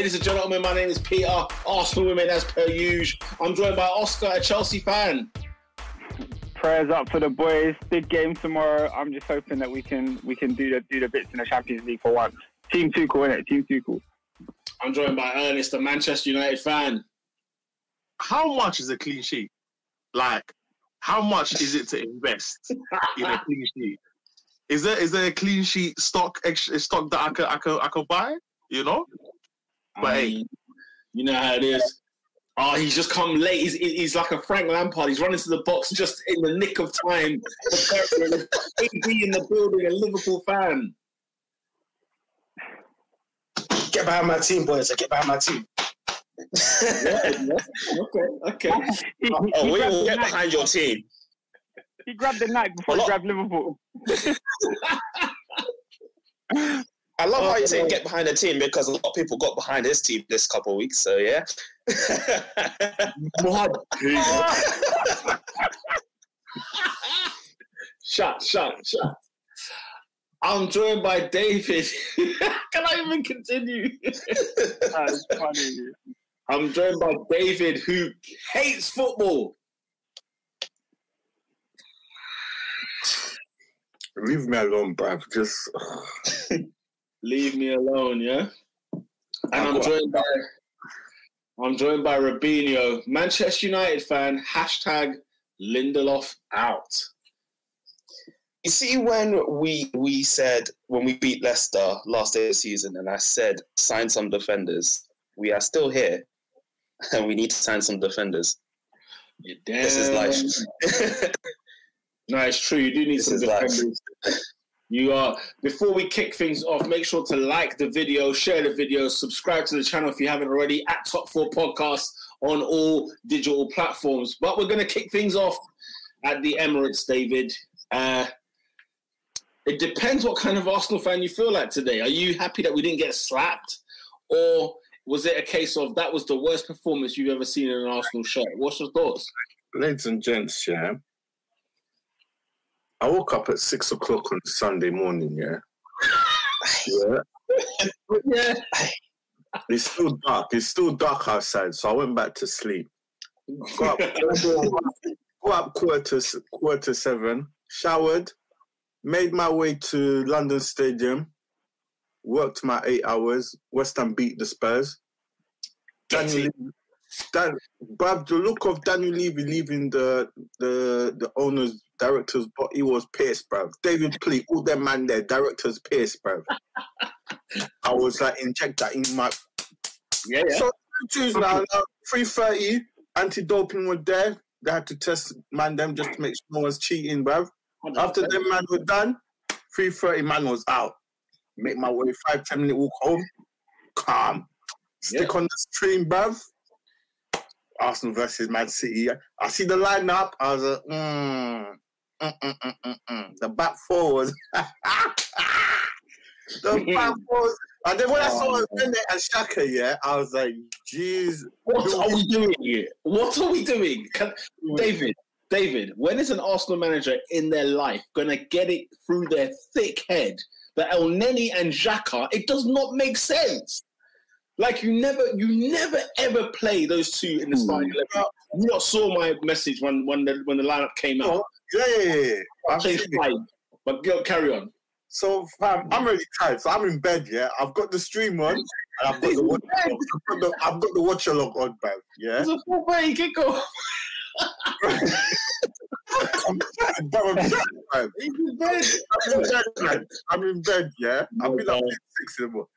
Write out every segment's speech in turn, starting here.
Ladies and gentlemen, my name is Peter, Arsenal Women as per usual. I'm joined by Oscar, a Chelsea fan. Prayers up for the boys. Big game tomorrow. I'm just hoping that we can we can do the do the bits in the Champions League for once. Team Tuchel, innit? Team Tuchel. I'm joined by Ernest, a Manchester United fan. How much is a clean sheet? Like, how much is it to invest in a clean sheet? Is there is there a clean sheet stock stock that I could I could I could buy? You know, I But hey. you know how it is. Oh, he's just come late. He's, he's like a Frank Lampard. He's running to the box just in the nick of time. AD in the building, a Liverpool fan. Get behind my team, boys. I Get behind my team. Yeah, yeah. Okay, okay. Oh, he, he, Oh, he we will get behind your team. He grabbed the knife before he grabbed Liverpool. I love how Oh, you say no. get behind the team because a lot of people got behind his team this couple of weeks. So yeah. Mud. Shut, shut, shut. I'm joined by David. Can I even continue? That's funny. I'm joined by David, who hates football. Leave me alone, bruv. Just Leave me alone, yeah. And I'm joined by I'm joined by Robinho, Manchester United fan. Hashtag Lindelof out. you see, when we we said when we beat Leicester last day of the season, and I said sign some defenders, we are still here, and we need to sign some defenders. This is life. No, it's true. You do need This some defenders. life. You are. Before we kick things off, make sure to like the video, share the video, subscribe to the channel if you haven't already at Top Four Podcast on all digital platforms. But we're going to kick things off at the Emirates, David. Uh, it depends what kind of Arsenal fan you feel like today. Are you happy that we didn't get slapped, or was it a case of that was the worst performance you've ever seen in an Arsenal shirt? What's your thoughts? ladies and gents, yeah. I woke up at six o'clock on Sunday morning, yeah. Yeah. Yeah. It's still dark. It's still dark outside, so I went back to sleep. Go up, got up quarter to quarter seven, showered, made my way to London Stadium, worked my eight hours. West Ham beat the Spurs. Daniel, Levy- Dan, Bob, the look of Daniel Levy leaving the the the owners, directors, but he was pissed, bruv. David Pleat, all them man there, directors pissed, bruv. I was like, inject that in my Yeah, yeah. so twos now, now three thirty. Anti-doping were there. They had to test man them just to make sure no one's cheating, bruv. After them man were done, three thirty man was out. Make my way five ten minute walk home. Calm. Stick on the stream, bruv. Arsenal versus Man City. I see the lineup. I was like, mm, mm, mm, mm, mm, mm. the back four was the back four. was- And then when I saw Oh, Rene and Xhaka, yeah, I was like, jeez. What are we doing here? What are we doing? Can, David, David, when is an Arsenal manager in their life going to get it through their thick head that Elneny and Xhaka, it does not make sense. Like you never, you never ever play those two in the starting eleven. You not saw my message when when the when the lineup came out. Yeah, yeah, yeah. I've Changed five. But go carry on. So fam, I'm really tired. So I'm in bed, yeah. I've got the stream on and I've got the watch I've got the, I've got the watch along on, bruv. Yeah. It's a full break. Kick off. I'm tired, I'm tired. In bed. I'm in bed, man. I'm in bed, yeah. I've been up six in the morning.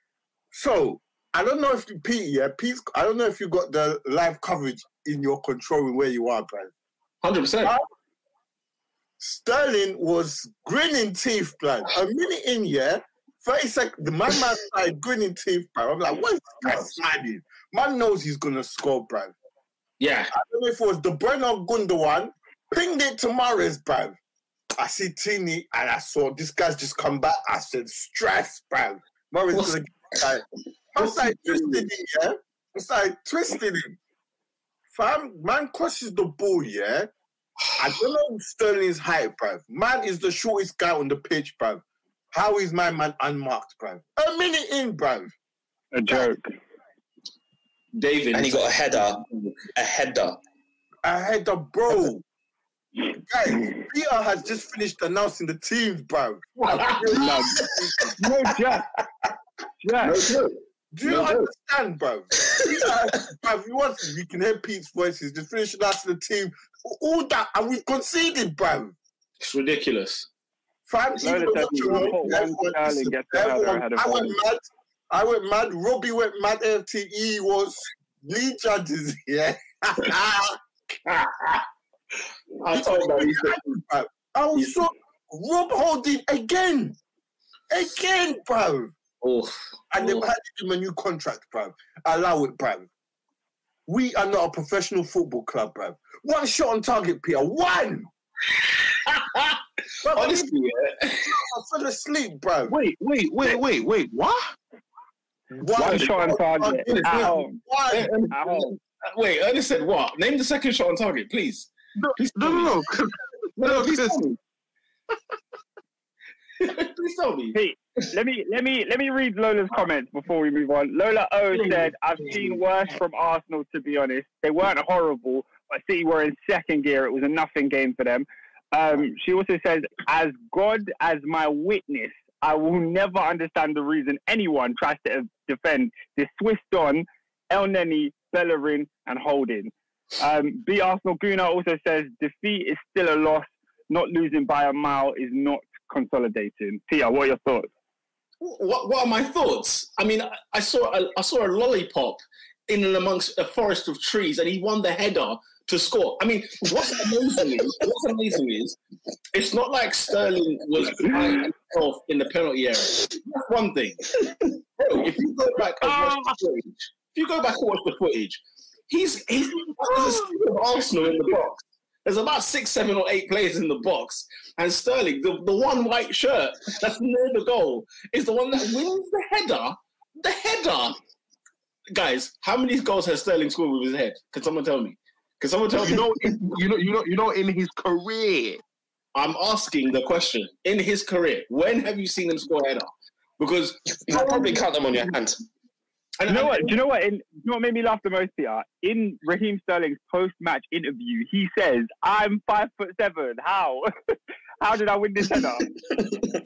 So I don't know if you Pete, yeah, Pete, I don't know if you got the live coverage in your control where you are, bruv. Hundred percent. Sterling was grinning teeth, blood. A minute in, yeah. 30 seconds, the man man started grinning teeth, bro. I'm like, what is this guy smiling? Man knows he's gonna score, bro. Yeah. I don't know if it was the Brenner Gundogan, pinged it to Mahrez, bro. I see Tini and I saw this guy's just come back. I said, stress, bro. Mahrez What's- gonna get I what's started twisting it, yeah. I started twisting it. Fam, man crosses the ball, yeah. I don't know Sterling's height, bruv. Man is the shortest guy on the pitch, bruv. How is my man unmarked, bruv? A minute in, bruv. A joke. David. and he got a header, a header. A header, bro. Guys, Peter has just finished announcing the teams, bro. No, no, Jack. Jack. No joke. Do you No joke. understand, bro? Peter, bro, if you want to, you can hear Pete's voices. Just finish announcing the team. All that, and we've conceded, bro. It's ridiculous. Fam, Lola even said you everyone, one Sterling listen, gets the header everyone- I went mad. I went mad. Robbie went mad. FTE was lead judges. Yeah. I told that I was so Rob Holding again, again, bro. Oof. And they've Oof. had to give him a new contract, bro. Allow it, bro. We are not a professional football club, bro. One shot on target, Peter. One. Bro, Honestly, yeah. I fell asleep, bro. Wait, wait, wait, wait, wait. What? One shot on target at home. One. At home. Wait, Ernest said what? Name the second shot on target, please. Please No, tell no, no. No, No, please tell me. please tell me. Pete, let me let me let me read Lola's comments before we move on. Lola O said, "I've seen worse from Arsenal. To be honest, they weren't horrible, but City were in second gear. It was a nothing game for them." Um, she also says, "As God as my witness, I will never understand the reason anyone tries to defend this Swiss Don, Elneny, Bellerin, and Holding." Um, B Arsenal Guna also says, "Defeat is still a loss. Not losing by a mile is not consolidating." Tia, what are your thoughts? What, what are my thoughts? I mean, I, I saw a, I saw a lollipop in and amongst a forest of trees, and he won the header to score. I mean, what's amazing is what's amazing is it's not like Sterling was playing himself in the penalty area. That's one thing. If you go back and watch the footage, if you go back and watch the footage, he's he's there's a of Arsenal in the box. There's about six, seven, or eight players in the box, and Sterling, the, the one white shirt that's near the goal, is the one that wins the header. The header, guys. How many goals has Sterling scored with his head? Can someone tell me? Can someone tell You me? know, in- you know, you know, you know, in his career, I'm asking the question. In his career, when have you seen him score a header? Because You can probably count them on your hand. And, Do you know and- what? Do you know what? In, do you know what made me laugh the most, Peter? In Raheem Sterling's post-match interview, he says, "I'm five foot seven. How? How did I win this header?"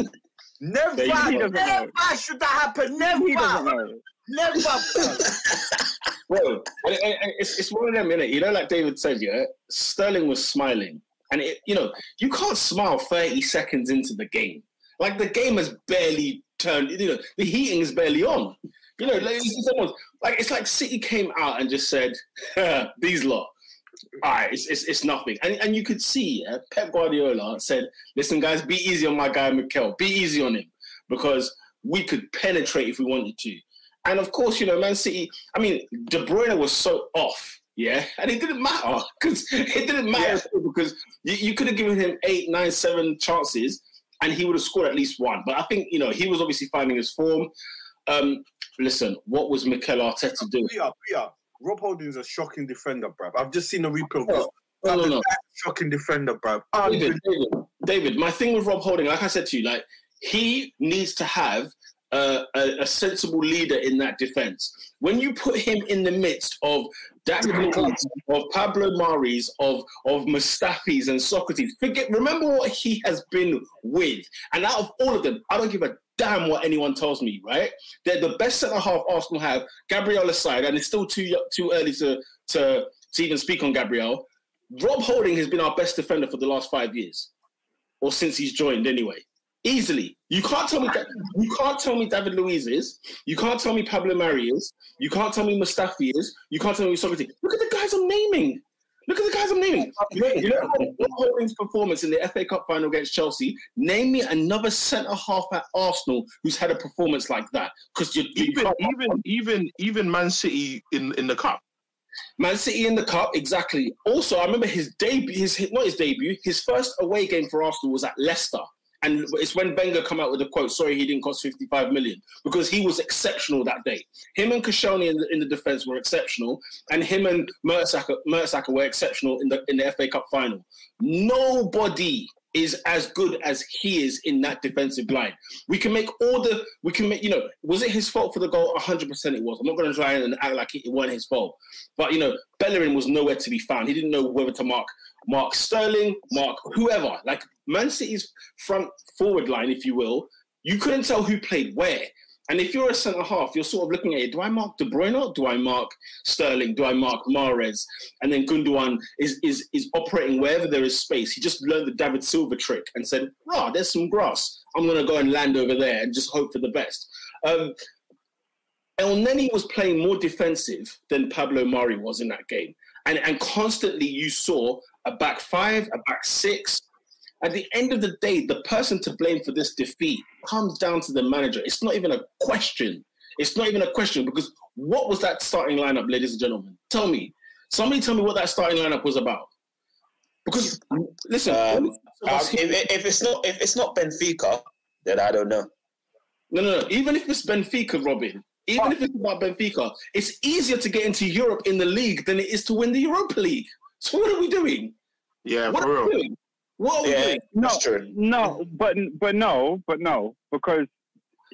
Never, never know. should that happen. Never, he know. never. bro. And, and- and it's, it's one of them, innit? You know, like David said, yeah, Sterling was smiling. And, it, you know, you can't smile 30 seconds into the game. Like, the game has barely turned, you know, the heating is barely on. You know, like, it's, almost, like, it's like City came out and just said, these lot, all right, it's, it's, it's nothing. And, and you could see yeah, Pep Guardiola said, listen, guys, be easy on my guy, Mikel. Be easy on him because we could penetrate if we wanted to. And of course, you know, Man City, I mean, De Bruyne was so off, yeah, and it didn't matter because it didn't matter because you, you could have given him eight, nine, seven chances and he would have scored at least one. But I think, you know, he was obviously finding his form. Um, listen, what was Mikel Arteta doing? Peter, Peter, Rob Holding's a shocking defender, bruv. I've just seen a replay of this. No, no, no. Shocking defender, bruv. David, David, David, my thing with Rob Holding, like I said to you, like he needs to have uh, a, a sensible leader in that defense. When you put him in the midst of David of Pablo Maris, of of Mustafis and Sokratis, forget. Remember what he has been with, and out of all of them, I don't give a damn what anyone tells me. Right? They're the best centre half Arsenal have. Gabriel aside, and it's still too too early to to to even speak on Gabriel. Rob Holding has been our best defender for the last five years, or since he's joined anyway. Easily, you can't tell me that. You can't tell me David Luiz is. You can't tell me Pablo Mari is. You can't tell me Mustafi is. You can't tell me Sokratis. Look at the guys I'm naming. Look at the guys I'm naming. You know, you know Rob Holding's performance in the FA Cup final against Chelsea. Name me another centre half at Arsenal who's had a performance like that. Because you, you even even even even Man City in in the cup. Man City in the cup, exactly. Also, I remember his debut, his not his debut, his first away game for Arsenal was at Leicester. And it's when Wenger come out with the quote, sorry, he didn't cost 55 million, because he was exceptional that day. Him and Koscielny in the, in the defence were exceptional, and him and Mertesacker were exceptional in the, in the FA Cup final. Nobody is as good as he is in that defensive line. We can make all the, we can make, you know, was it his fault for the goal? 100% it was. I'm not going to try and act like it wasn't his fault. But, you know, Bellerin was nowhere to be found. He didn't know whether to mark Mark Sterling, Mark whoever. Like Man City's front forward line, if you will, you couldn't tell who played where. And if you're a centre half, you're sort of looking at it. Do I mark De Bruyne? Or do I mark Sterling? Do I mark Mahrez? And then Gundogan is is is operating wherever there is space. He just learned the David Silva trick and said, "Ah, there's some grass. I'm going to go and land over there and just hope for the best." Um, Elneny was playing more defensive than Pablo Mari was in that game, and and constantly you saw a back five, a back six, at the end of the day, the person to blame for this defeat comes down to the manager. It's not even a question. It's not even a question because what was that starting lineup, ladies and gentlemen? Tell me. Somebody tell me what that starting lineup was about. Because listen, Um, um, if, if it's not if it's not Benfica, then I don't know. no, no, no. Even if it's Benfica, Robin, even if it's about Benfica, it's easier to get into Europe in the league than it is to win the Europa League. So what are we doing? Yeah, What for are we real. doing? What are we doing? No, true. no, but but no, but no, because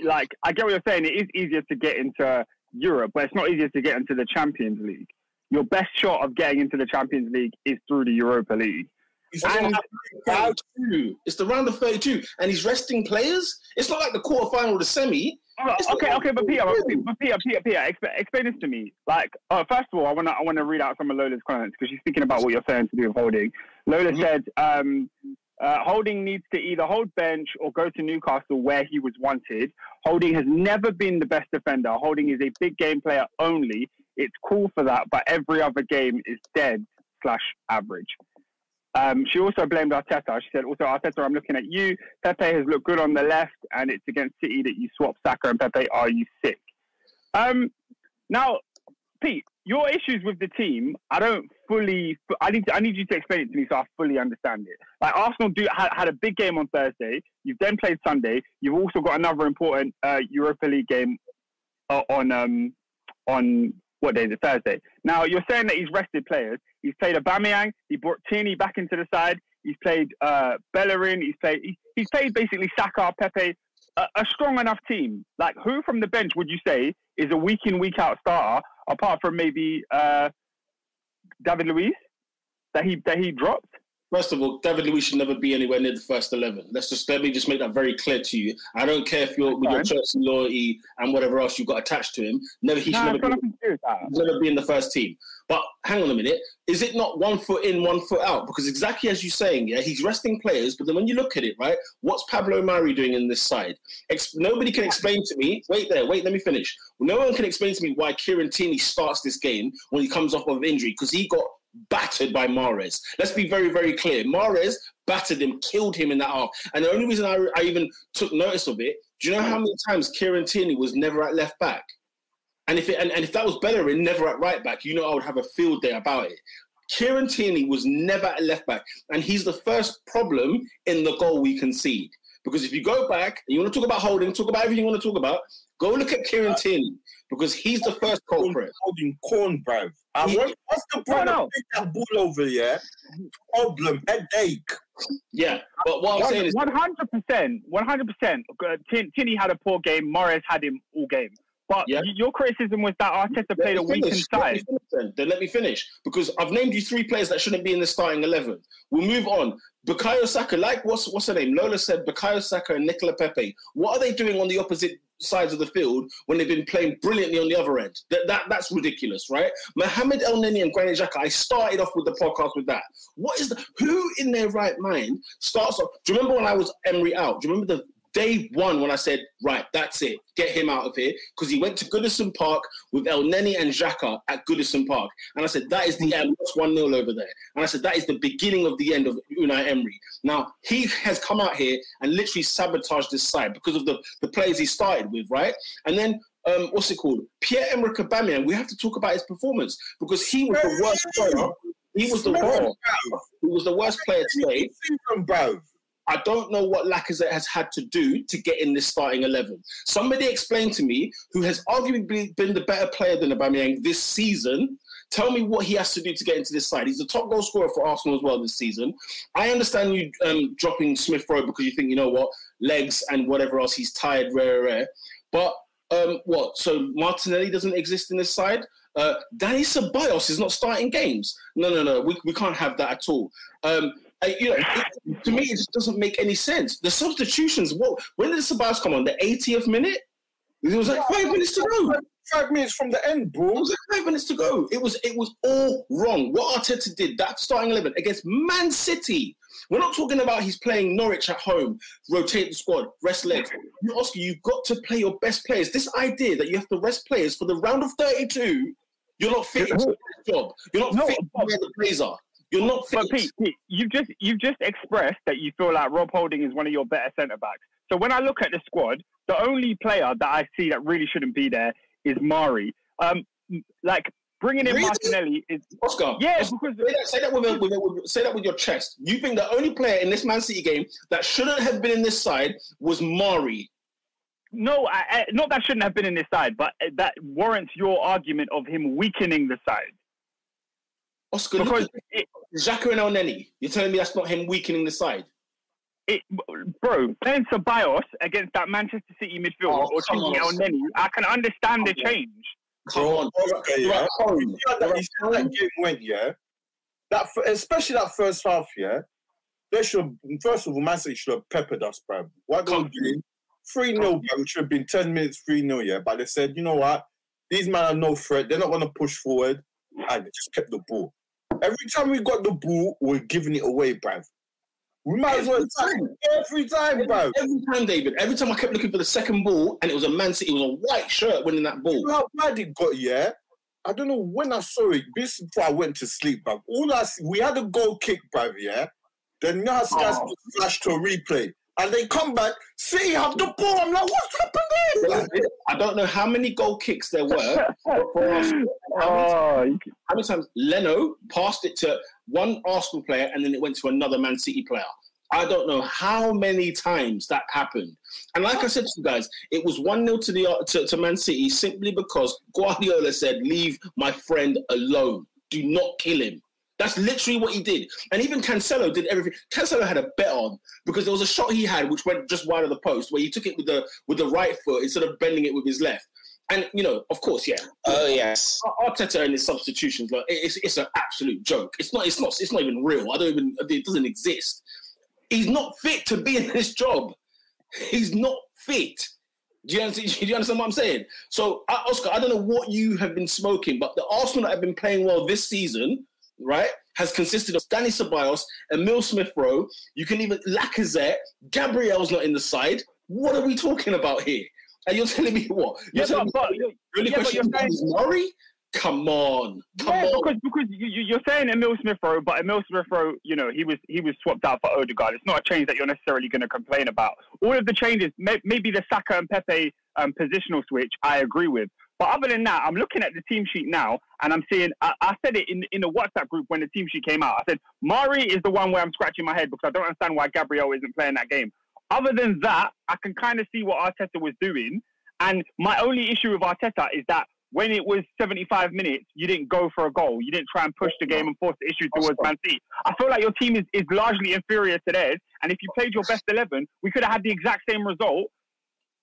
like I get what you're saying. It is easier to get into Europe, but it's not easier to get into the Champions League. Your best shot of getting into the Champions League is through the Europa League. He's And- out. 32. It's the round of 32, and he's resting players. It's not like the quarterfinal or the semi. Oh, okay, okay, but Peter, but Peter, but Peter, Peter, Peter explain, explain this to me. Like, uh, first of all, I want to I want to read out some of Lola's comments because she's speaking about what you're saying to do with Holding. Lola Mhm. said, um, uh, Holding needs to either hold bench or go to Newcastle where he was wanted. Holding has never been the best defender. Holding is a big game player only. It's cool for that, but every other game is dead slash average. Um, she also blamed Arteta. She said, also, Arteta, I'm looking at you. Pepe has looked good on the left, and it's against City that you swap Saka and Pepe. Are you sick? Um, now, Pete, your issues with the team, I don't fully. I need to, I need you to explain it to me so I fully understand it. Like Arsenal do had, had a big game on Thursday. You've then played Sunday. You've also got another important uh, Europa League game uh, on um on what day is it? Thursday. Now you're saying that he's rested players. He's played Aubameyang. He brought Tierney back into the side. He's played uh, Bellerin. He's played. He, he's played basically Saka, Pepe, a, a strong enough team. Like who from the bench would you say is a week in week out starter apart from maybe uh, David Luiz that he that he dropped? First of all, David Luiz should never be anywhere near the first eleven. Let's just let me just make that very clear to you. I don't care if you're with your. Chelsea loyalty and whatever else you've got attached to him. Never, he should never be, nothing to do with that. never be in the first team. But hang on a minute, is it not one foot in, one foot out? Because exactly as you're saying, yeah, he's resting players. But then when you look at it, right, what's Pablo Mari doing in this side? Ex- nobody can explain to me. Wait there, wait, let me finish. No one can explain to me why Kieran Tierney starts this game when he comes off of injury because he got battered by Mahrez. Let's be very, very clear. Mahrez battered him, killed him in that half. And the only reason I, I even took notice of it, do you know how many times Kieran Tierney was never at left back? And if it, and, and if that was Bellerin, never at right back, you know I would have a field day about it. Kieran Tierney was never at left back, and he's the first problem in the goal we concede. Because if you go back and you want to talk about holding, talk about everything you want to talk about, go look at Kieran Tierney because he's the first culprit. holding corn, bro. And He- once, once the brother no. pick that ball over, yeah, problem, headache. Yeah, but what I'm saying is, One hundred percent, one hundred percent. Tierney had a poor game. Mahrez had him all game. But Yeah. your criticism was that Arteta played a weakened finish. Let me finish then. Let me finish because I've named you three players that shouldn't be in the starting eleven. We'll move on. Bukayo Saka, like what's what's her name? Lola said Bukayo Saka and Nicola Pepe. What are they doing on the opposite sides of the field when they've been playing brilliantly on the other end? That, that that's ridiculous, right? Mohamed Elneny and Granit Xhaka. I started off with the podcast with that. What is the who in their right mind starts off? Do you remember when I was Emery out? Do you remember the day one when I said, right, that's it, get him out of here because he went to Goodison Park with Elneny and Xhaka at Goodison Park, and I said that is the end. That's one 0 over there, and I said that is the beginning of the end of Unai Emery. Now he has come out here and literally sabotaged this side because of the the players he started with, right? And then. Um, what's it called? Pierre-Emerick Aubameyang. We have to talk about his performance because he was the worst player. He was the worst. He was the worst player today. I don't know what Lacazette has had to do to get in this starting 11. Somebody explain to me who has arguably been the better player than Aubameyang this season. Tell me what he has to do to get into this side. He's the top goal scorer for Arsenal as well this season. I understand you um, dropping Smith Rowe because you think, you know what, legs and whatever else, he's tired, rare, rare. But um, what? So Martinelli doesn't exist in this side? Uh, Danny Ceballos is not starting games. No, no, no. We, we can't have that at all. Um, uh, you know, it, to me, it just doesn't make any sense. The substitutions. What? When did Sabas come on? The 80th minute? It was like five minutes to go. Five minutes from the end, It was like five minutes to go. It was it was all wrong. What Arteta did, that starting eleven against Man City. We're not talking about he's playing Norwich at home, rotate the squad, rest legs. You Oscar, you've got to play your best players. This idea that you have to rest players for the round of 32, you're not fit to this job. You're not No, fit but- where the players are. You're not. But Pete, Pete, you've just you've just expressed that you feel like Rob Holding is one of your better centre backs. So when I look at the squad, the only player that I see that really shouldn't be there is Mari. Um, like bringing in Really? Martinelli is Oscar, yeah Oscar, because Say that, say that with, a, with, a, with say that with your chest. You think the only player in this Man City game that shouldn't have been in this side was Mari. no, I, I, not that shouldn't have been in this side, but that warrants your argument of him weakening the side Oscar, because look Xhaka and Elneny. You're telling me that's not him weakening the side? it, bro, playing Ceballos against that Manchester City midfield Oh, or come choosing on. El I can understand the change. Come Bro, on. okay, You're yeah. at. You see that, you see that game went, yeah. That f- especially that first half, yeah. They should have, first of all, Man City should have peppered us, bruv. What they Come were doing, three 0 which should have been ten minutes, three 0 yeah. But they said, you know what, these men are no threat. They're not going to push forward, and they just kept the ball. Every time we got the ball, we're giving it away, bruv. We might as well Every time. every time, bruv. Every time, David. Every time I kept looking for the second ball, and it was a Man City. It was a white shirt winning that You ball. know how bad it got, yeah? I don't know when I saw it. This before I went to sleep, bruv. All I see, we had a goal kick, bruv, yeah? Then you know how Sky Oh. Sports flash to a replay. And they come back, see, have the ball. I'm like, what's happening? Like, I don't know how many goal kicks there were. Arsenal. How many, Oh, how many times Leno passed it to one Arsenal player and then it went to another Man City player? I don't know how many times that happened. And like I said to you guys, it was 1 0 to, the, uh, to, to Man City simply because Guardiola said, Leave my friend alone. Do not kill him. That's literally what he did. And even Cancelo did everything. Cancelo had a bet on because there was a shot he had which went just wide of the post where he took it with the with the right foot instead of bending it with his left. And you know, of course, yeah, Oh yes. Arteta and his substitutions, like it's it's an absolute joke. It's not it's not it's not even real. I don't even it doesn't exist. He's not fit to be in this job. He's not fit. Do you understand? Do you understand what I'm saying? So, uh, Oscar, I don't know what you have been smoking, but the Arsenal that have been playing well this season, right, has consisted of Danny Ceballos, Emil Smith Rowe. You can even Lacazette. Gabriel's not in the side. What are we talking about here? And you're telling me what? You're yeah, telling but, me but yeah, but you're saying- is Murray? Come on. Come yeah, on. because because you, you're saying Emil Smith Rowe, but Emil Smith Rowe, you know, he was he was swapped out for Odegaard. It's not a change that you're necessarily going to complain about. All of the changes, may, maybe the Saka and Pepe um, positional switch, I agree with. But other than that, I'm looking at the team sheet now, and I'm seeing. I, I said it in in the WhatsApp group when the team sheet came out. I said Mari is the one where I'm scratching my head because I don't understand why Gabriel isn't playing that game. Other than that, I can kind of see what Arteta was doing. And my only issue with Arteta is that when it was 75 minutes, you didn't go for a goal. You didn't try and push the game and force the issue towards Man City. I feel like your team is, is largely inferior to theirs. And if you played your best 11, we could have had the exact same result.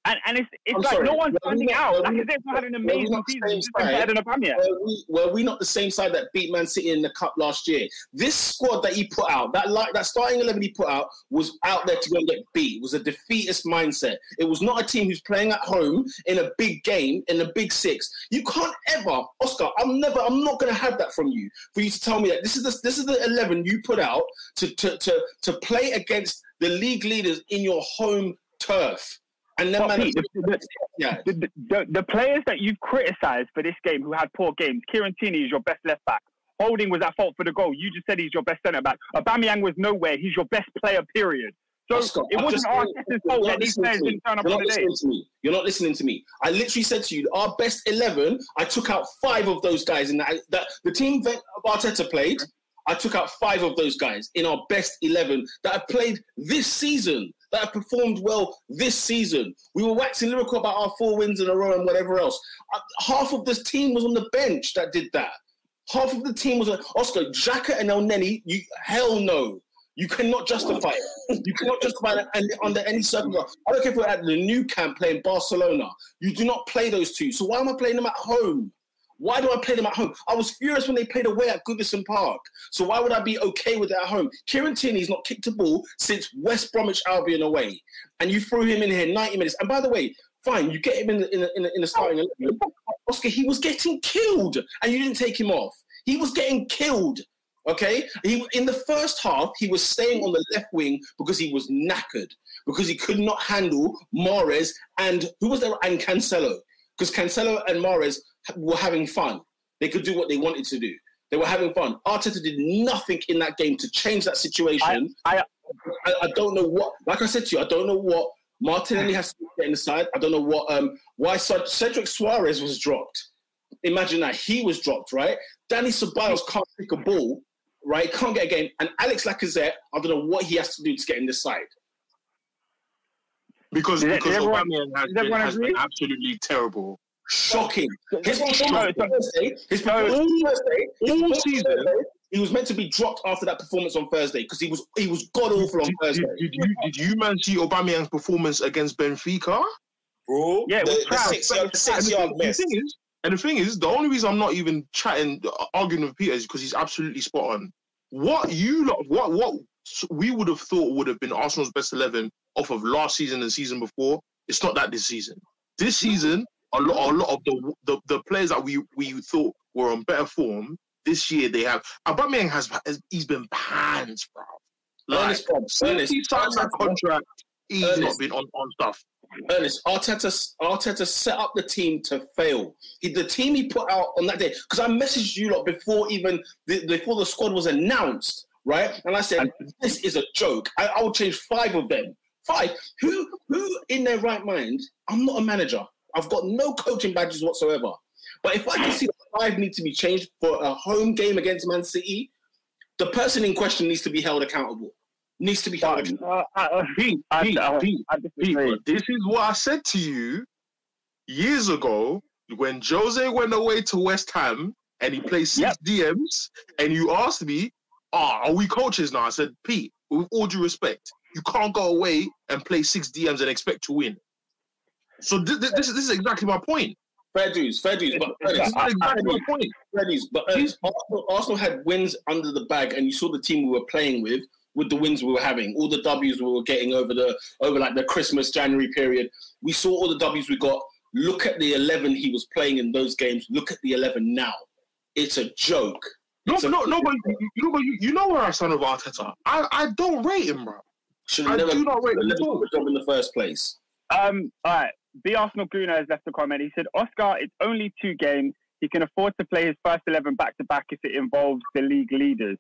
And, and it's, it's I'm like sorry, no one's were we standing not- out. Like we- we had an amazing not season. same Just side? better than Were we, were we not the same side that beat Man City in the cup last year? This squad that he put out, that like that starting eleven he put out, was out there to go and get beat. It was a defeatist mindset. It was not a team who's playing at home in a big game in a big six. You can't ever, Oscar. I'm never. I'm not going to have that from you. For you to tell me that this is the this is the eleven you put out to to to to play against the league leaders in your home turf. And then, man, Pete, the, the, yeah, the, the, the, players that you've criticised for this game who had poor games, Kieran Tierney is your best left back. Holding was at fault for the goal. You just said he's your best centre back. Aubameyang was nowhere. He's your best player, period. So it wasn't Arteta's fault that these players didn't turn up You're on the day. You're not listening to me. I literally said to you, our best eleven. I took out five of those guys in that. that the team that Arteta played. I took out five of those guys in our best eleven that have played this season, that have performed well this season. We were waxing lyrical about our four wins in a row and whatever else. Uh, half of this team was on the bench that did that. Half of the team was Oscar, Xhaka and Elneny. You hell no. You cannot justify it. You cannot justify and under any circumstance. I don't care if we're at the new camp playing Barcelona. You do not play those two. So why am I playing them at home? Why do I play them at home? I was furious when they played away at Goodison Park. So why would I be okay with it at home? Kieran Tierney's not kicked a ball since West Bromwich Albion away, and you threw him in here 90 minutes. And by the way, fine, you get him in the in the, in the, in the starting eleven. Oscar, he was getting killed, and you didn't take him off. He was getting killed. Okay, he in the first half he was staying on the left wing because he was knackered because he could not handle Mahrez and who was there and Cancelo because Cancelo and Mahrez were having fun. They could do what they wanted to do. They were having fun. Arteta did nothing in that game to change that situation. I, I, I don't know what. Like I said to you, I don't know what Martinelli has to get inside. I don't know what um why Cedric Soares was dropped. Imagine that he was dropped, right? Danny Ceballos can't pick a ball, right? Can't get a game, and Alex Lacazette. I don't know what he has to do to get in this side. Because because everyone- Aubameyang has, does been, has been absolutely terrible. Shocking. His performance on Thursday, his performance on Thursday, all season- he was meant to be dropped after that performance on Thursday because he was he was god awful on Did, Thursday. did, did you did you man see Aubameyang's performance against Benfica? bro. Yeah, it the, was the crap. six yard, And six the, yard the thing is, and the thing is, the only reason I'm not even chatting, uh, arguing with Peter is because he's absolutely spot on. What you lot, what what we would have thought would have been Arsenal's best eleven off of last season and season before, it's not that this season. This season, a lot, a lot of the, the the players that we we thought were on better form this year, they have. Aubameyang has, has he's been pans, bro. Like Ernest, since he signed that contract, he's not been on on stuff. Ernest, Arteta, Arteta set up the team to fail. He, the team he put out on that day, because I messaged you lot before even the, before the squad was announced, right? And I said, "This is a joke. I, I will change five of them. Five. Who, who in their right mind? I'm not a manager. I've got no coaching badges whatsoever. But if I can see that five need to be changed for a home game against Man City, the person in question needs to be held accountable. Needs to be held accountable. uh, uh, Pete, Pete, Pete, Pete, this is what I said to you years ago when Jose went away to West Ham and he played six Yep. DMs, and you asked me, "Ah, are we coaches now?" I said, "Pete, with all due respect, you can't go away and play six DMs and expect to win." So th- th- this, is- this is exactly my point. Fair dues, fair dues. But This Ernest, is exactly my point. fair dues. But Ernest, Arsenal, Arsenal had wins under the bag, and you saw the team we were playing with with the wins we were having, all the W's we were getting over the over like the Christmas January period. We saw all the W's we got. Look at the eleven he was playing in those games. Look at the eleven now. It's a joke. No, It's a- no, no, but you, you, know, you, you know where I stand with Arteta. I, I don't rate him, bro. Should I have never do not rate him at all. job in the first place. Um, all right. The Arsenal Guna has left a comment. He said, Oscar, it's only two games. He can afford to play his first 11 back to back if it involves the league leaders.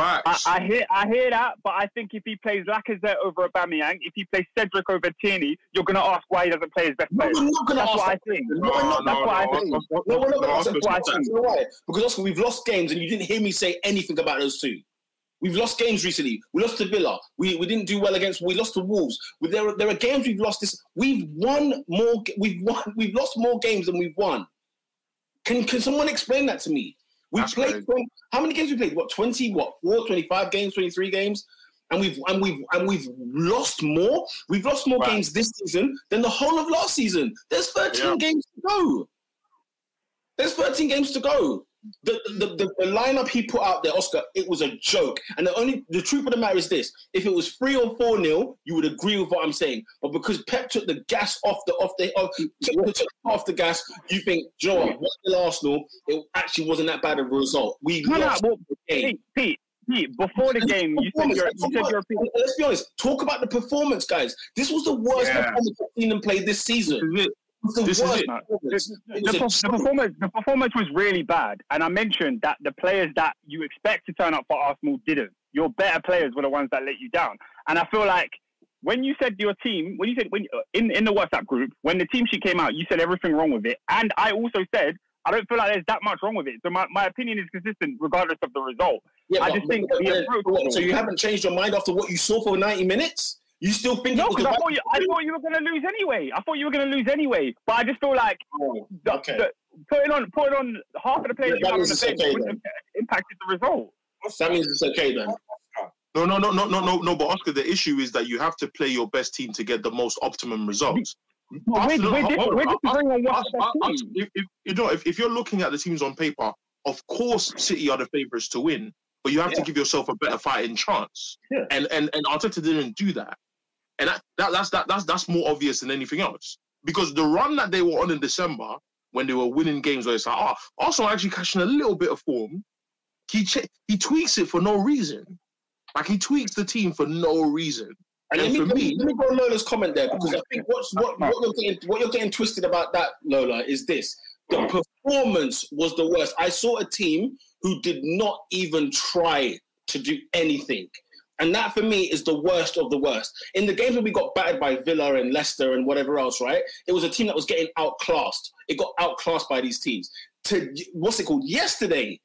I, I hear I hear that, but I think if he plays Lacazette over Aubameyang, if he plays Cedric over Tierney, you're going to ask why he doesn't play his best No, player. we're not going to That's ask. what I think. question. No, we're not. that's what I think. Oscar- No, we're not no, going to ask Oscar- that question. Oscar- You know why? Because Oscar, we've lost games, and you didn't hear me say anything about those two. We've lost games recently. We lost to Villa. We, we didn't do well against. We lost to Wolves. We- There are, there are games we've lost. This we've won more. We've won. We've lost more games than we've won. Can can someone explain that to me? We That's played. How many games we played? What twenty? What four? Twenty five games? Twenty three games? And we've and we've and we've lost more. We've lost more Right. games this season than the whole of last season. There's thirteen Yeah. games to go. There's 13 games to go. The, the, the, the lineup he put out there, Oscar, it was a joke. And the only the truth of the matter is this: if it was three or four nil, you would agree with what I'm saying. But because Pep took the gas off the off the off, took, took off the gas, you think, "Do you know what? What the Arsenal, it actually wasn't that bad of a result. We No, no, lost well, the game. Pete, Pete, Pete, before the game, you said you're, you said you're. Let's be honest. Talk about the performance, guys. This was the worst Yeah. performance I've seen them play this season. This is it. The This is worst it. performance. The, performance, the performance was really bad, and I mentioned that the players that you expect to turn up for Arsenal didn't. Your better players were the ones that let you down, and I feel like when you said your team, when you said when uh, in in the WhatsApp group, when the team sheet came out, you said everything wrong with it, and I also said I don't feel like there's that much wrong with it. So my, my opinion is consistent regardless of the result. Yeah, I just think the uh, approach- so you haven't changed your mind after what you saw for 90 minutes? You still think No, because I thought you, I thought you were going to lose anyway. I thought you were going to lose anyway. But I just feel like Oh, the, okay. the, putting on putting on half of the players That on means the it's bench okay wouldn't have impacted the result. That means it's okay then. No, no, no, no, no, no, no. But Oscar, the issue is that you have to play your best team to get the most optimum results. We're, Arsenal- we're, dis- we're disagreeing on what's Us- the us- best team. if, if, you know, if, if you're looking at the teams on paper, of course City are the favourites to win, but you have to give yourself a better fighting chance. Yeah. And and and Arteta didn't do that, and that, that that's that, that's that's more obvious than anything else because the run that they were on in December when they were winning games, where it's like, oh, Arsenal actually catching a little bit of form. He che- he tweaks it for no reason, like he tweaks the team for no reason. And let And me, for let, me, me- let me go on Lola's comment there because I think what's, what, what, you're getting, what you're getting twisted about that, Lola, is this. The performance was the worst. I saw a team who did not even try to do anything. And that for me is the worst of the worst. In the games where we got battered by Villa and Leicester and whatever else, right? It was a team that was getting outclassed. It got outclassed by these teams. To what's it called? Yesterday,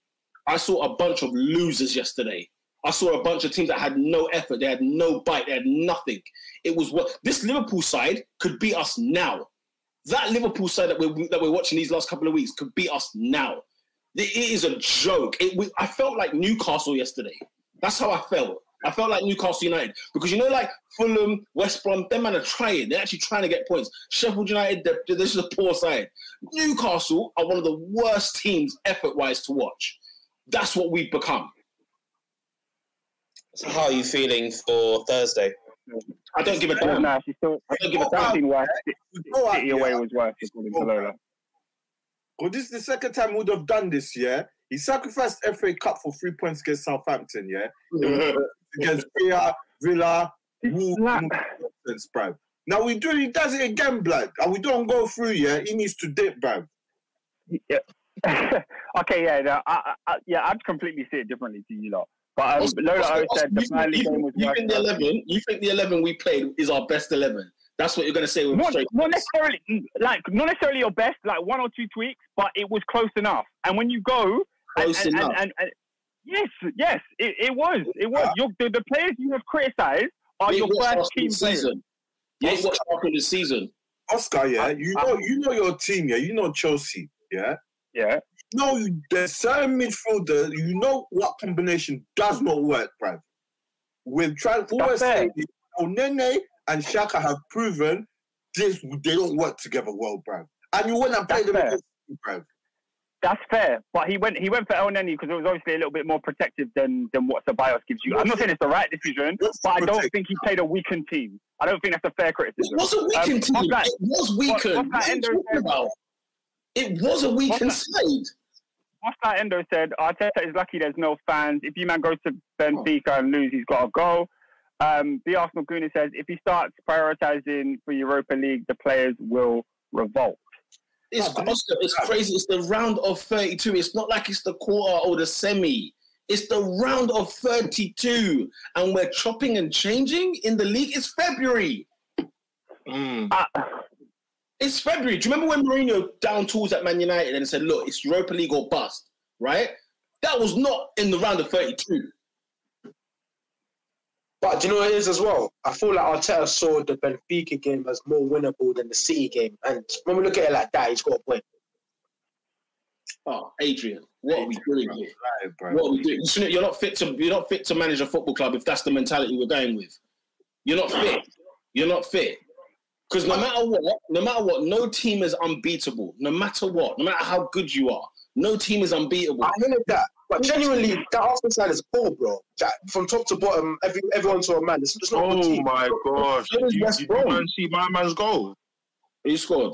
I saw a bunch of losers yesterday. I saw a bunch of teams that had no effort, they had no bite, they had nothing. It was what this Liverpool side could beat us now. That Liverpool side that we're that we're watching these last couple of weeks could beat us now. It- is a joke. It, we, I felt like Newcastle yesterday. That's how I felt. I felt like Newcastle United because you know, like Fulham, West Brom, them man are trying. They're actually trying to get points. Sheffield United, they're- this is a poor side. Newcastle are one of the worst teams effort-wise to watch. That's what we've become. So how are you feeling for Thursday? I don't give a damn. no, she's still I don't give a I've damn. seen worse. Go out, City away was worse, according to Lola. Well, this is the second time we would have done this, yeah? He sacrificed FA Cup for three points against Southampton, yeah? Against Villa, Villa, Wolves, Like- nonsense, bruv. Now we do he does it again, blood. And we don't go through, yeah? He needs to dip, bruv. Yeah. okay, yeah, no, I, I, yeah, I'd completely see it differently to you lot. But um, Oscar, Lola Oscar, O Oscar, said the you, Burnley game was you think the eleven? You think the eleven we played is our best eleven? That's what you're gonna say with Not, straight. not necessarily, like not necessarily your best, like one or two tweaks, but it was close enough. And when you go, Close and, enough. and, and, and yes, yes, it, it was, it was. Uh, your, the, the players you have criticised are You your ain't watched first Arsenal team this players. season. You ain't watched Arsenal this season. Oscar, yeah, uh, you I- know, you know your team, yeah. You know Chelsea, yeah. Yeah, No, you, there's certain midfielder. You know what combination does not work, bruv. With trying always fair. saying Onene and Xhaka have proven this they don't work together well, bruv. And you went and played That's them fair. against bruv. That's fair. But he went, he went for Elneny because it was obviously a little bit more protective than than what Ceballos gives you. I'm not saying it's the right decision, What's but I don't think he played a weakened team. I don't think that's a fair criticism. It was a weakened Um, team. what's that- It was weakened. what's that What are you Endo said? about? It was a weakened What's side. Oscar Endo said, Arteta is lucky there's no fans. If you man goes to Benfica and lose, he's got to go. Um, the Arsenal Gooner says, if he starts prioritising for Europa League, the players will revolt. It's, No, but this- it's crazy. It's the round of 32. It's not like it's the quarter or the semi. It's the round of 32. And we're chopping and changing in the league. It's February. Mm. Uh, It's February. Do you remember when Mourinho down tools at Man United and said, look, it's Europa League or bust, right? That was not in the round of 32. But do you know what it is as well? I feel like Arteta saw the Benfica game as more winnable than the City game. And when we look at it like that, he's got a point. Oh, Adrian, what are we doing here? Right, bruv. What are we doing? You're not fit to. You're not fit to manage a football club if that's the mentality we're going with. You're not fit. You're not fit. Because no matter what, no matter what, no team is unbeatable. No matter what, no matter how good you are, no team is unbeatable. I hear that. But genuinely, that Arsenal side is poor, bro. That, from top to bottom, every, everyone to a man. It's just not a good Oh team. my gosh! So does You, West you Brom. man see my man's goal. Who scored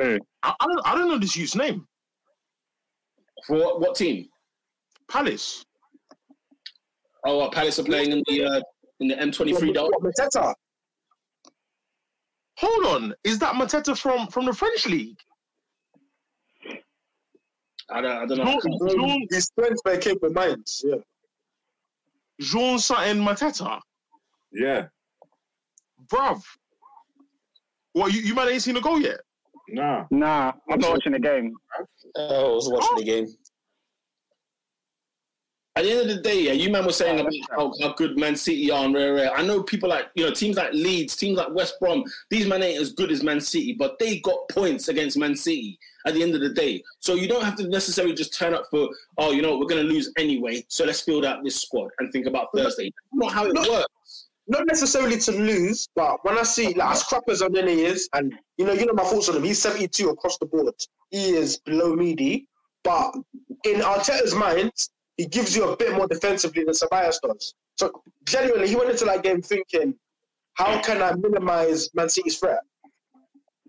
I, I don't. I don't know this youth's name. for what, what team? Palace. Oh, what, Palace are playing in the uh, in the M23. Dog. What, Mateta? Hold on. Is that Mateta from from the French league? I don't. I don't know. Jean, Jean, His strength by came with minds. Yeah. Jean Satin Mateta, Yeah. bruv. What you you man ain't seen the goal yet? Nah. nah, I'm not watching the game. Oh, I was watching the game. At the end of the day, yeah, you man were saying about how, how good Man City are and rare, rare. I know people like you know teams like Leeds, teams like West Brom. These men ain't as good as Man City, but they got points against Man City at the end of the day. So you don't have to necessarily just turn up for oh, you know, we're gonna lose anyway. So let's field out this squad and think about Thursday. That's not how it No. works. not necessarily to lose, but when I see like as crap as Onene is, and you know, you know my thoughts on him. He's 72 across the board. He is below meaty, but in Arteta's mind, he gives you a bit more defensively than Ceballos does. So genuinely, he went into that game thinking, how can I minimize Man City's threat?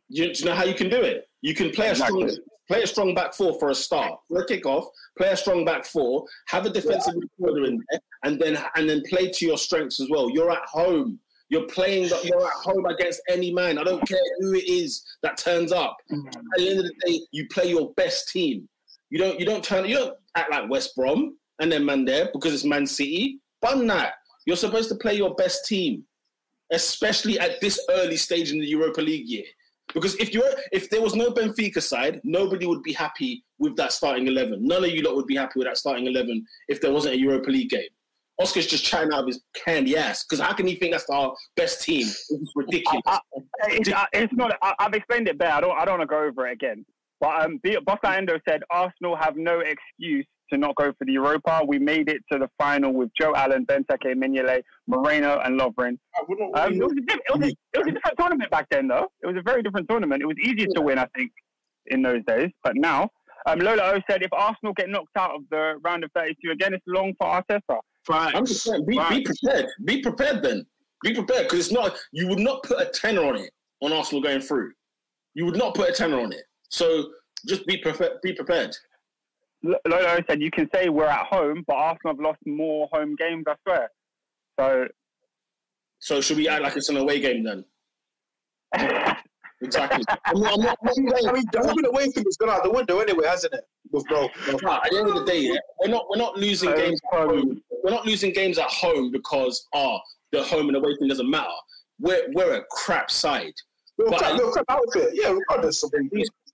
You, do you know how you can do it? You can play a strong, play a strong back four for a start, for a kickoff. Play a strong back four. Have a defensive midfielder in there, and then and then play to your strengths as well. You're at home. You're playing. the- You're at home against any man. I don't care who it is that turns up. At the end of the day, you play your best team. You don't. You don't turn. You don't act like West Brom and then man there because it's Man City. Bun that. You're supposed to play your best team, especially at this early stage in the Europa League year. Because if you if there was no Benfica side, nobody would be happy with that starting eleven. None of you lot would be happy with that starting eleven if there wasn't a Europa League game. Oscar's just chatting out of his candy ass. Because how can he think that's our best team? It's ridiculous. I- It's, I- it's not. I, I've explained it better. I don't. I don't want to go over it again. But um, B- Bossa Endo said Arsenal have no excuse to not go for the Europa. We made it to the final with Joe Allen, Benteke, Mignolet, Moreno, and Lovren. Um, it, was a diff- it, was a, it was a different tournament back then, though. It was a very different tournament. It was easier to win, I think, in those days. But now, um, Lola O said if Arsenal get knocked out of the round of 32 again, it's long for Arteta. I'm just saying, be, be prepared. Be prepared then. Be prepared because it's not. You would not put a tenner on it on Arsenal going through. You would not put a tenner on it. So just be prepared. Be prepared. L- Lola O said you can say we're at home, but Arsenal have lost more home games, I swear. So So should we act like it's an away game then? Exactly. I'm not, I'm not, I'm not I mean, the home and away thing has gone out the window anyway, hasn't it? With bro, Nah, at the end of the day, yeah, we're not we're not losing Home, games at home. We're not losing games at home because ah the home and away thing doesn't matter. We're we're a crap side. we're But- crap, we're crap outfit. Yeah, regardless of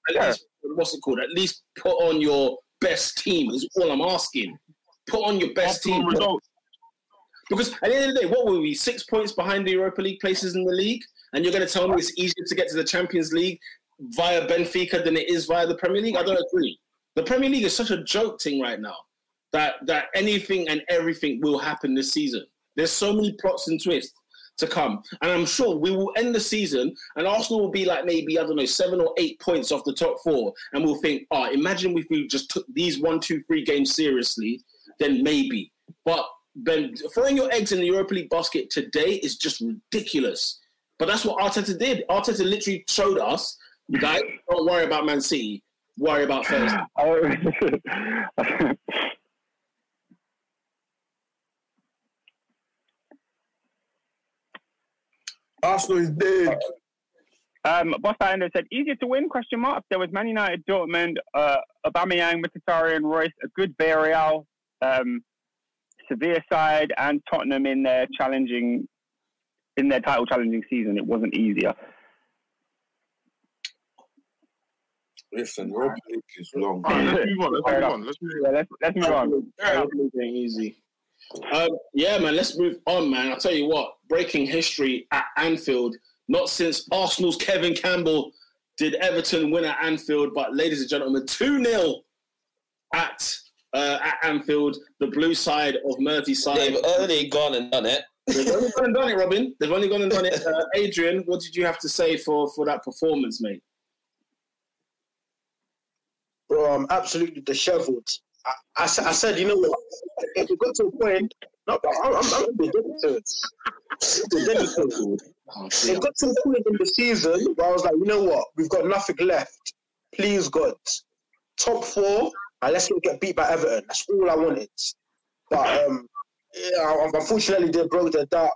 At least, least what's it called? At least put on your best team is all I'm asking. Put on your best team. results. Because at the end of the day, what were we? Six points behind the Europa League places in the league, and you're going to tell me it's easier to get to the Champions League via Benfica than it is via the Premier League? I don't agree. The Premier League is such a joke thing right now that that anything and everything will happen this season. There's so many plots and twists to come, and I'm sure we will end the season, and Arsenal will be like maybe I don't know seven or eight points off the top four, and we'll think, oh, imagine if we just took these one, two, three games seriously, then maybe. But Ben, throwing your eggs in the Europa League basket today is just ridiculous. But that's what Arteta did. Arteta literally showed us, guys, don't worry about Man City, worry about Thursday. Oh. Arsenal is dead. Um, Boss Endo said, easier to win, question mark. There was Man United, Dortmund, uh, Aubameyang, Mkhitaryan, Reus, a good Villarreal, um, Sevilla side, and Tottenham in their challenging, in their title challenging season. It wasn't easier. Listen, Europa League is long. All right, let's move on. Let's move on. Let's move Yeah, let's, let's move on. Yeah, easy. Um, yeah, man, let's move on, man. I'll tell you what, breaking history at Anfield. Not since Arsenal's Kevin Campbell did Everton win at Anfield, but ladies and gentlemen, 2 0 at, uh, at Anfield, the blue side of Merseyside. They've only gone and done it. They've only gone and done it, Robin. They've only gone and done it. Uh, Adrian, what did you have to say for, for that performance, mate? bro, I'm absolutely dishevelled. I, I, I said, you know what? If it got to a point, no, I'm, I'm, I'm. Ridiculous. Oh, It got to a point in the season where I was like, you know what? We've got nothing left. Please, God. Top four, and let's not get beat by Everton. That's all I wanted. But um, yeah, unfortunately, they broke their dark.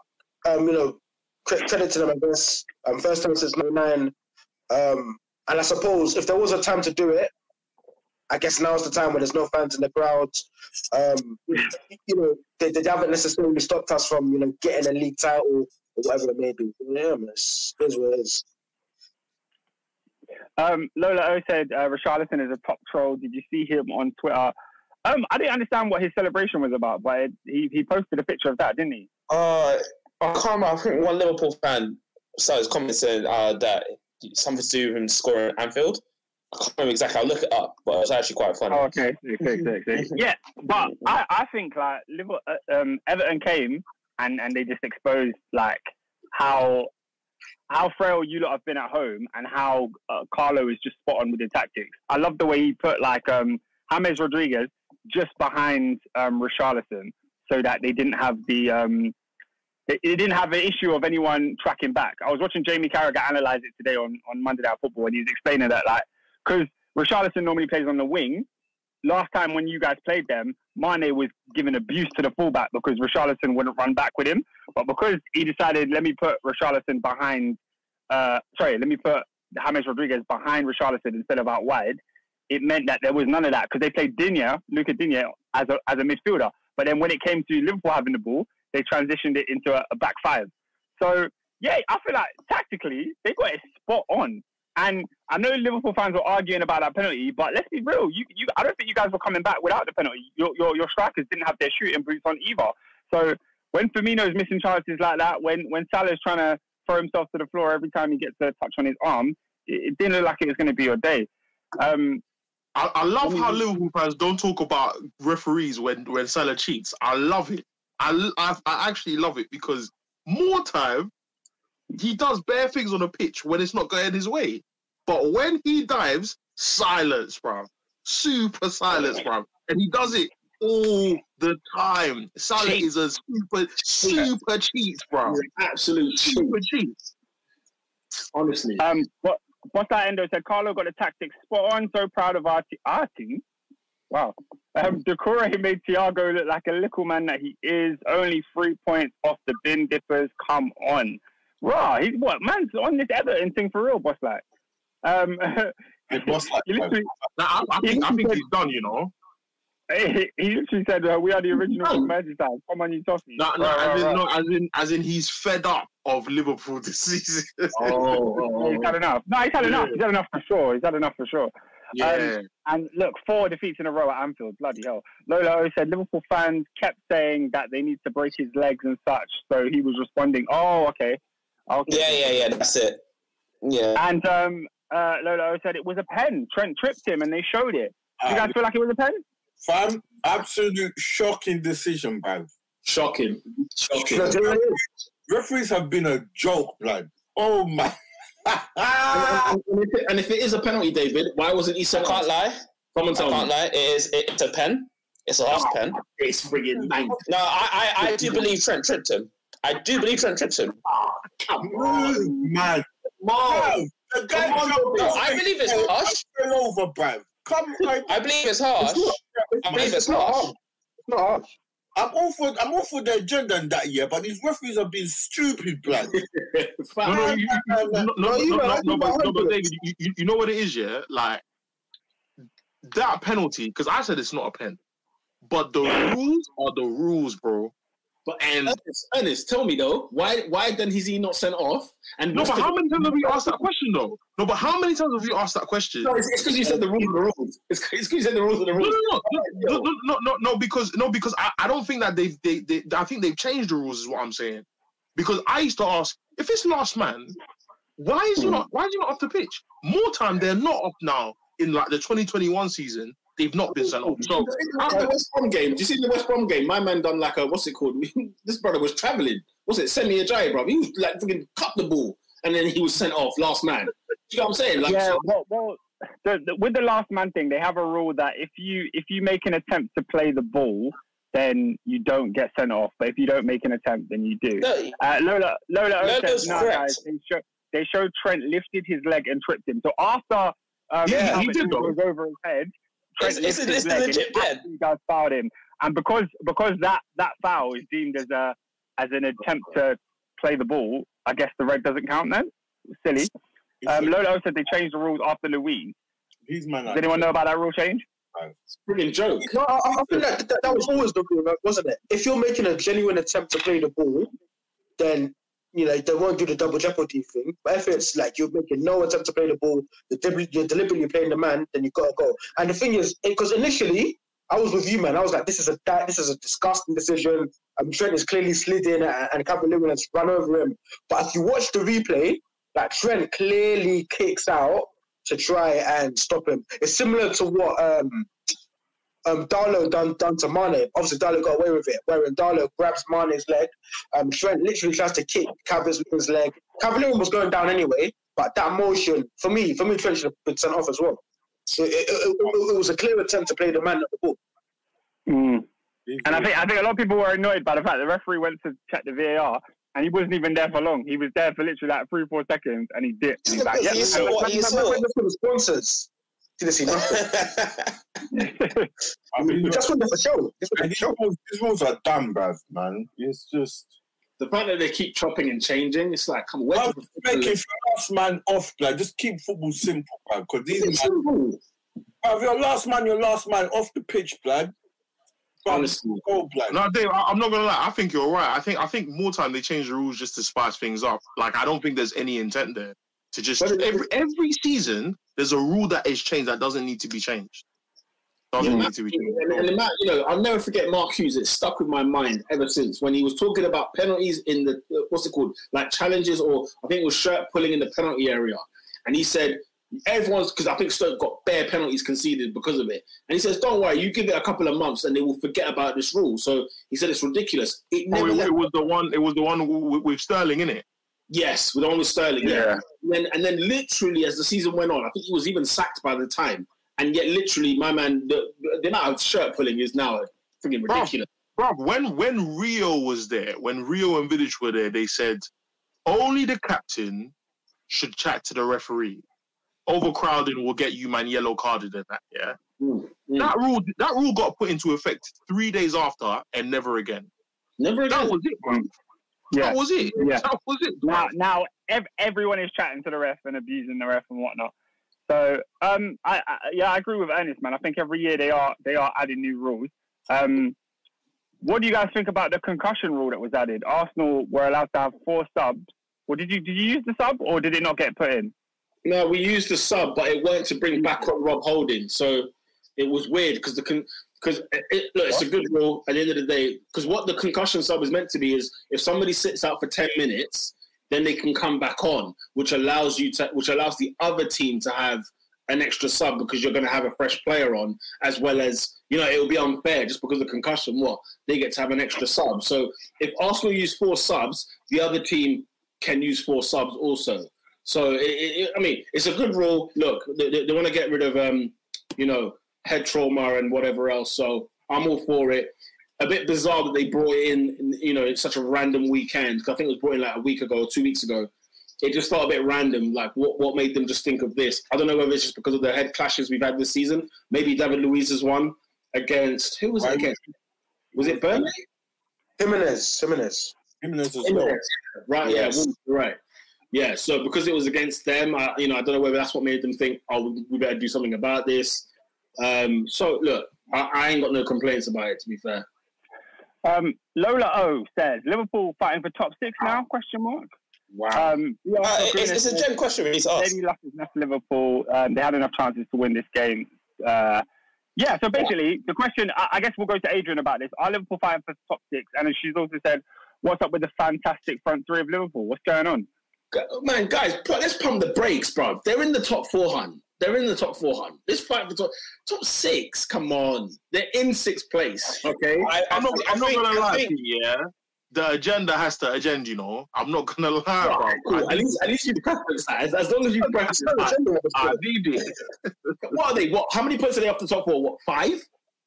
Um, you know, credit to them, I guess. Um, first time since '99. Um, and I suppose if there was a time to do it, I guess now's the time when there's no fans in the crowd. Um, you know, they, they haven't necessarily stopped us from, you know, getting a league title or whatever it may be. Yeah, man, it's, it is what it is. Um, Lola O said uh, Richarlison is a top troll. Did you see him on Twitter Um, I didn't understand what his celebration was about, but it, he he posted a picture of that, didn't he? Uh, I can't remember. I think one Liverpool fan started commenting uh, that something to do with him scoring at Anfield. I can't remember exactly. I'll look it up, but it was actually quite funny. Oh, okay. okay, okay, okay. yeah, but I, I think like Liverpool, uh, um, Everton came and, and they just exposed like how how frail you lot have been at home and how uh, Carlo is just spot on with the tactics. I love the way he put like um, James Rodriguez just behind um, Richarlison so that they didn't have the um, they, they didn't have an issue of anyone tracking back. I was watching Jamie Carragher analyze it today on, on Monday Night Football and he was explaining that like because Richarlison normally plays on the wing. Last time when you guys played them, Mane was giving abuse to the fullback because Richarlison wouldn't run back with him. But because he decided, let me put Richarlison behind, uh, sorry, let me put James Rodriguez behind Richarlison instead of out wide, it meant that there was none of that because they played Digne, Luca Digne, as a, as a midfielder. But then when it came to Liverpool having the ball, they transitioned it into a, a back five. So, yeah, I feel like tactically, they got it spot on. And I know Liverpool fans were arguing about that penalty, but let's be real. You, you, I don't think you guys were coming back without the penalty. Your, your, your strikers didn't have their shooting boots on either. So when Firmino's missing chances like that, when when Salah's trying to throw himself to the floor every time he gets a touch on his arm, it, it didn't look like it was going to be your day. Um, I, I love how Liverpool fans don't talk about referees when when Salah cheats. I love it. I, I, I actually love it because more time he does bare things on the pitch when it's not going his way. But when he dives, silence, bro. Super silence, bro. And he does it all the time. Salah Cheat. is a super, super cheat, bro. Absolute Super cheat. honestly. um, what what's that Endo said? Carlo got the tactics spot on. So proud of our, t- our team. Wow. Um, Doucouré made Thiago look like a little man that he is. Only three points off the bin dippers. Come on. Raw. He's what? Man's on this Everton thing for real, boss. Like, um, boss like he literally, Nah, I, I think I think he's done, you know. he, he literally said, uh, "We are the original Merseyside. Come on, you toffee." No, no, Right, as right, in, right. no, as in, as in, he's fed up of Liverpool this season. oh, Yeah, he's had enough. No, he's had enough. He's had enough for sure. He's had enough for sure. yeah, And look, four defeats in a row at Anfield. Bloody hell. Lolo said Liverpool fans kept saying that they need to break his legs and such. So he was responding, oh, okay. Okay. Yeah, yeah, yeah. That's it. Yeah. And um, uh, Lolo said it was a pen. Trent tripped him and they showed it. Do you guys feel like it was a pen? fam, absolute shocking decision, man. shocking, shocking. No, do you know what it is? Referees have been a joke, blood. Oh my. and, if it, and if it is a penalty, David, why wasn't he I sent can't off? lie. Come and I can't me. lie. It is. It's a pen. It's a half pen. It's friggin' nine. No, I, I, I do believe Trent tripped him. I do believe Trent tripped him. Come Oh, on, man. man. The guy Come on, bro. off I believe it's hill harsh. and Fell over, bruv. Come on. I believe it's harsh. I believe it's harsh. It's not harsh. I'm all for I'm all for the agenda in that year, but these referees have been stupid, blood. No, no, you, you, no, no, no, No, you no, know, no, I no, think but, about no, but hundreds. David, you, you, you know what it is, yeah? Like that penalty, because I said it's not a pen, but the rules are the rules, bro. But And Ernest, Ernest, tell me though, why why then is he not sent off? And no, but how many times have you asked that question, though? No, but how many times have you asked that question? No, it's because you said the rules are the rules. It's because you said the rules are the rules. no, no, no, no, no, no, no, because no, because I, I don't think that they've they, they I think they've changed the rules is what I'm saying. Because I used to ask if it's last man, why is he hmm. not why is he not off the pitch? More time they're not off now in like the 2021 season. They've not been sent off. So In the West Brom game, do you see the West Brom game? My man done like a what's it called? this brother was traveling. What's it? Semi Ajayi, bro. He was like freaking cut the ball, and then he was sent off last man. Do you know what I'm saying? Like, yeah, so- well, well the, the, with the last man thing, they have a rule that if you if you make an attempt to play the ball, then you don't get sent off. But if you don't make an attempt, then you do. No, Uh, Lola, Lola O Lola's said, no, guys, they, show, they showed Trent lifted his leg and tripped him. So after um, Yeah, he did, though. was over his head, Trent It's- it's- lifted it's leg legit, and yeah. actually guys fouled him. And because because that that foul is deemed as a as an attempt to play the ball, I guess the red doesn't count then. Silly. Um, Lola said they changed the rules after Louise. These man Does anyone know about that rule change? it's a brilliant joke. No, I, I feel like that, that was always the rule, wasn't it? If you're making a genuine attempt to play the ball, then you know they won't do the double jeopardy thing. But if it's like you're making no attempt to play the ball, you're, you're deliberately playing the man, then you gotta go. And the thing is, because initially I was with you, man. I was like, this is a this is a disgusting decision. Um, Trent is clearly slid in and, and Lewin has run over him. But if you watch the replay, like Trent clearly kicks out to try and stop him. It's similar to what um, um, Darlow done, done to Mane. Obviously, Darlow got away with it, whereas Darlow grabs Mane's leg. Um, Trent literally tries to kick Calvert Lewin's leg. Calvert Lewin was going down anyway, but that motion, for me, for me, Trent should have been sent off as well. So it, it, it, it was a clear attempt to play the man at the ball. Mm. And I think I think a lot of people were annoyed by the fact the referee went to check the VAR and he wasn't even there for long. He was there for literally like three, four seconds, and he dipped. And he's like, yeah, "Yep, you saw what you saw. what the sponsors. Didn't nothing. I mean, Just went there for show. Just went there these show. rules, these rules are dumb, bruv, man. It's just. The fact that they keep chopping and changing, it's like, come on, where Bruv, did the make football- it last man off, like, just keep football simple, bruv. Because these It's man, simple. bruv, your last man, your last man off the pitch, blood. Honestly. go, blood. No, Dave, I, I'm not gonna lie. I think you're right. I think I think more time they change the rules just to spice things up. Like I don't think there's any intent there to just every every season there's a rule that is changed that doesn't need to be changed. Doesn't Yeah. need to be changed. And, and the amount- you know, I'll never forget Mark Hughes. It stuck with my mind ever since when he was talking about penalties in the uh, what's it called, like challenges, or I think it was shirt pulling in the penalty area, and he said everyone's because I think Stoke got bare penalties conceded because of it, and he says, "Don't worry, you give it a couple of months and they will forget about this rule." So he said it's ridiculous. It Oh, it, it was the one. It was the one with, with Sterling in it. Yes, with the one with Sterling. Yeah. Yeah. And then, and then literally as the season went on, I think he was even sacked by the time. And yet, literally, my man, the, the amount of shirt pulling is now freaking ridiculous. Bro, when when Rio was there, when Rio and Vidić were there, they said only the captain should chat to the referee. Overcrowding will get you man yellow carded and that. Yeah, Mm, mm. that rule that rule got put into effect three days after and never again. Never again. That again. was it, bro. Yeah. That was it. Yeah. That was it. Now, now ev- everyone is chatting to the ref and abusing the ref and whatnot. So, um, I, I yeah, I agree with Ernest, man. I think every year they are they are adding new rules. Um, what do you guys think about the concussion rule that was added? Arsenal were allowed to have four subs. Well, did you did you use the sub or did it not get put in? No, we used the sub, but it weren't to bring back on Rob Holding. So it was weird because the because it, look, it's a good rule at the end of the day. Because what the concussion sub is meant to be is if somebody sits out for ten minutes, then they can come back on, which allows you to, which allows the other team to have an extra sub because you're going to have a fresh player on, as well as you know it will be unfair just because of concussion. What they get to have an extra sub. So if Arsenal use four subs, the other team can use four subs also. So it, it, I mean, it's a good rule. Look, they, they, they want to get rid of um, you know, head trauma and whatever else. So I'm all for it. A bit bizarre that they brought it in, you know, it's such a random weekend. I think it was brought in like a week ago or two weeks ago. It just felt a bit random. Like, what, what made them just think of this? I don't know whether it's just because of the head clashes we've had this season. Maybe David Luiz's one against who was it against? Was it Burnley? Jimenez, Jimenez. Jimenez as well. Right, Yes. yeah, right. Yeah, so because it was against them, I, you know, I don't know whether that's what made them think, oh, we- we better do something about this. Um, so look, I, I ain't got no complaints about it. To be fair, Um, Lola O says Liverpool fighting for top six now? Question mark. wow. Um, yeah, Uh, it's, it's a gem question we need to ask. Luck has left Liverpool. Um, they had enough chances to win this game. Uh, yeah, so basically, the question I, I guess we'll go to Adrian about this. Are Liverpool fighting for top six? And she's also said, What's up with the fantastic front three of Liverpool? What's going on? Man, guys, let's pump the brakes, bro. They're in the top four hun. They're in the top four hun. Let's fight for top top six. Come on, they're in sixth place. Okay, I, I I'm not. I'm I not gonna lie think- to you. Yeah, the agenda has to agenda. You know, I'm not gonna lie, bro. Alright, cool. At least, at least you preference that. As, as long as you practice that. I did it. What are they? What? How many points are they off the top four? What? Five?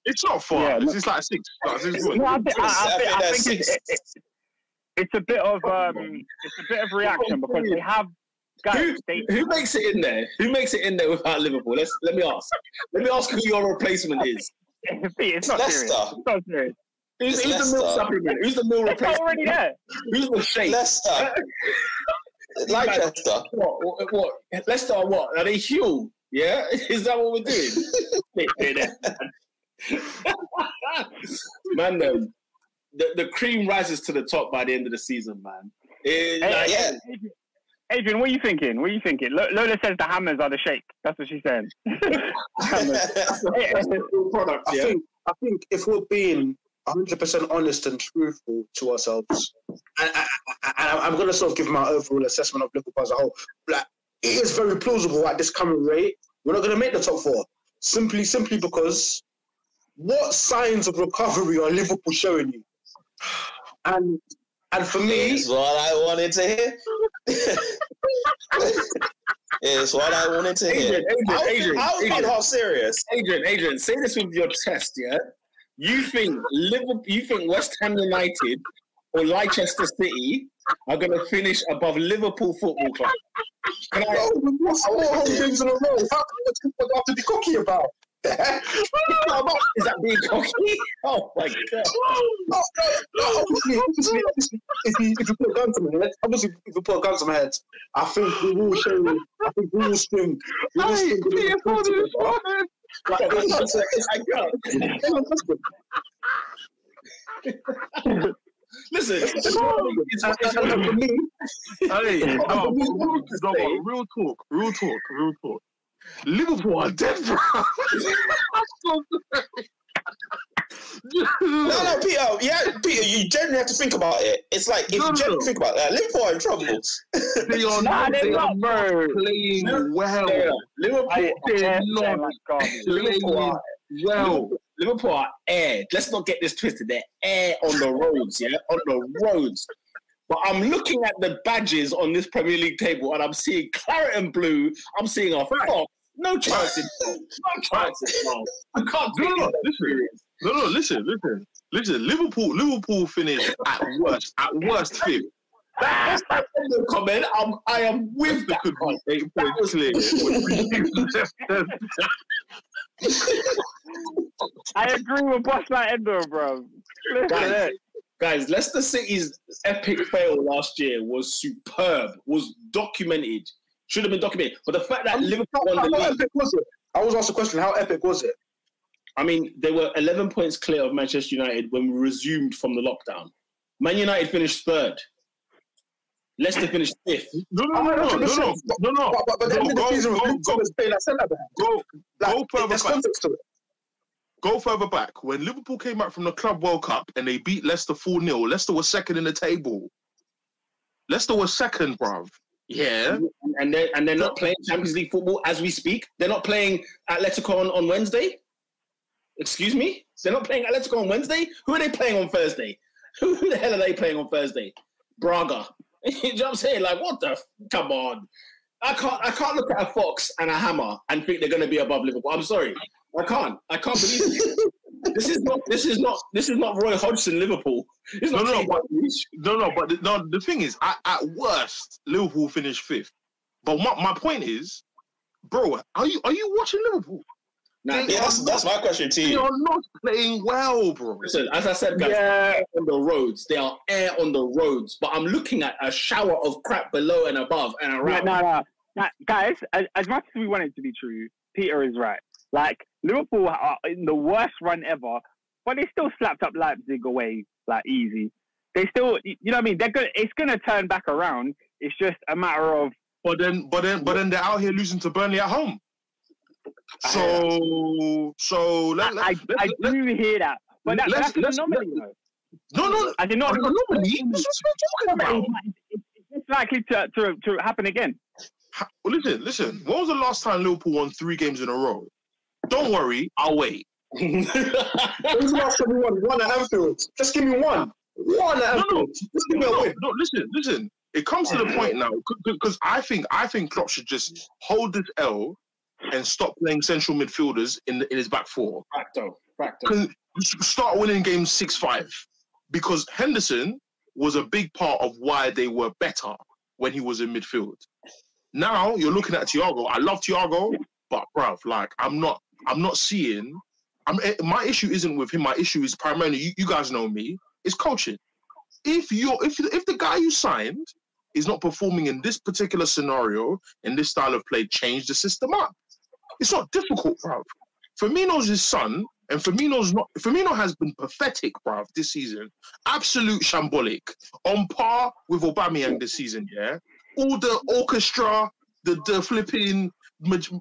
It's not far. Yeah, it's no- just like six. Like six. No, I, thi- I, I, think, I it's, a bit of um, it's a bit of reaction because they have guys. Who, They, who makes it in there? Who makes it in there without Liverpool? Let's let me ask. Let me ask who your replacement is. It's not serious. Leicester. It's not serious. Who's, It's who's the meal Leicester. supplement? Who's the meal It's replacement? already there. Who's the shake? Leicester, Leicester. What, what, what? Leicester are what? Are they Hugh? Yeah? Is that what we're doing? man, the, the cream rises to the top by the end of the season, man. It- Hey, like- yeah. Adrian, Adrian, what are you thinking? What are you thinking? Lo- Lola says the hammers are the shake. That's what she's saying. Hammers. that's the product, I yeah? think I think if we're being 100% honest and truthful to ourselves, and I, I, I, I'm going to sort of give my overall assessment of Liverpool as a whole. Like, it is very plausible at this current rate. We're not going to make the top four simply, simply because what signs of recovery are Liverpool showing you? And and for me, It's what I wanted to hear. it's what I wanted to hear. Adrian, Adrian, I was, Adrian, I was Adrian. half serious. Adrian, Adrian, say this with your chest, yeah? You think Liverpool, you think West Ham United or Leicester City are going to finish above Liverpool Football Club? Can I, we've lost four home games in a row. How can we have to be cocky about? Is that being cocky? Oh my god! No, no, no, obviously, obviously, obviously, if you if you put a gun to my head, obviously, if you put a gun to my head, I think we will show. I think we will swing. We will swing. with the- Like, I hang on, can't. hang listen. Listen, it's, And- it's, and- and for me, Hey, no, no, no, to no, say- real talk, real talk, real talk. Liverpool are dead, bro. I'm so sorry. No, no, Peter. Yeah, Peter. You genuinely have to think about it. It's like if No, you genuinely no. think about that, Liverpool are in trouble. They are Nah, not, they're are not, bro. playing well. yeah, Liverpool, I They're see not like garbage. Liverpool, Well, Liverpool are air. Let's not get this twisted. They're air on the roads, yeah, on the roads. But I'm looking at the badges on this Premier League table, and I'm seeing claret and blue. I'm seeing a fox. No chance in. No chance in. I can't do no, this. listen. no, no, listen, listen, listen. Liverpool, Liverpool finished at worst, at worst fifth. That's that comment. I'm, I am with that. Could comment. be eight points clear. I agree with Boss Like Endo, bro. Listen, Guys, guys, Leicester City's epic fail last year was superb, was documented, should have been documented. But the fact that Liverpool won how the league, epic was it? I was asked a question. How epic was it? I mean, they were 11 points clear of Manchester United when we resumed from the lockdown. Man United finished third. Leicester finished fifth. No, no, no, no, no, no, no, no. But, but, but the Go, end of the go, season, go, Luke go. Thomas playing at centre back. Go, Like, go further there's back. context to it. Go further back. When Liverpool came back from the Club World Cup and they beat Leicester 4 0, Leicester was second in the table. Leicester was second, bruv. Yeah. And they're, and they're not playing Champions League football as we speak. They're not playing Atletico on, on Wednesday. Excuse me? They're not playing Atletico on Wednesday? Who are they playing on Thursday? Who, who the hell are they playing on Thursday? Braga. you know what I'm saying? Like, what the? F- come on. I can't. I can't look at a fox and a hammer and think they're going to be above Liverpool. I'm sorry. I can't. I can't believe it. this is not. This is not. This is not Roy Hodgson Liverpool. It's No, not no, but- No, no, but the, no, the thing is, at, at worst, Liverpool finished fifth. But my, my point is, bro, are you are you watching Liverpool? Nah, Yeah, that's, that's my question to you. They you. are not playing well, bro. Listen, as I said, guys, Yeah. on the roads. They are air on the roads. But I'm looking at a shower of crap below and above and No, around. no, no. Nah, guys, as, as much as we want it to be true, Peter is right. Like, Liverpool are in the worst run ever, but they still slapped up Leipzig away, like, easy. They still, you know what I mean? They're gonna, it's going to turn back around. It's just a matter of, But then, but then, but then they're out here losing to Burnley at home. So, so let, let, I, let, I let- do hear that. But that, that's an let's- anomaly, though. no, no, I did not. anomaly. That's what we're talking about. It's, likely to, to, to happen again. Well, listen, listen. When was the last time Liverpool won three games in a row? Don't worry, I'll wait. When was the last time we won? One at Anfield. Just give me one. One at No, no. Anfield. Just give me a No, win. no, listen, listen. It comes to the point uh. now because I think I think Klopp should just hold this L and stop playing central midfielders in the, in his back four. Facto, facto. Start winning games six five because Henderson was a big part of why they were better when he was in midfield. Now you're looking at Thiago. I love Thiago, but bruv, like I'm not I'm not seeing. I'm eh, my issue isn't with him. My issue is primarily you, you guys know me. It's coaching. If you're if if the guy you signed is not performing in this particular scenario in this style of play, change the system up. It's not difficult, bruv. Firmino's his son, and Firmino's not. Firmino has been pathetic, bruv, this season. Absolute shambolic, on par with Aubameyang this season. Yeah, all the orchestra, the the flipping,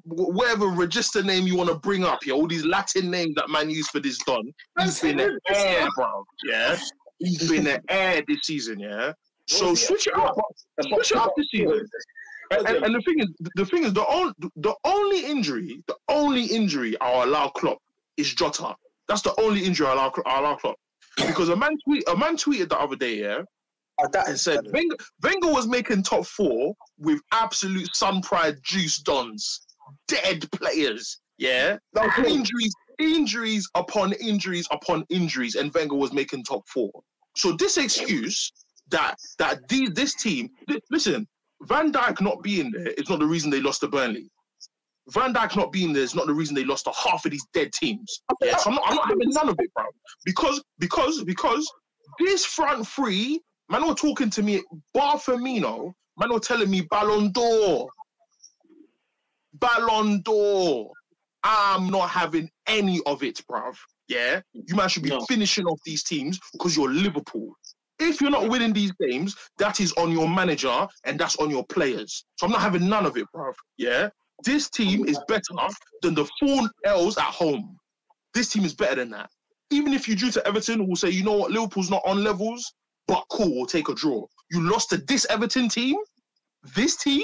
whatever register name you want to bring up, yeah, all these Latin names that man used for this Don. He's been an air, bro. Yeah, he's been an air this season. Yeah, so switch it up, switch it up this season. And, and, and the thing is, the thing is, the only the only injury, the only injury I'll allow Klopp is Jota. That's the only injury I'll allow, I'll allow Klopp. Because a man tweet, a man tweeted the other day, yeah, That and said Wenger, Wenger was making top four with absolute sun pride juice dons, dead players. Yeah, injuries, injuries upon injuries upon injuries, and Wenger was making top four. So this excuse that that the, this team, li- listen, Van Dijk not being there is not the reason they lost to Burnley. Van Dijk not being there is not the reason they lost to half of these dead teams. Yeah, so I'm not, I'm not having none of it, bro. Because because because this front three, man, were talking to me, Bar Firmino, man, were telling me Ballon d'Or, Ballon d'Or. I'm not having any of it, bruv. Yeah, you man should be No. finishing off these teams because you're Liverpool. If you're not winning these games, that is on your manager and that's on your players. So I'm not having none of it, bruv. Yeah, this team is better than the four L's at home. This team is better than that. Even if you drew to Everton, we'll say, you know what, Liverpool's not on levels, but cool, we'll take a draw. You lost to this Everton team, this team.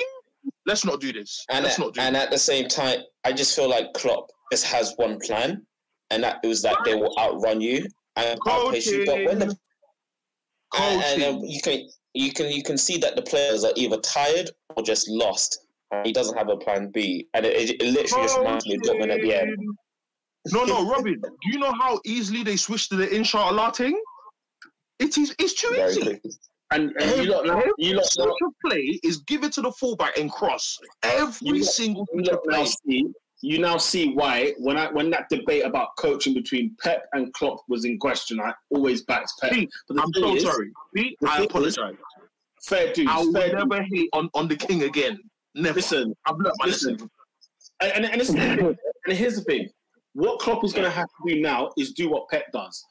Let's not do this. And Let's at, not do and this. at the same time, I just feel like Klopp just has one plan, and that it was that they will outrun you and outpace you. But when the and, and, um, you can you can you can see that the players are either tired or just lost. He doesn't have a plan B, and it, it, it literally just reminds me of Dortmund at the end. No, no, Robin. Do you know how easily they switched to the inshallah thing? It is. It's too Very easy. quickly. And, and you lot, now, you lot, now, Switch of play is give it to the fullback and cross every You single you lot of now see, you now see why when I when that debate about coaching between Pep and Klopp was in question, I always backed Pep. Pete, But I'm so is, sorry. Pete, the I thing is- apologize. fair dues, I will fair dues. never hate on, on the king again. Never. Listen, I've learned my listen. lesson. And, and, and, this is the thing. and here's the thing: what Klopp is going to have to do now is do what Pep does: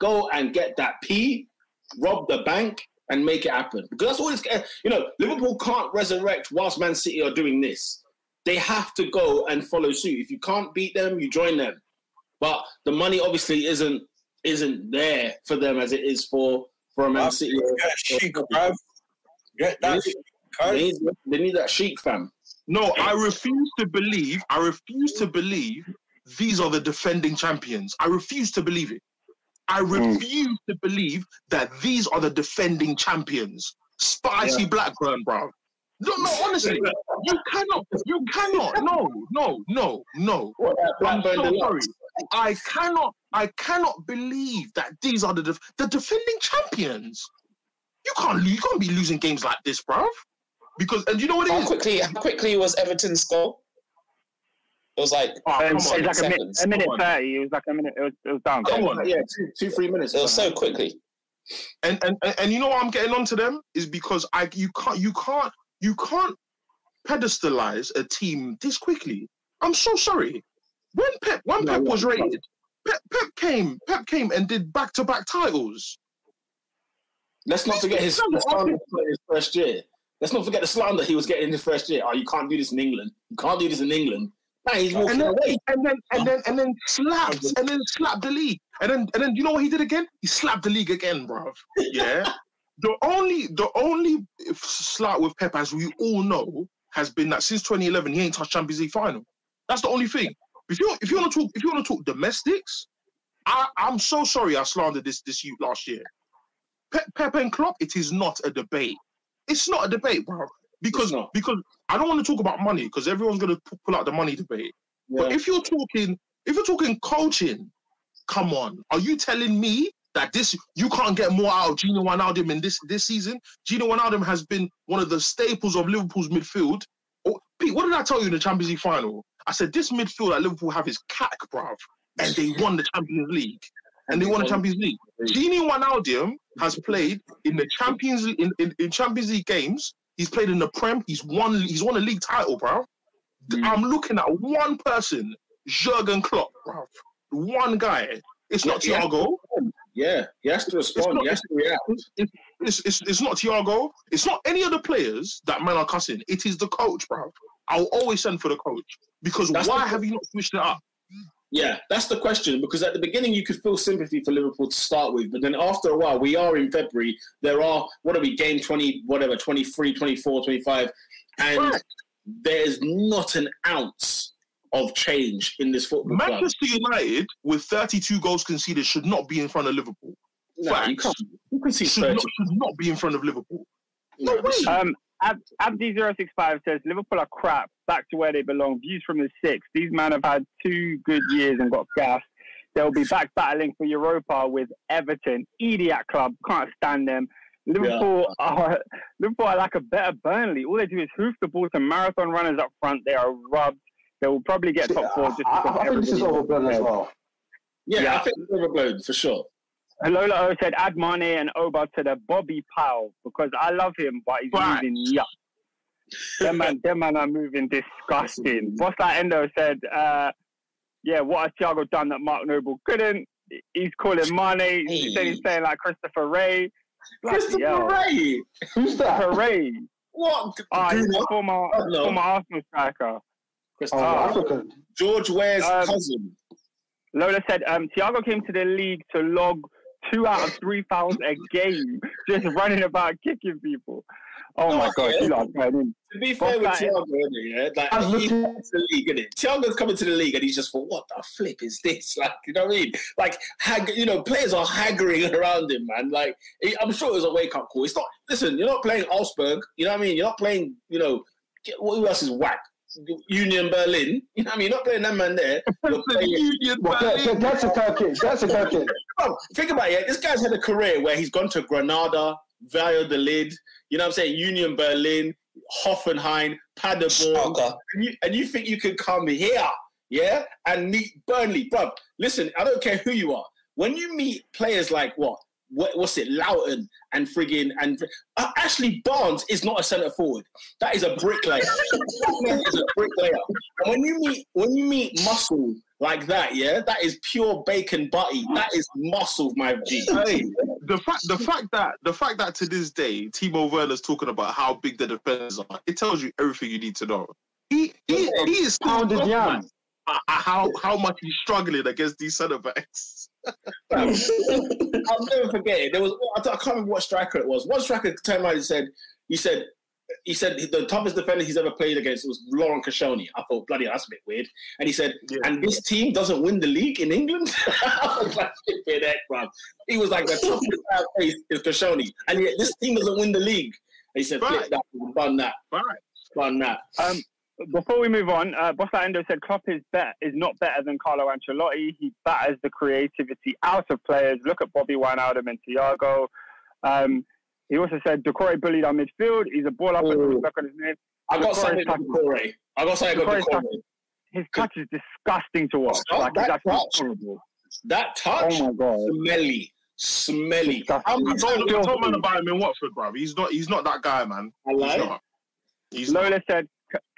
go and get that P, rob the bank, and make it happen. Because that's all it's. Eh, you know, Liverpool can't resurrect whilst Man City are doing this. They have to go and follow suit. If you can't beat them, you join them. But the money obviously isn't isn't there for them as it is for for a Man Bruv, City. Get chic, bruv. Get that. They chic, They need, they need that chic fam. No, I refuse to believe. I refuse to believe these are the defending champions. I refuse to believe it. I hmm. refuse to believe that these are the defending champions. Spicy Blackburn, bro. No, no, honestly, you cannot. You cannot. No, no, no, no. What I'm so sorry. I cannot. I cannot believe that these are the def- the defending champions. You can't. You can't be losing games like this, bro. Because and you know what it How is. quickly? How quickly was Everton's goal? It was like Oh, oh come it's on. like a, minute, a minute thirty. It was like a minute. It was, it was down. Come on. Yeah, two, two, three minutes. it was so quickly. and and and- and you know what I'm getting onto them is because I you can't you can't you can't pedestalize a team this quickly. I'm so sorry. When Pep when No, Pep was no. rated, Pep, Pep came Pep came and did back to back titles. Let's not forget his, the slander in his first year. Let's not forget the slander he was getting in his first year. Oh, you can't do this in England. You can't do this in England. He's walking And then, away. and then and then and then slapped and then slapped the league. And then and then you know what he did again? He slapped the league again, bruv. Yeah. the only the only slap with Pep, as we all know, has been that since 2011 he ain't touched Champions League final. That's the only thing. If you if you want to talk if you want to talk domestics, I, I'm so sorry I slandered this this youth last year. Pep, Pep and Klopp, it is not a debate. It's not a debate, bro. Because because I don't want to talk about money because everyone's gonna pull out the money debate. But if you're talking, if you're talking coaching, come on, are you telling me that this you can't get more out of Gini Wijnaldum in this this season? Gini Wijnaldum has been one of the staples of Liverpool's midfield. Oh, Pete, what did I tell you in the Champions League final? I said this midfield that Liverpool have is cack, bruv, and they won the Champions League, and they won the Champions League. Gini Wijnaldum has played in the Champions League in, in, in Champions League games. He's played in the Prem. He's won. He's won a league title, bro. Mm. I'm looking at one person, Jurgen Klopp, bro. One guy. It's not Yeah, yeah. Thiago. Yeah, he has to respond. not- he has to react. It's, it's, it's, it's not Thiago. It's not any of the players that man are cussing. It is the coach, bro. I'll always send for the coach because That's why the- have you not switched it up? Yeah, that's the question because at the beginning you could feel sympathy for Liverpool to start with, but then after a while, we are in February. There are, what are we, game 20, whatever, 23, 24, 25, and Right. there's not an ounce of change in this football club. Manchester United with 32 goals conceded should not be in front of Liverpool. No, you can't. You can see Should not, should not be in front of Liverpool. No, way. Um, Ab- Abdi065 says Liverpool are crap, back to where they belong. Views from the six. These men have had two good years and got gassed. They'll be back battling for Europa with Everton. Idiot club, can't stand them. Liverpool are Liverpool are like a better Burnley. All they do is hoof the ball to marathon runners up front. They are rubbed. They will probably get top four. Just I, I, I think this is everybody- overblown as well. yeah, Yeah. I think it's overblown for sure. Lola O said add Mane and Oba to the Bobby Powell because I love him, but he's Right. moving yuck. them man, them man are moving disgusting. What's that Endo said? Uh, yeah, what has Thiago done that Mark Noble couldn't? He's calling Mane. He said he's playing like Christopher Wreh. Bloody Christopher hell. Wreh! Who's that? Christopher Wreh. What? Ah, he's a former, Oh, no. former Arsenal striker. Christopher Oh. African. George Weah's Um, cousin. Lola said um, Thiago came to the league to log two out of three fouls a game, just running about kicking people. Oh my Oh, god, you lot are. To be fair with? Thiago, yeah, like he's looking- coming to the league, isn't it? Thiago's coming to the league, and he's just for what the flip is this? Like, you know what I mean? Like, hag- you know, players are haggling around him, man. Like, I'm sure it was a wake up call. It's not. Listen, you're not playing Augsburg. You know what I mean? You're not playing. You know, who else is whack? Union Berlin. You know what I mean? You're not playing that man there. You're playing. Union Well, get, Berlin. get, that's a Turkish. That's a Turkish. Oh, bro, think about it. This guy's had a career where he's gone to Granada, Valladolid. You know what I'm saying? Union Berlin, Hoffenheim, Paderborn. And you, and you think you can come here, yeah, and meet Burnley, bro? Listen, I don't care who you are. When you meet players like what, what what's it, Loughton and friggin' and uh, Ashley Barnes is not a centre forward. That is a bricklayer. that is a bricklayer. And when you meet when you meet muscle like that, yeah, that is pure bacon butty. That is muscle, my G. Hey, the fact the fact that the fact that to this day Timo Werner's talking about how big the defenders are, it tells you everything you need to know. He he, he is still Pounded gobsmacked yam. at- at how how much he's struggling against these centre backs. I'll never forget it. There was I can't remember what striker it was. One striker turned around and said, "He said, he said the toughest defender he's ever played against was Laurent Koscielny." I thought, bloody, hell, that's a bit weird. And he said, Yeah. "And this team doesn't win the league in England." I was like, "Flipping heck, bruv." He was like, "The toughest I've faced is Koscielny, and yet this team doesn't win the league." And he said, "Flip that, bun that, Right. bun that." Um, before we move on, uh, Bossa Endo said Klopp is bet is not better than Carlo Ancelotti. He batters the creativity out of players. Look at Bobby Wijnaldum and Thiago. Um, he also said Doucouré bullied our midfield. He's a ball up and Oh. back on his name. I got Doucouré's something touch- on Doucouré. I got something on Doucouré's Doucouré. His touch is disgusting to watch. Oh, like, that he's actually touch. horrible. That touch, Oh my god. smelly, smelly. Disgusting. How I told, times- I told man about him in Watford, bro. He's not he's not that guy, man. I He's lied. not. He's not. Lola said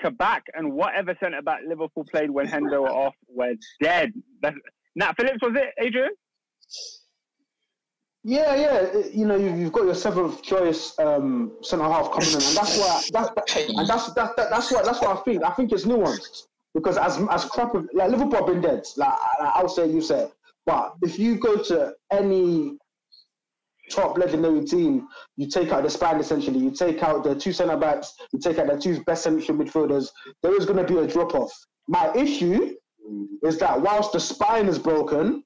Kabak and whatever centre back Liverpool played when Hendo were off were dead. Nat Phillips was it, Adrian? Yeah, yeah. You know, you've, you've got your seventh choice um, centre half coming in, and that's why. That, and that's that, that, that's why. That's what I think. I think it's nuanced because as as crap as- like Liverpool have been dead. Like I'll say, you say. But if you go to any top legendary team, you take out the spine essentially. You take out the two centre backs. You take out the two best central midfielders. There is going to be a drop off. My issue is that whilst the spine is broken,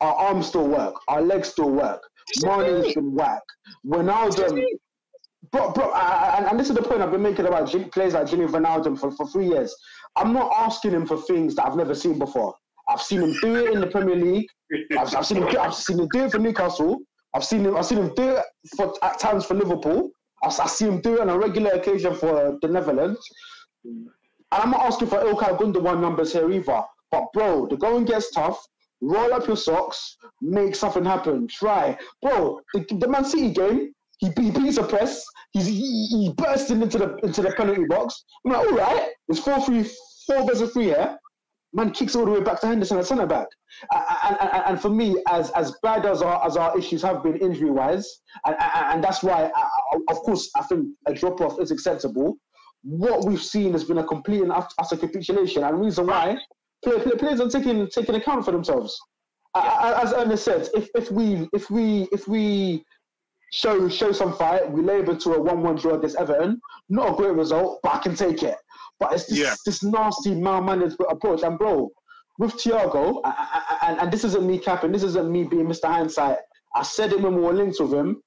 our arms still work, our legs still work. Mane's been whack. Wijnaldum, bro, bro, I, I- and, and this is the point I've been making about Jim, players like Gini Wijnaldum for, for three years. I'm not asking him for things that I've never seen before. I've seen him do it in the Premier League. I've, I've seen him. I've seen him do it for Newcastle. I've seen him. I've seen him do it for at times for Liverpool. I've, I've seen him do it on a regular occasion for the Netherlands. And I'm not asking for Ilkay Gundogan numbers here either. But bro, the going gets tough. Roll up your socks, make something happen. Try, bro. The, the Man City game, he, he beats a press. He's he, he bursting into the into the penalty box. I'm like, all right, it's four three four versus three here. Man kicks all the way back to Henderson at centre back. And, and, and, for me, as as bad as our as our issues have been injury wise, and, and, that's why, I, of course, I think a drop off is acceptable. what we've seen has been a complete and utter capitulation. And the reason why play, play, players are taking taking account for themselves. I- As Ernest said, if, if we if we if we show show some fight, we labour to a one-one draw against Everton. Not a great result, but I can take it. But it's this, Yeah. this nasty mal-mannered approach. And bro, with Thiago, I- I- I- and, and this isn't me capping, this isn't me being Mr. Hindsight. I said it when we were linked with him.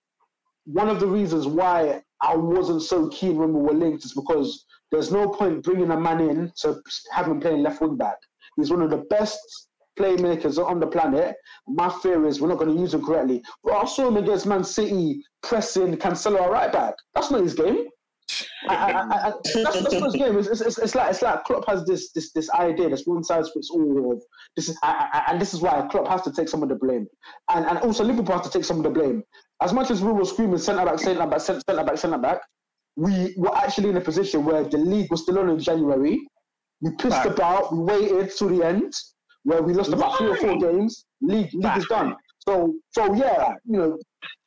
One of the reasons why I wasn't so keen when we were linked is because there's no point bringing a man in to have him playing left wing back. He's one of the best playmakers on the planet. My fear is we're not going to use him correctly. Bro, I saw him against Man City pressing Cancelo right back. That's not his game. I, I, I, I, that's, that's his game. It's, it's, it's like it's like Klopp has this this this idea, this one size fits all of this is, and this is why Klopp has to take some of the blame, and and also Liverpool has to take some of the blame. As much as we were screaming centre back, centre back, centre back, centre back, we were actually in a position where the league was still on in January. We pissed Right. about, we waited to the end, where we lost about three or four games. League league is done. So so yeah, you know,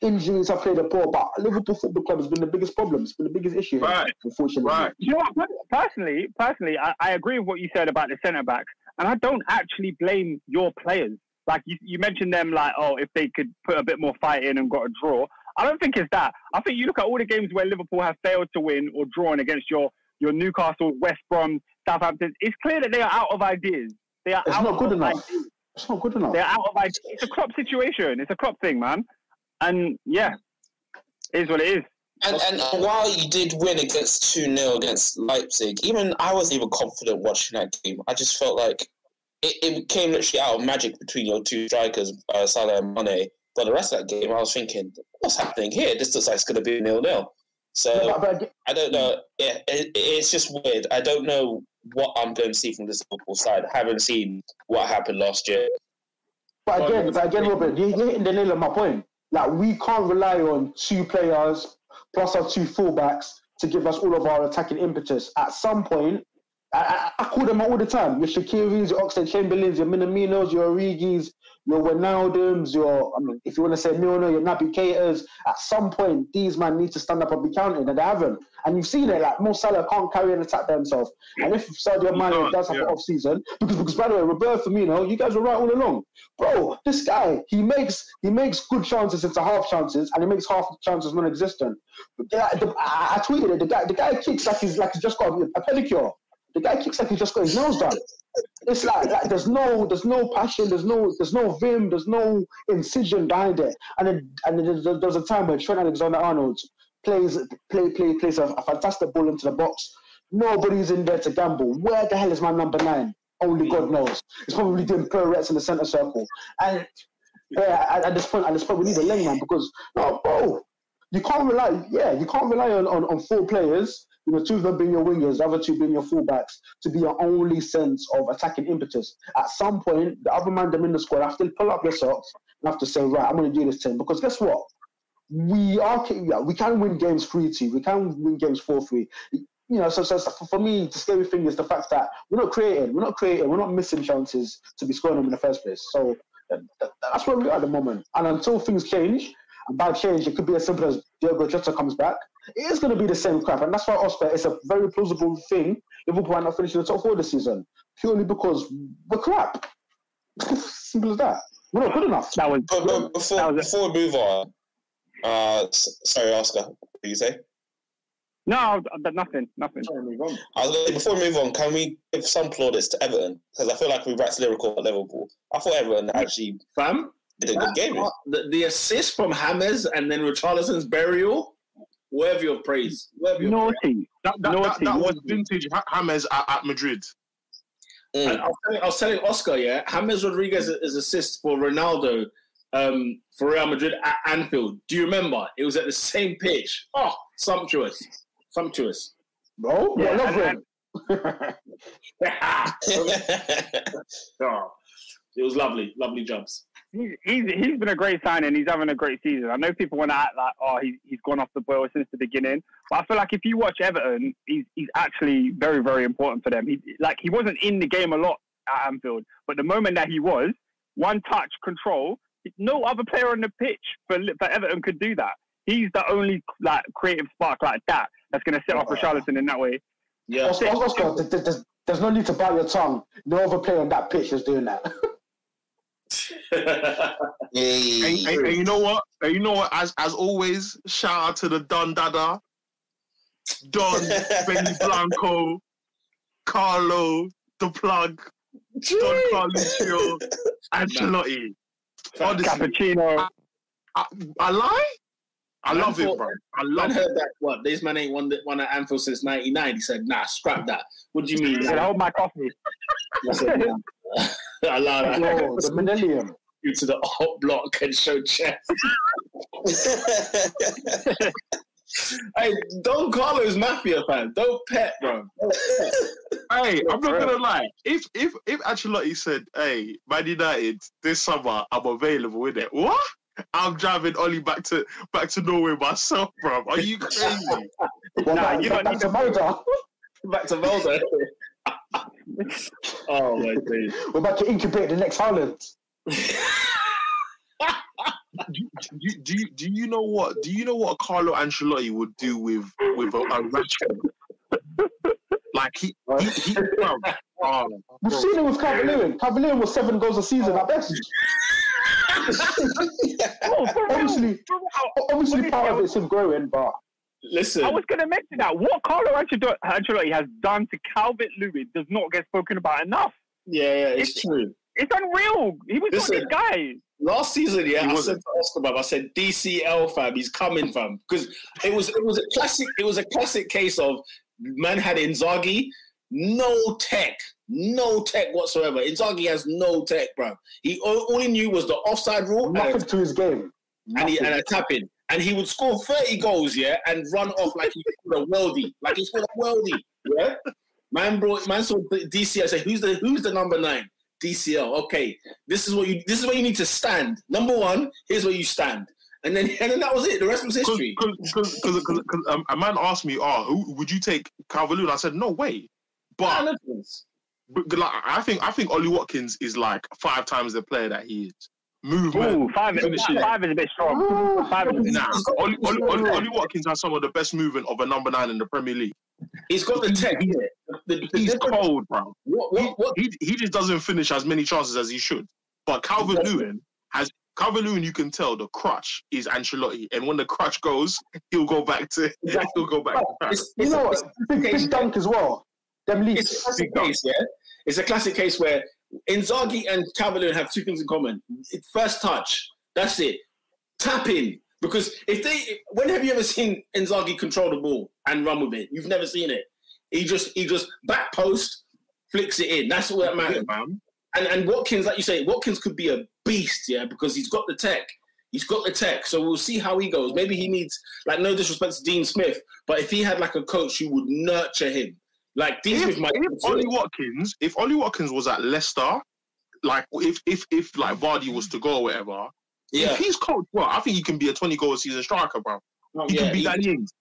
injuries have played a part, but Liverpool Football Club has been the biggest problem. It's been the biggest issue, Right. unfortunately. Right. You know what? Personally, personally, I, I agree with what you said about the centre backs, and I don't actually blame your players. Like you, you mentioned them, like oh, if they could put a bit more fight in and got a draw. I don't think it's that. I think you look at all the games where Liverpool have failed to win or drawn against your your Newcastle, West Brom, Southampton. It's clear that they are out of ideas. They are It's out not good of enough. ideas. It's not good enough. They're out of ideas. It's a crop situation. It's a crop thing, man. And yeah, it is what it is. And, and while you did win against 2 0 against Leipzig, even I wasn't even confident watching that game. I just felt like it, it came literally out of magic between your two strikers, uh, Salah and Mane. But the rest of that game, I was thinking, what's happening here? This looks like it's going to be nil nil. So Yeah, but, but I don't know. Yeah, it, it's just weird. I don't know what I'm going to see from this Liverpool side. I haven't seen what happened last year. But again, but again, Robert, you- you're hitting the nail on my point. We can't rely on two players plus our two fullbacks to give us all of our attacking impetus. At some point, I, I, I call them all the time. Your Shaqiris, your Oxlade Chamberlains, your Minaminos, your Origis, your Wijnaldums, your I mean, if you want to say Milner, your Naby Keita's. At some point, these men need to stand up and be counted, and they haven't. And you've seen it. Like Mo Salah can't carry an attack by himself. And if Sadio Mane does have yeah. an off season, because because by the way, Roberto Firmino, you guys were right all along, bro. This guy, he makes he makes good chances into half chances, and he makes half chances non-existent. I, I tweeted it. The guy, the guy kicks like he's like he's just got a pedicure. The guy kicks like he just got his nails done. It's like, like there's no there's no passion, there's no there's no vim, there's no incision behind it. And then and then there's, a time where Trent Alexander-Arnold plays play play plays a, a fantastic ball into the box. Nobody's in there to gamble. Where the hell is my number nine? Only God mm. knows. It's probably doing pirouettes in the center circle. And yeah, at, at this point, at this point, we need a lane man because no, bro, you can't rely. Yeah, you can't rely on, on, on four players. You know, two of them being your wingers, the other two being your fullbacks, to be your only sense of attacking impetus. At some point, the other man them in the squad have to pull up your socks and have to say, right, I'm going to do this thing because guess what? We are we can win games three two. We can win games four three. You know, so, so, so for me, the scary thing is the fact that we're not creating, we're not creating, we're not missing chances to be scoring them in the first place. So that, that- that's where we are at the moment. And until things change, and by change, it could be as simple as Diogo Jota comes back. It is going to be the same crap, and that's why Oscar is a very plausible thing. Liverpool are not finishing the top four this season purely because we're crap. Simple as that. We're not good enough. That was But, but before, That was before we move on, uh, sorry, Oscar, what did you say? no, nothing, nothing. I was say, before we move on, can we give some plaudits to Everton? Because I feel like we waxed lyrical at Liverpool. I thought Everton actually Fam, did a good game. the, the assist from James and then Richarlison's burial, worthy of praise. Worthy of. Naughty. That, that, that, Naughty, that was vintage Ha- James at, at Madrid. Mm. I was, telling, I was telling Oscar, yeah, James Rodriguez is assist for Ronaldo um, for Real Madrid at Anfield. Do you remember? It was at the same pitch. Oh, sumptuous, sumptuous. Bro, Yeah, yeah, love and- Oh, it was lovely, lovely jumps. He's, he's he's been a great signing. He's having a great season. I know people want to act like, oh, he's he's gone off the boil since the beginning. But I feel like if you watch Everton, he's he's actually very very important for them. He like he wasn't in the game a lot at Anfield, but the moment that he was, one touch control, no other player on the pitch for for Everton could do that. He's the only like creative spark like that that's going to set off Richarlison in that way. Yeah. Oscar, Oscar th- th- there's, there's no need to bite your tongue. No other player on that pitch is doing that. Hey. And, and- and you know what? And you know what? As as always, shout out to the Don Dada, Don Benny Blanco, Carlo, the plug, Don Carluccio, Ancelotti. Honestly, Cappuccino. I, I lie. I Man love it, bro. I Man love it. heard that. What? This man ain't won, the, won at Anfield since '99. He said, "Nah, scrap that." What do you mean? He said, hold my coffee. I said, nah. Allow that. Yo, the millennium. You to the hot block and show chest. Hey, Don Carlos Mafia fan. Don't pet, bro. Hey, I'm not gonna lie. If if if Ancelotti said, "Hey, Man United, this summer I'm available," in it, what? I'm driving Ollie back to back to Norway myself, bro. Are you crazy? Well, Nah, back, you don't need to to- Molde. Back to Volta. oh my days. We're about to incubate the next Haaland. do, do, do, you, do you know what? Do you know what Carlo Ancelotti would do with with a, a Rashford? Like he he, he bro, oh, We've bro. seen it with Cavalier. Cavalier was seven goals a season at best. For real. Obviously, obviously part of it's him growing, but Listen, I was going to mention that. What Carlo Ancelotti Ancelotti has done to Calvert Lewin does not get spoken about enough. yeah, yeah, it's true. It's unreal. He was Listen. not this guy. Last season, yeah, He I wasn't. said to Oscar, bruv, I said DCL fam, he's coming fam, because it was it was a classic it was a classic case of man had Inzaghi, no tech, no tech whatsoever. Inzaghi has no tech, bro. He all, all he knew was the offside rule and, nothing to his game. and, he, and a tap in, and he would score thirty goals, yeah, and run off like he scored a worldie, like he scored a worldie, yeah. Man brought man saw DCL. I said, who's the who's the number nine? DCL. Okay, this is what you this is where you need to stand. Number one, here's where you stand, and then and then that was it. The rest was history. Because um, a man asked me, "Oh, who would you take Calvert-Lewin?" I said, "No way." But, but like, I think I think Ollie Watkins is like five times the player that he is. Movement, Ooh, five, is- finishing. five is a bit strong. Five is a bit Nah, Ollie, Ollie, Ollie, Ollie Watkins has some of the best movement of a number nine in the Premier League. He's got the tech. The, the He's difference- cold, bro. what, He, what, what, he, he just doesn't finish as many chances as he should. But Calvin Lewin has Calvert Lewin. You can tell the crutch is Ancelotti, and when the crutch goes, he'll go back to he'll go back. To Paris. it's, You know a, what? it's a Big, big dunk as well. Them It's a classic case, yeah. It's a classic case where Inzaghi and Calvert-Lewin have two things in common: first touch. That's it. Tap in. Because if they, when have you ever seen Inzaghi control the ball and run with it? You've never seen it. He just, he just back post, flicks it in. That's all that matters. man. And and Watkins, like you say, Watkins could be a beast, yeah, because he's got the tech. He's got the tech, so we'll see how he goes. Maybe he needs, like, no disrespect to Dean Smith, but if he had like a coach who would nurture him, like Dean If, Smith might. if Ollie Watkins, if Ollie Watkins was at Leicester, like if if if like Vardy was to go or whatever, yeah, if he's coached well, I think he can be a twenty goal season striker, bro. Oh, he yeah, can be Danny Ings.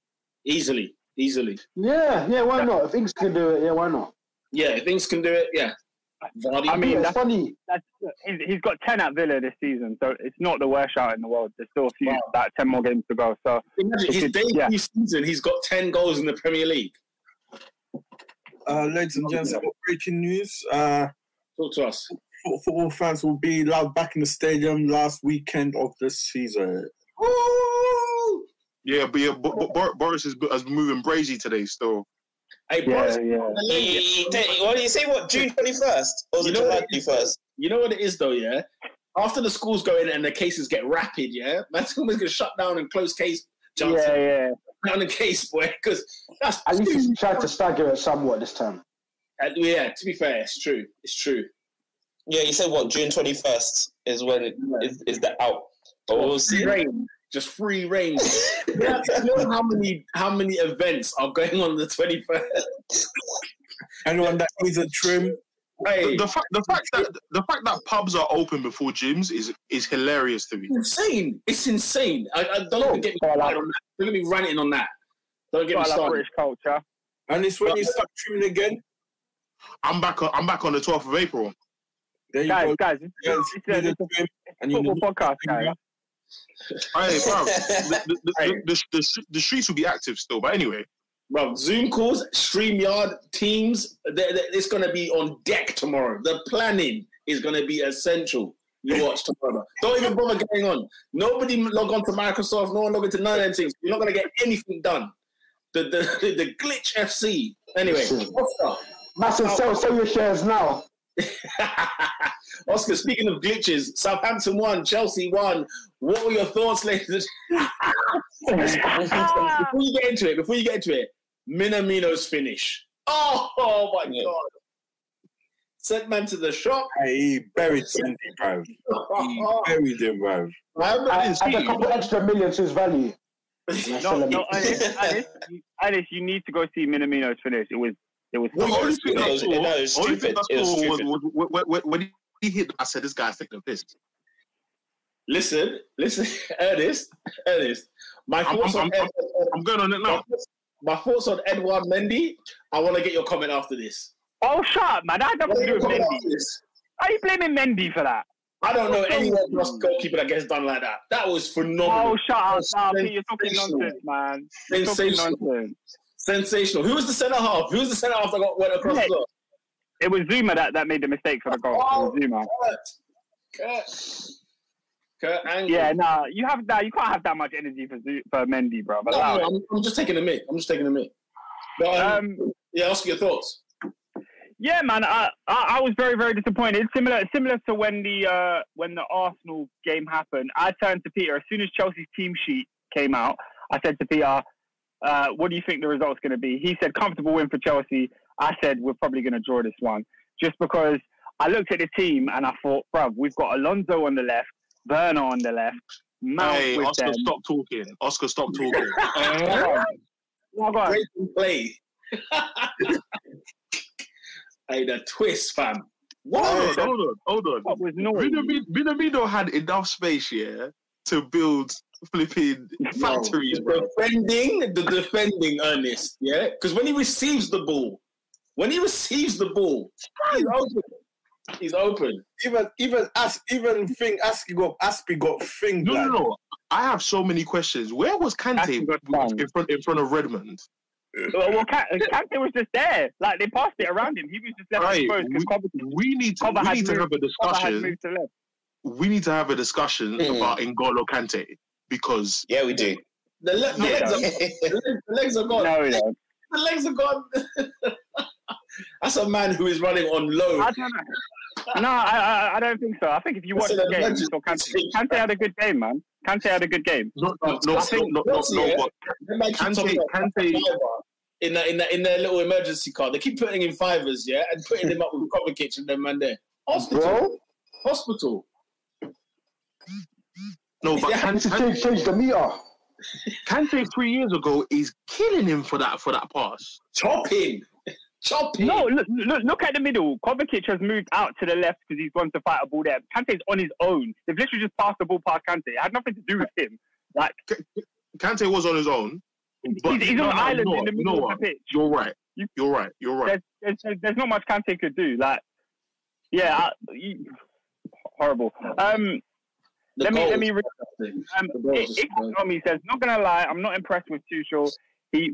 easily, easily. Yeah, yeah, why not? If Ings can do it, yeah, why not? Yeah, if things can do it, yeah. Vardy. I mean, it's that's- funny. That's, he's, he's got 10 at Villa this season, so it's not the worst shout in the world. There's still a few, Wow. about 10 more games to go. So imagine his debut yeah. season, he's got ten goals in the Premier League. Uh, ladies and gents, I've got breaking news. Uh, Talk to us. football fans will be allowed back in the stadium last weekend of the season. Yeah, but yeah, Bo- Bo- Bor- Boris is, is moving brazy today still. Hey, yeah, Boris, yeah. What do you say? What June twenty first or You know July what it twenty is? first? you know what it is though, yeah. After the schools go in and the cases get rapid, yeah, man's almost gonna shut down and close case. Johnson Yeah, yeah. Down the case, boy, because that's At least he tried to stagger it somewhat this time. Uh, yeah. To be fair, it's true. It's true. Yeah, you said what June twenty first is when it is, is the out. But we'll see. reign, just free reign. yeah, know how many how many events are going on the twenty first? Anyone that needs a trim, Hey, The, the fact the fact that the fact that pubs are open before gyms is is hilarious to me. insane! It's insane. I, I don't even get me Oh, started like- on that. Don't get me ranting on that. Don't get me Got like started. British culture. and it's when you start trimming again. I'm back on I'm back on the 12th of April. There you Guys, go. guys, it's, Guys, it's, need a, a it's a and you football podcast, guys. Hey, bro, the, the, the, the, the, the, the streets will be active still. But anyway, bro. Zoom calls, Streamyard, Teams. they're- they're- It's gonna be on deck tomorrow. The planning is gonna be essential. You watch tomorrow. Don't even bother going on. Nobody log on to Microsoft. No one log into none of them things. You're not gonna get anything done. The the the, the glitch FC. Anyway, Oscar. Massive oh. sell, sell your shares now. Oscar, speaking of glitches, Southampton won, Chelsea won. What were your thoughts, ladies? before you get into it, before you get into it, Minamino's finish. Oh, oh my Yeah. god! Sent man to the shop. Hey, he buried Sandy, bro. He buried him, bro. I remember Add, this. add a couple extra million to his value. No, no, Alice, Alice, you- Alice, you need to go see Minamino's finish. It was, it was. The only thing It I was- saw, no, it was only thing stupid. I It was saw was, stupid. was, when, when, when he hit, I said, "This guy's taking a piss." Listen, listen, Ernest, Ernest. My I'm- thoughts I'm- on Ed, I'm going on it now. My thoughts on Edouard Mendy. I want to get your comment after this. Oh, shut up, man! That had nothing to do with Mendy. Are you blaming Mendy for that? I don't know anyone else goalkeeper that gets done like that. That was phenomenal. Oh, shut up! Nah, you're talking nonsense, man. You're Sensational. nonsense. Sensational. Who was the centre half? Who was the centre half that got went across Yeah. the floor? It was Zouma that, that made the mistake for the goal. Was oh, Zouma. Kurt Angle. Yeah, nah, you have that. You can't have that much energy for for Mendy, bro. But No, no. I'm, I'm just taking a mic. I'm just taking a mic. But, um, Um, yeah, ask your thoughts. Yeah, man, I, I I was very very disappointed. Similar similar to when the uh, when the Arsenal game happened. I turned to Peter as soon as Chelsea's team sheet came out. I said to Peter, uh, "What do you think the result's going to be?" He said, "Comfortable win for Chelsea." I said, "We're probably going to draw this one," just because I looked at the team and I thought, "Bruv, we've got Alonso on the left, Werner on the left, Mount Hey, with Oscar, them." stop talking. Oscar, stop talking. Oh, go. Great play. hey, the twist, fam. hold What? on, hold on, hold on. What? Minamino Minamino had enough space, yeah, to build flipping factories, bro. Defending the defending, Ernest. Yeah, because when he receives the ball, when he receives the ball, he's open. Even even As even thing Azpi got Azpi got thing. No, no, lad. no. I have so many questions. Where was Kante Actually got done. in front in front of Redmond? Well, well Ka- Kante was just there. Like they passed it around him. He was just left Right, exposed because Cover, We need to Cover we had need to moved- have a discussion. moved to left. We need to have a discussion Hmm. about N'Golo Kante because Yeah, we do. The, le- the, legs, are, the legs are gone. No, we don't. The legs are gone. That's a man who is running on low. I don't know. No, I, I, I don't think so. I think if you watch the game, you saw Kante. Kante had a good game, man. Kante had a good game. no no no I think- no no, no, yeah. but Them man keep Kante Kante in the, in the, in their little emergency car. They keep putting in fivers, yeah, and putting them up with Kovacic and them man there. Hospital, Bro, hospital. no but Yeah. this is Kante, change, change the meter. Kante three years ago is killing him for that for that pass. Chopping, chopping. No, look, look, look at the middle. Kovacic has moved out to the left because he's gone to fight a ball there. Kante's on his own. They've literally just passed the ball past Kante. It had nothing to do with him. Like Kante was on his own. But he's, he's on an no, island you know in the what? You middle know of what? the pitch. You're right. You- You're right. You're right. there's, there's, there's not much Kante could do. Like, yeah, I, you, horrible. Um, The let me let me. was Re- um, The it, it, Tommy says, not gonna lie, I'm not impressed with Tuchel.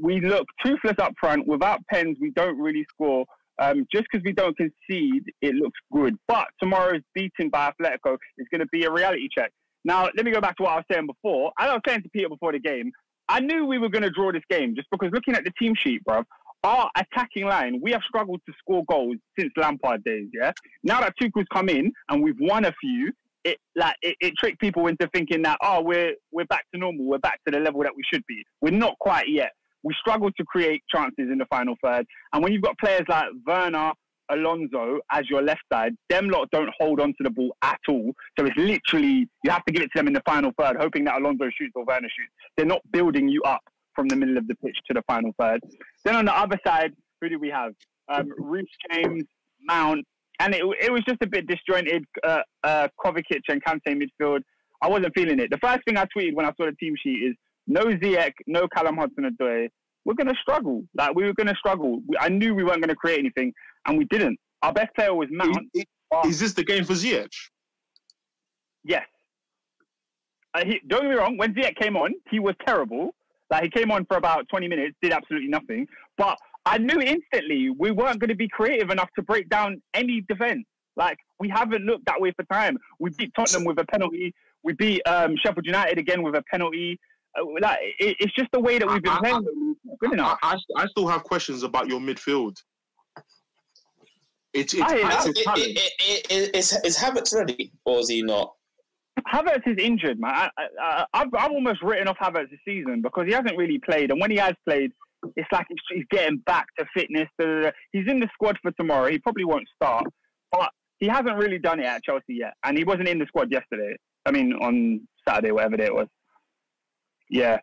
We look toothless up front. Without pens, we don't really score. Um, just because we don't concede, it looks good. But tomorrow's beating by Atletico is going to be a reality check. Now, let me go back to what I was saying before. I was saying to Peter before the game, I knew we were going to draw this game just because looking at the team sheet, bro, our attacking line, we have struggled to score goals since Lampard days, yeah? Now that Tuchel's come in and we've won a few, it like it, it tricked people into thinking that oh we're we're back to normal, we're back to the level that we should be. We're not quite yet. We struggle to create chances in the final third, and when you've got players like Werner, Alonso as your left side, them lot don't hold on to the ball at all. So it's literally you have to give it to them in the final third, hoping that Alonso shoots or Werner shoots. They're not building you up from the middle of the pitch to the final third. Then on the other side, who do we have? Um, Reece James, Mount, and it, it was just a bit disjointed. Uh, uh, Kovacic and Kante midfield. I wasn't feeling it. The first thing I tweeted when I saw the team sheet is no Ziyech, no Callum Hudson-Odoi. We're going to struggle. Like we were going to struggle. We, I knew we weren't going to create anything, and we didn't. Our best player was Mount. Is, is this the game for Ziyech? Yes. Uh, he, don't get me wrong. When Ziyech came on, he was terrible. Like he came on for about 20 minutes, did absolutely nothing. But I knew instantly we weren't going to be creative enough to break down any defense. Like we haven't looked that way for time. We beat Tottenham with a penalty. We beat um, Sheffield United again with a penalty. Uh, like it, it's just the way that we've been I- I- playing. Good enough. I, I, I still have questions about your midfield. It's it's, I- it's I- a challenge. It- it- it- is, is Havertz ready or is he not? Havertz is injured, man. I, I, I've, I've almost written off Havertz this season because he hasn't really played, and when he has played, it's like he's, he's getting back to fitness. da, da, da. He's in the squad for tomorrow. He probably won't start, but he hasn't really done it at Chelsea yet, and he wasn't in the squad yesterday. I mean, on Saturday, whatever day it was. Yeah.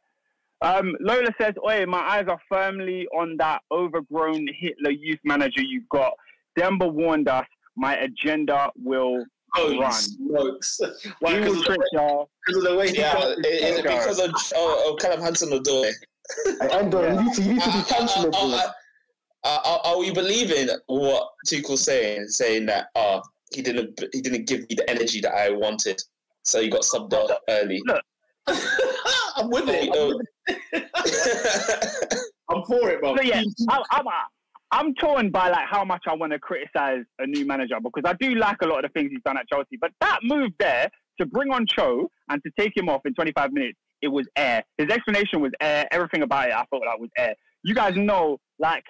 Um, Lola says, "Oi, my eyes are firmly on that overgrown Hitler youth manager you've got. Demba warned us. My agenda will Oh, you Run. smokes. Why? Because of, trick the- y'all. 'cause of the way he Yeah, got is it because of oh, oh Callum Hudson Odoi? Hey, Endo, uh, you need to, you need to be cancelled, Are, uh, uh, bro. are, are, are, are we believing what Tuchel's saying, saying that oh he didn't he didn't give me the energy that I wanted, so he got subbed out early? I'm with it. I'm, with it. I'm for it, bro. So yeah, I, I'm, I'm torn by like how much I want to criticize a new manager because I do like a lot of the things he's done at Chelsea. But that move there to bring on Cho and to take him off in 25 minutes, it was air. His explanation was air. Everything about it, I thought that was air. You guys know, like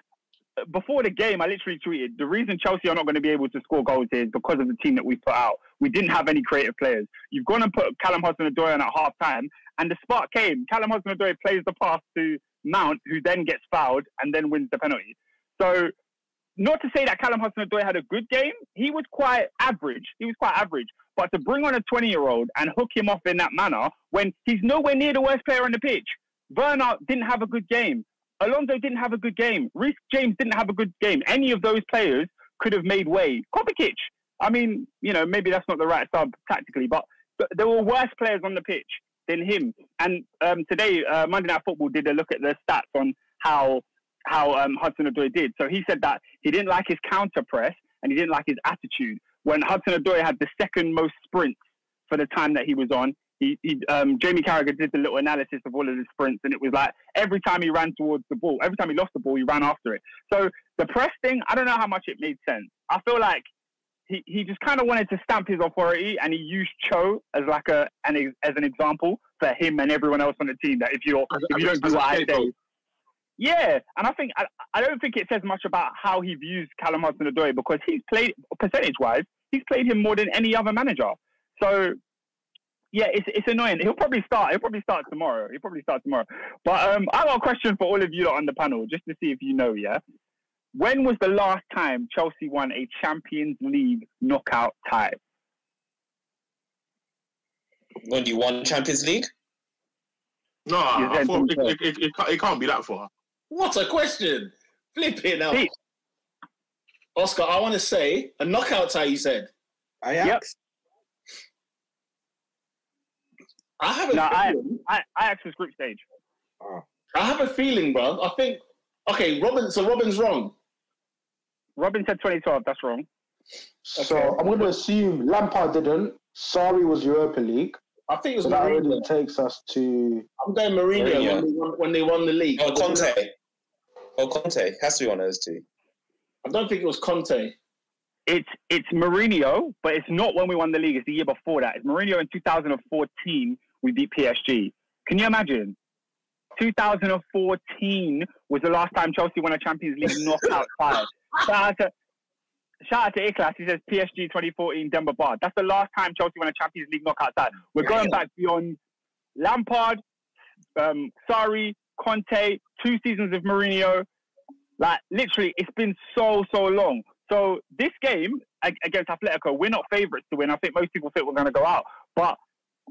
before the game, I literally tweeted the reason Chelsea are not going to be able to score goals is because of the team that we put out. We didn't have any creative players. You've gone and put Callum Hudson-Odoi on at half time, and the spark came. Callum Hudson-Odoi plays the pass to Mount, who then gets fouled and then wins the penalty. So, not to say that Callum Hudson-Odoi had a good game, he was quite average. He was quite average. But to bring on a 20-year-old and hook him off in that manner when he's nowhere near the worst player on the pitch, Werner didn't have a good game. Alonso didn't have a good game. Reece James didn't have a good game. Any of those players could have made way. Kovacic, I mean, you know, maybe that's not the right sub tactically, but th- there were worse players on the pitch than him. And um, today, uh, Monday Night Football did a look at the stats on how how um, Hudson Odoi did. So he said that he didn't like his counter press and he didn't like his attitude. When Hudson Odoi had the second most sprints for the time that he was on, he, he um, Jamie Carragher did the little analysis of all of the sprints, and it was like every time he ran towards the ball, every time he lost the ball, he ran after it. So the press thing, I don't know how much it made sense. I feel like he, he just kind of wanted to stamp his authority, and he used Cho as like a an, as an example for him and everyone else on the team. That if you're if you don't do what I say, yeah, and I think I, I don't think it says much about how he views Callum Hudson-Odoi because he's played percentage-wise, he's played him more than any other manager. So yeah, it's it's annoying. He'll probably start. He'll probably start tomorrow. He'll probably start tomorrow. But um, I got a question for all of you lot on the panel, just to see if you know. Yeah, when was the last time Chelsea won a Champions League knockout tie? When do you won Champions League? No, I thought it, it, it, it, can't, it can't be that far. What a question! Flip it now, Pete. Oscar. I want to say a knockout tie. You said. Ajax. I have a No, I, feeling. I, Ajax was group stage. Ah. I have a feeling, bro. I think. Okay, Robin. So Robin's wrong. Robin said 2012. That's wrong. So Okay. I'm going to assume Lampard didn't. Sorry was Europa League. I think it was So that already takes us to. I'm going Mourinho Mourinho. when, they won, when they won the league. Oh, Conte. Oh, Conte. Has to be one of those two. I don't think it was Conte. It's it's Mourinho, but it's not when we won the league. It's the year before that. It's Mourinho in 2014. We beat PSG. Can you imagine? 2014 was the last time Chelsea won a Champions League knockout tie. Shout out to shout out to Iklas. He says PSG 2014 Denver Bar. That's the last time Chelsea won a Champions League knockout tie. We're going back beyond Lampard, um, Sarri, Conte, two seasons of Mourinho. Like literally, it's been so so long. So this game against Atletico, we're not favourites to win. I think most people think we're going to go out, but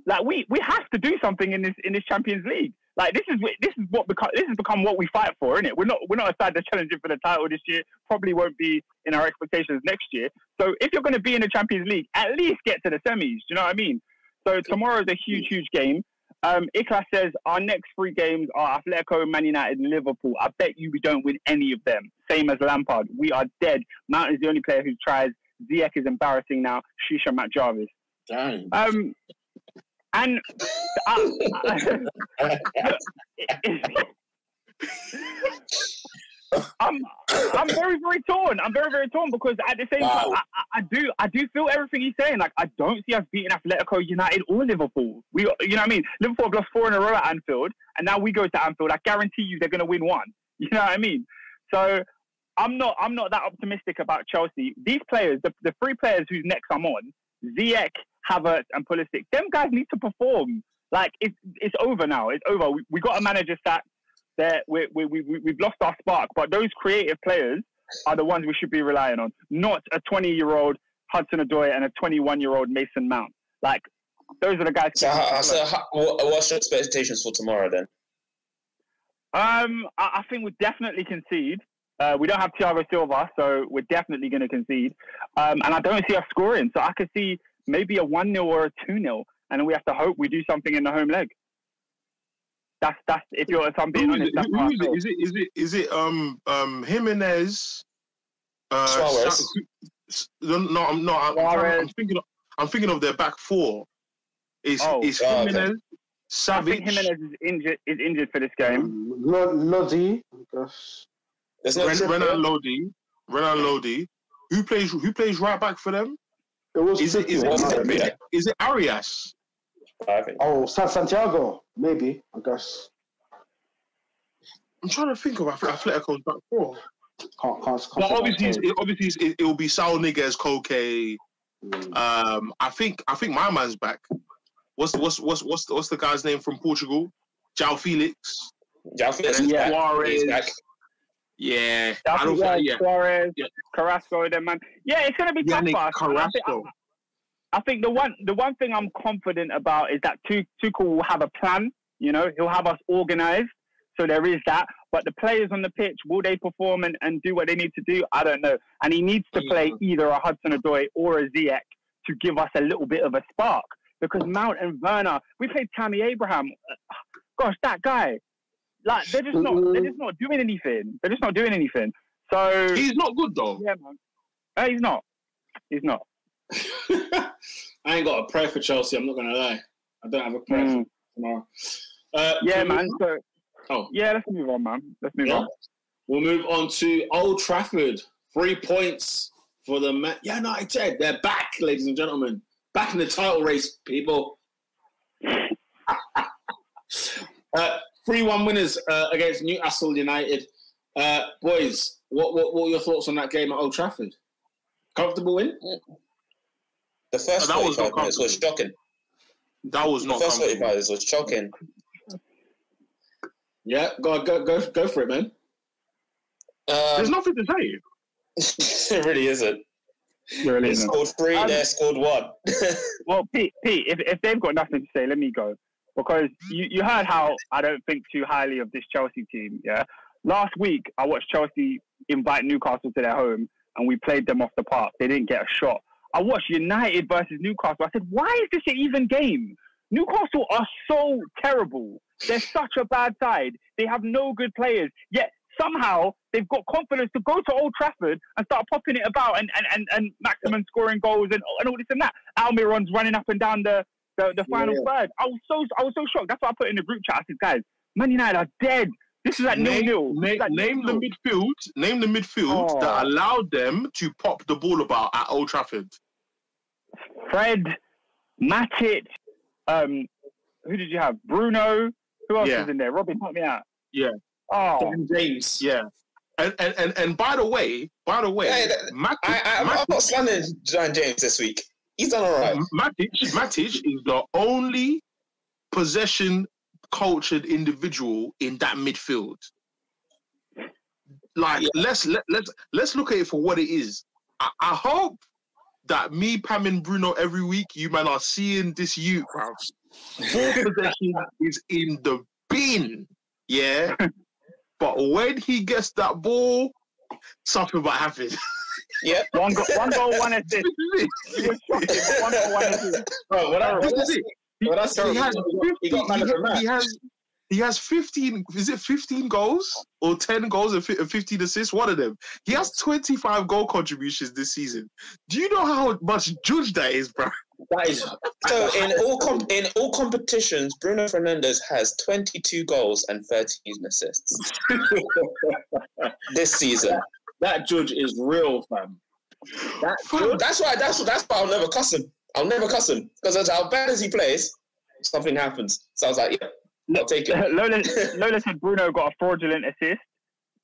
like we we have to do something in this in this Champions League. Like this is this is what become this has become what we fight for, isn't it? We're not we're not a side that's challenging for the title this year. Probably won't be in our expectations next year. So if you're going to be in the Champions League, at least get to the semis. Do you know what I mean? So tomorrow is a huge huge game. Um, Iklas says our next three games are Atletico, Man United, and Liverpool. I bet you we don't win any of them. Same as Lampard. We are dead. Mount is the only player who tries. Ziyech is embarrassing now. Shisha Matt Jarvis. Damn. Um, And I, uh, I'm I'm very very torn. I'm very very torn because at the same Wow. time I, I, do I do feel everything he's saying. Like I don't see us beating Atletico United or Liverpool. We you know what I mean. Liverpool have lost four in a row at Anfield, and now we go to Anfield. I guarantee you they're going to win one. You know what I mean? So I'm not I'm not that optimistic about Chelsea. These players, the, the three players whose necks I'm on, Ziyech, Havertz, and Pulisic, them guys need to perform. Like it's it's over now. It's over. We, we got a manager sacked. There, we, we, we, we- we've lost our spark. But those creative players are the ones we should be relying on, not a 20 year old Hudson Odoi and a 21 year old Mason Mount. Like those are the guys. So, how, so how, what, what's your expectations for tomorrow then? Um, I, I think we definitely concede. Uh, we don't have Thiago Silva, so we're definitely going to concede. Um, and I don't see us scoring, so I could see maybe a one 0 or a two 0 and then we have to hope we do something in the home leg. That's that's if you're if I'm being Who is honest. it? That's Who how I is it? feel. Is it? Is it? Is it? Um. Um. Gimenez. Uh, Suarez. Sa- no, no, I'm not. I'm, I'm, Suarez. I'm thinking. Of, I'm thinking of their back four. It's Oh. it's Oh, okay. Gimenez, I think Gimenez is injured is injured for this game. Lo- Lodi, I guess. There's no Ren, Trippier. Renan Lodi. Renan Lodi. Who plays? Who plays right back for them? It was Is it is it, is it, is it, is it Arias? Oh, San Santiago, maybe, I guess. I'm trying to think of Atletico's back four. Can't, can't, can't But obviously, it's, it, obviously, it, it will be Saul Niguez, Koke. Mm. Um, I think I think my man's back. What's what's what's what's the, what's the guy's name from Portugal? João Felix. João Felix And is then back. Suarez. Yeah, I I don't think, yeah, Suarez, Yeah. Carrasco, them man. Yeah, it's gonna be tough Yannick for us. I think, Carrasco. I think the one the one thing I'm confident about is that Tu- Tuchel will have a plan. You know, he'll have us organised. So there is that. But the players on the pitch, will they perform and, and do what they need to do? I don't know. And he needs to play either a Hudson Odoi or a Ziyech to give us a little bit of a spark. Because Mount and Werner, we played Tammy Abraham. Gosh, that guy. Like they're just not they're just not doing anything. They're just not doing anything. So he's not good though. yeah, man. Uh, he's not. He's not. I ain't got a prayer for Chelsea. I'm not gonna lie. I don't have a prayer Mm. for tomorrow. Uh, Yeah, man. So Oh, yeah, let's move on, man. Let's move Yeah. on. We'll move on to Old Trafford. Three points for the Man United. They're back, ladies and gentlemen. Back in the title race, people. uh, 3-1 winners uh, against Newcastle United. Uh, boys, what, what what were your thoughts on that game at Old Trafford? Comfortable win? The first That 45 not minutes was shocking. That was The not first 45 minutes was shocking. Yeah, go go go go for it, man. There's Um, nothing to say. it really isn't. Really They isn't. scored three, Um, they scored one. Well, Pete, Pete, if, if they've got nothing to say, let me go. Because you, you heard how I don't think too highly of this Chelsea team, yeah? Last week, I watched Chelsea invite Newcastle to their home and we played them off the park. They didn't get a shot. I watched United versus Newcastle. I said, why is this an even game? Newcastle are so terrible. They're such a bad side. They have no good players. Yet somehow they've got confidence to go to Old Trafford and start popping it about and, and, and, and Maximum scoring goals and, and all this and that. Almiron's running up and down the, the, the final third. I was so I was so shocked. That's what I put in the group chat. I said, guys, Man United are dead. This is at nil Name, nil. name, name the midfield. Name the midfield Oh. that allowed them to pop the ball about at Old Trafford. Fred, Matic, um, who did you have? Bruno. Who else Yeah. was in there? Robin, help me out. Yeah. Oh, Dan James. Yeah. And and, and, and by the way, by the way, Hey, that- Matic, I, I, I'm not slandering John James this week. He's done all right. Um, Matic, Matic is the only possession cultured individual in that midfield. Like let's let, let's let's look at it for what it is. I, I hope that me, Pam, and Bruno every week, you man are seeing this youth, bro. Ball possession is in the bin, yeah. but when he gets that ball, something might happen. Yeah. one, go- one goal, one assist. It was. One goal, one assist. Bro, what I, This is it. well, that's he has He got, he got man of the he, he has he has 15 is it 15 goals or 10 goals and 15 assists one of them he has 25 goal contributions this season do you know how much judge that is bro That is So in all com- in all competitions, Bruno Fernandes has 22 goals and 13 assists this season. That judge is real, fam. That judge, That's why. That's that's why I'll never cuss him. I'll never cuss him because as how bad as he plays, something happens. So I was like, yeah, I'll take it. Lola, Lola said Bruno got a fraudulent assist.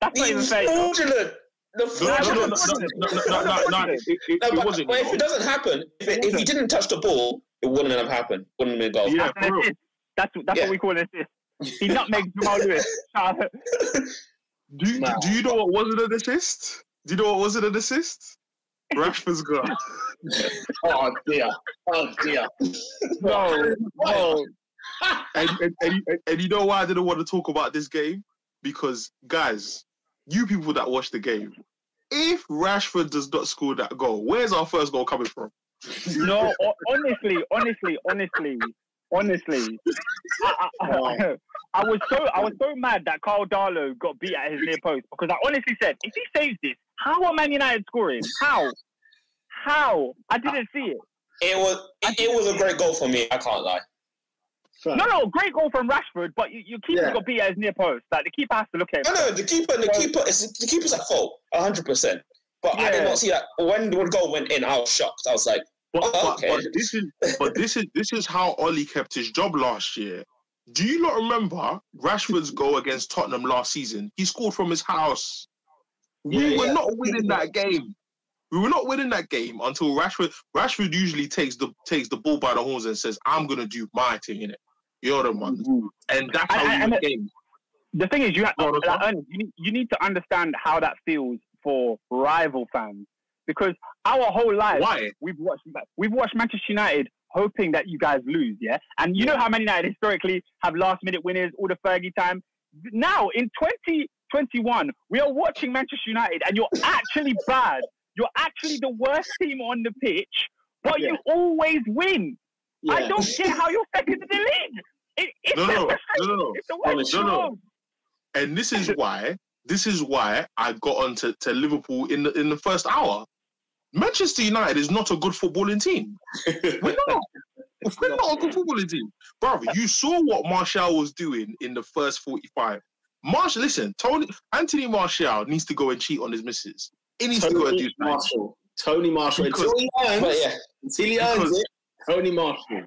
That's not even He's fair. fraudulent. The fraudulent. no, no, no, no, no, it, it, No, it but, wasn't. but if it doesn't happen, if, it, if he didn't touch the ball, it wouldn't have happened. Wouldn't have been goal. Yeah, That's an for real. assist. That's, that's Yeah. what we call an assist. He nutmegged Jamal Lewis. Shout out. Do you, Nah. do you know what wasn't an assist? Do you know what wasn't an assist? Rashford's goal. oh dear, oh dear. No, no. and, and, and, you- and you know why I didn't want to talk about this game? Because, guys, you people that watch the game, if Rashford does not score that goal, where's our first goal coming from? No, honestly, honestly, honestly, honestly, I, I, I, I was so I was so mad that Karl Darlow got beat at his near post because I honestly said, if he saves this, how are Man United scoring? How? How? I didn't see it. It was it, it was a great goal for me. I can't lie. No, no, great goal from Rashford, but you, your keeper Yeah. got beat at his near post. Like the keeper has to look at him. No, no, the keeper, the Well- keeper, is, the keeper's at fault, hundred percent. But I did not see that when the goal went in. I was shocked. I was like, But, Oh, but, okay. but this is but this is this is how Ollie kept his job last year. Do you not remember Rashford's goal against Tottenham last season? He scored from his house. We Yeah, were yeah. not winning that game. We were not winning that game until Rashford. Rashford usually takes the takes the ball by the horns and says, "I'm gonna do my thing in it." You're the one, and that's how And- we and- win games. The thing is, you, have, No, no, like, no. Ernest, you, need, you need to understand how that feels for rival fans because our whole life Why? we've watched we've watched Manchester United hoping that you guys lose, yeah. And you know how Man United historically have last minute winners all the Fergie time. Now in 2021, we are watching Manchester United, and you're actually bad. You're actually the worst team on the pitch, but you always win. I don't care how you're second in the league. It, it's No, no, no, no. It's the worst no, no. And this is why this is why I got onto to Liverpool in the in the first hour. Manchester United is not a good footballing team. We're not. We're not a good footballing team. Brother, you saw what Martial was doing in the first 45. Martial, listen, Tony Anthony Martial needs to go and cheat on his missus. He needs to go and do Tony. Martial. Tony Martial. Because- Until he earns, but yeah, until he earns Because- it, Tony Martial.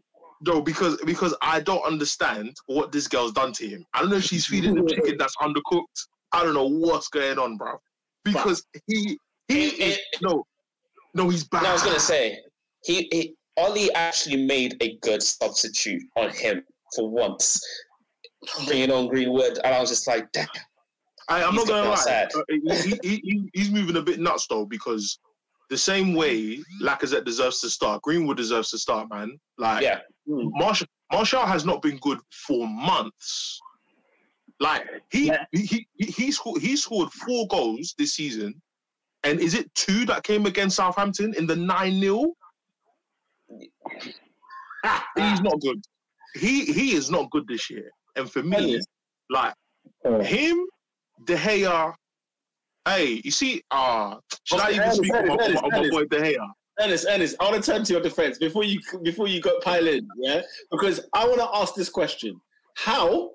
No, because because I don't understand what this girl's done to him. I don't know if she's feeding the chicken that's undercooked. I don't know what's going on, bro. Because he he It- is, it- no no he's bad. no, I was gonna say he, he Ollie actually made a good substitute on him for once, bringing on Greenwood, and I was just like, damn. I, I'm he's not gonna got lie. sad. Uh, He, he, he, he's moving a bit nuts though because the same way Lacazette deserves to start, Greenwood deserves to start, man. Like Yeah, Martial, Martial has not been good for months. Like he Yeah. he he he, he, scored, he scored four goals this season, and is it two that came against Southampton in the nine 0 He's not good. He he is not good this year, and for me, like him, De Gea. Hey, you see, ah, should I even speak Ellis, of my boy De Gea? Ernest, Ernest, I want to turn to your defense before you before you go pile in, yeah? Because I want to ask this question: How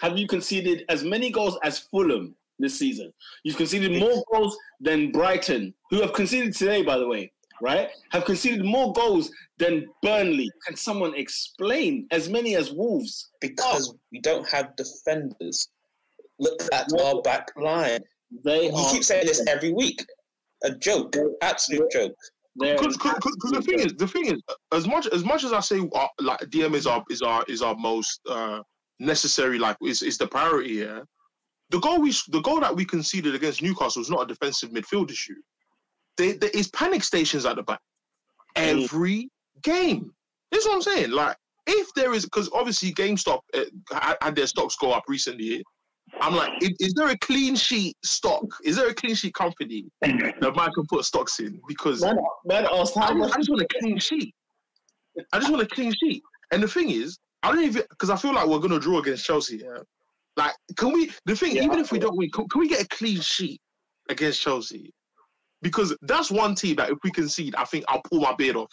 have you conceded as many goals as Fulham this season? You've conceded more goals than Brighton, who have conceded today, by the way, right? Have conceded more goals than Burnley. Can someone explain as many as Wolves? because we don't have defenders. Look at our back line. They You are. keep saying this every week. A joke, absolute joke. Because the thing is, the thing is, as much as much as I say, uh, like DM is our is our is our most uh, necessary, like is is the priority here. The goal we the goal that we conceded against Newcastle was not a defensive midfield issue. There, there is panic stations at the back every game. This is what I'm saying. Like if there is, because obviously GameStop uh, had, their stocks go up recently. I'm like, is, is there a clean sheet stock? Is there a clean sheet company that man can put stocks in? Because man, man I just. I just want a clean sheet. I just want a clean sheet. And the thing is, I don't even because I feel like we're gonna draw against Chelsea. Yeah? Like, can we? The thing, Yeah, even if we don't win, can, can we get a clean sheet against Chelsea? Because that's one team that if we concede, I think I'll pull my beard off.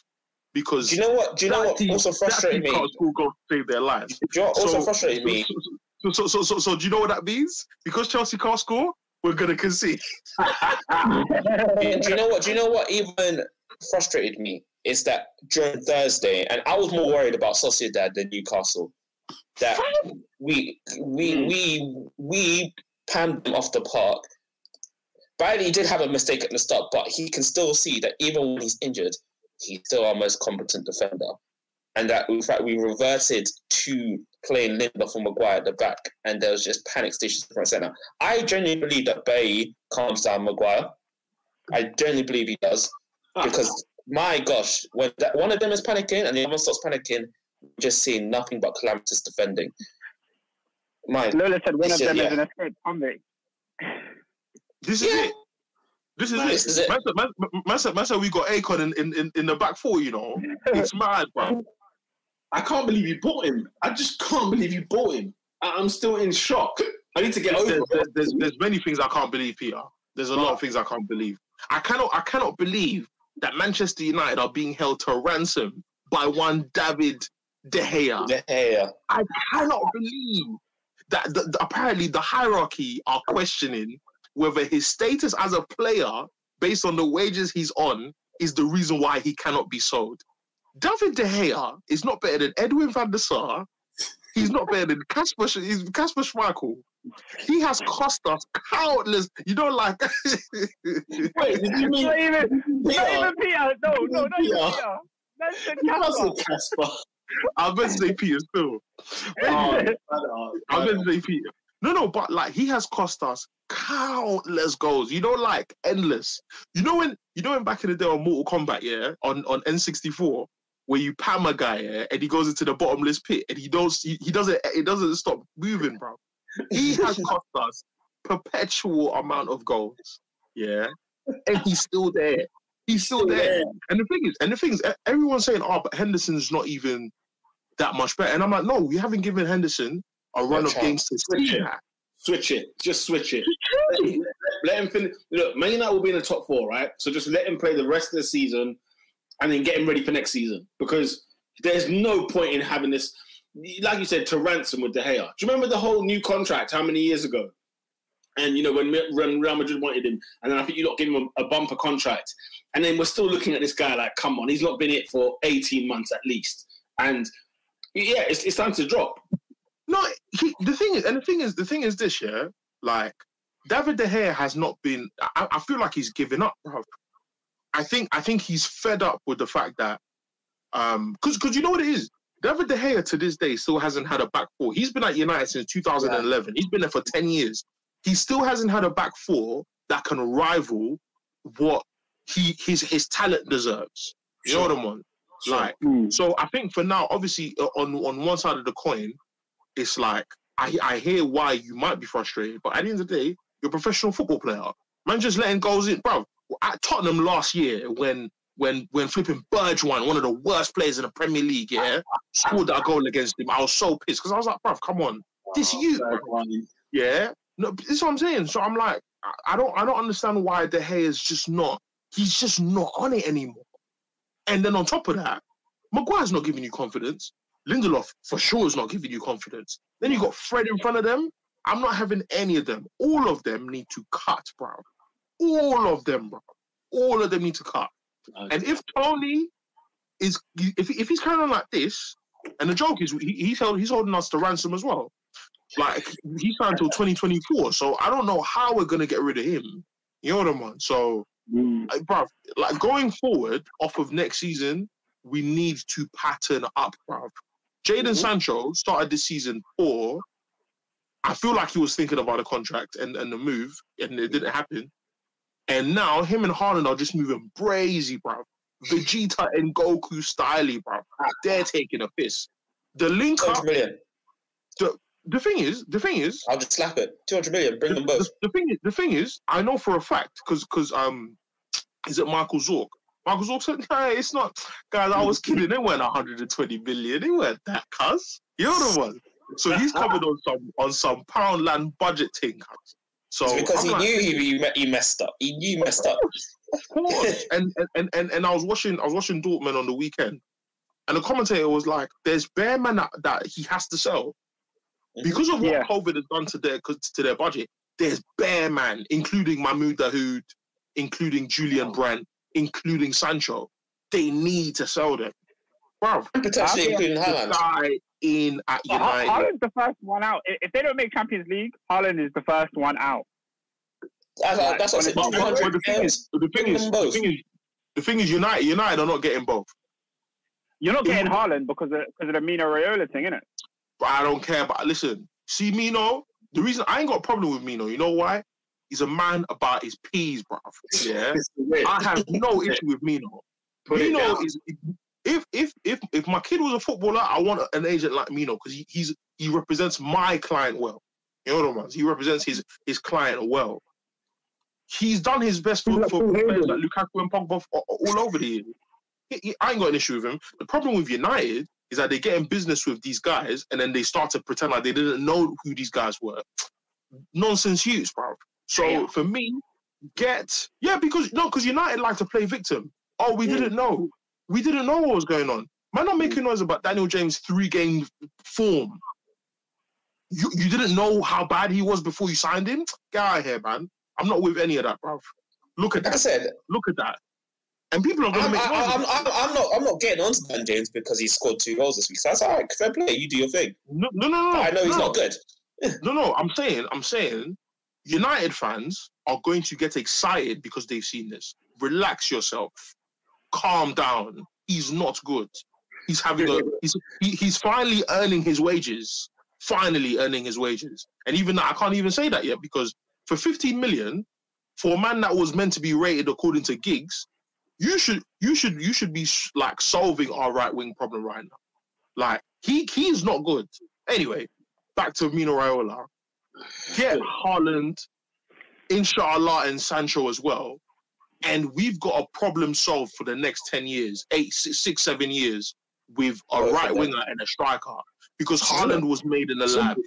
because Do you know what? Do you know what team- also frustrated me? score to save their lives. Do you know what also So- frustrated me? So, so, so, so, so, do you know what that means? Because Chelsea can't score, we're gonna concede. do you know what? Do you know what even frustrated me is that during Thursday, and I was more worried about Sociedad than Newcastle. That we we mm-hmm. we we panned them off the park. Bailly did have a mistake at the start, but he can still see that even when he's injured, he's still our most competent defender. And that in fact we reverted to playing Lindelof and Maguire at the back, and there was just panic stations in front centre. I genuinely believe that Bailly calms down Maguire. I genuinely believe he does ah. because my gosh, when that, one of them is panicking and the other one starts panicking, just seeing nothing but calamitous defending. My Lola said one of Yeah, them yeah. is an escaped convict. This is Yeah. it. This is Right, it. this is it. Man, said- man, man, said- man said we got Akon in, in, in, in the back four, you know. It's mad, bro. I can't believe you bought him. I just can't believe you bought him. I- I'm still in shock. I need to get over There's, it. there's, there's, there's many things I can't believe, Peter. There's a lot of things I can't believe. I cannot I cannot believe that Manchester United are being held to ransom by one David De Gea. De Gea. I cannot believe that the, the- apparently the hierarchy are questioning whether his status as a player, based on the wages he's on, is the reason why he cannot be sold. David De Gea is not better than Edwin van der Sar. He's not better than Kasper. He's Kasper Schmeichel. He has cost us countless. You know, like Wait, did you mean Not even, not Peter? even Peter. No, no, not even Peter. Peter. That's the wasn't Kasper. Kasper. I was meant to say Peter still. Oh, I I was meant to say Peter. No, no, but like he has cost us countless goals. You know, like endless. You know when you know when back in the day on Mortal Kombat, yeah, on on N64, where you pam a guy, yeah, and he goes into the bottomless pit, and he don't he, he doesn't it doesn't stop moving, bro. He has cost us perpetual amount of goals, yeah, and he's still there. He's still there. And the thing is, and the thing is, everyone's saying, "Oh, but Henderson's not even that much better." And I'm like, "No, we haven't given Henderson a run of games to Switch it. Switch it. Just switch it. Let him finish. Look, Man United will be in the top four, right? So just let him play the rest of the season, and then get him ready for next season. Because there's no point in having this, like you said, to ransom with De Gea. Do you remember the whole new contract? How many years ago? And you know when, Real Madrid wanted him, and then I think you lot gave him a, a bumper contract, and then we're still looking at this guy like, come on, he's not been it for 18 months at least, and yeah, it's, it's time to drop. No, he, the thing is, and the thing is, the thing is this, year, like David De Gea has not been. I, I feel like he's given up, bro. I think, I think he's fed up with the fact that, um, because because you know what it is. David De Gea to this day still hasn't had a back four. He's been at United since 2011. He's been there for 10 years. He still hasn't had a back four that can rival what he his his talent deserves. You know what I'm on? Like, so I think for now, obviously, uh, on on one side of the coin, it's like I I hear why you might be frustrated, but at the end of the day, you're a professional football player. Man, just letting goals in, bro. At Tottenham last year, when when when flipping Bergwijn, one one of the worst players in the Premier League, yeah, scored that goal against him, I was so pissed because I was like, bro, come on, this you, bro. yeah. No, this is what I'm saying. So I'm like, I- don't I don't understand why De Gea is just not. He's just not on it anymore. And then on top of that, Maguire's not giving you confidence. Lindelof for sure is not giving you confidence. Then you got Fred in front of them. I'm not having any of them. All of them need to cut, bro. All of them, bro. All of them need to cut. And if Tony is, if, if he's carrying on like this, and the joke is he, he's held, he's holding us to ransom as well. Like he signed until 2024, so I don't know how we're gonna get rid of him. You know what I'm on? So, mm. like, bruv, like going forward off of next season, we need to pattern up, bruv. Jadon mm-hmm. Sancho started this season poor. I feel like he was thinking about a contract and, and the move, and it didn't happen. And now him and Haaland are just moving brazy, bruv. Vegeta and Goku style, bruv. They're taking a piss. The link up. 200 million. The thing is, the thing is, I'll just slap it. 200 million. Bring them both. the, the thing is, the thing is, I know for a fact because because um, is it Michael Zorc? Michael Zorc said, "Nah, it's not, guys. I was kidding. It weren't 120 million. It weren't that, cuz. You're the one." So he's covered on some on some pound land budget thing, cuz. So It's because I'm he like, knew he, he, he messed up. He knew he messed up. Of course. and, and and and I was watching I was watching Dortmund on the weekend, and the commentator was like, "There's bare man that, that he has to sell because of what Yeah. COVID has done to their to their budget. There's bare man, including Mahmoud Dahoud, including Julian Brandt, including Sancho. They need to sell them, bro. Potentially including The Haaland. guy in at But Ha- United. Haaland's the first one out. If they don't make Champions League, Haaland is the first one out. That's, that's what I said. But, but- but the thing is, the thing is, the thing is, the thing is, United, United are not getting both. You're not getting Haaland because of, because of the Mino Raiola thing, innit? But I don't care. But listen, see Mino. The reason I ain't got a problem with Mino, you know why? He's a man about his peas, bruv. Yeah, I have no issue with Mino. Put Mino is if if if if my kid was a footballer, I want an agent like Mino because he, he's he represents my client well. You know what I mean? He represents his his client well. He's done his best for, for like Paul players like Lukaku and Pogba all all over the years. He- he- I ain't got an issue with him. The problem with United is that they get in business with these guys and then they start to pretend like they didn't know who these guys were. Nonsense use, bro. So Yeah. for me, get yeah, because no, because United like to play victim. Oh, we Mm. didn't know. We didn't know what was going on. Man, not making noise about Daniel James' three game form. You you didn't know how bad he was before you signed him? Get out of here, man. I'm not with any of that, bro. Look at Like I that. said, Look at that. And people are gonna I'm, make noise. I, I'm, I'm, I'm not. I'm not getting onto Dan James because he scored two goals this week. So that's all right. Fair play. You do your thing. no, no, no, no. I know he's no. not good. No, no, I'm saying, I'm saying, United fans are going to get excited because they've seen this. Relax yourself, calm down. He's not good. He's having a. He's he, he's finally earning his wages. Finally earning his wages, and even that, I can't even say that yet because for 15 million, for a man that was meant to be rated according to gigs, you should you should you should be like solving our right wing problem right now. Like he he's not good. Anyway, back to Mino Raiola. Get Haaland, inshallah, and Sancho as well. And we've got a problem solved for the next 10 years, eight, six, six seven years with a of right winger and a striker. Because. Haaland was made in the lab.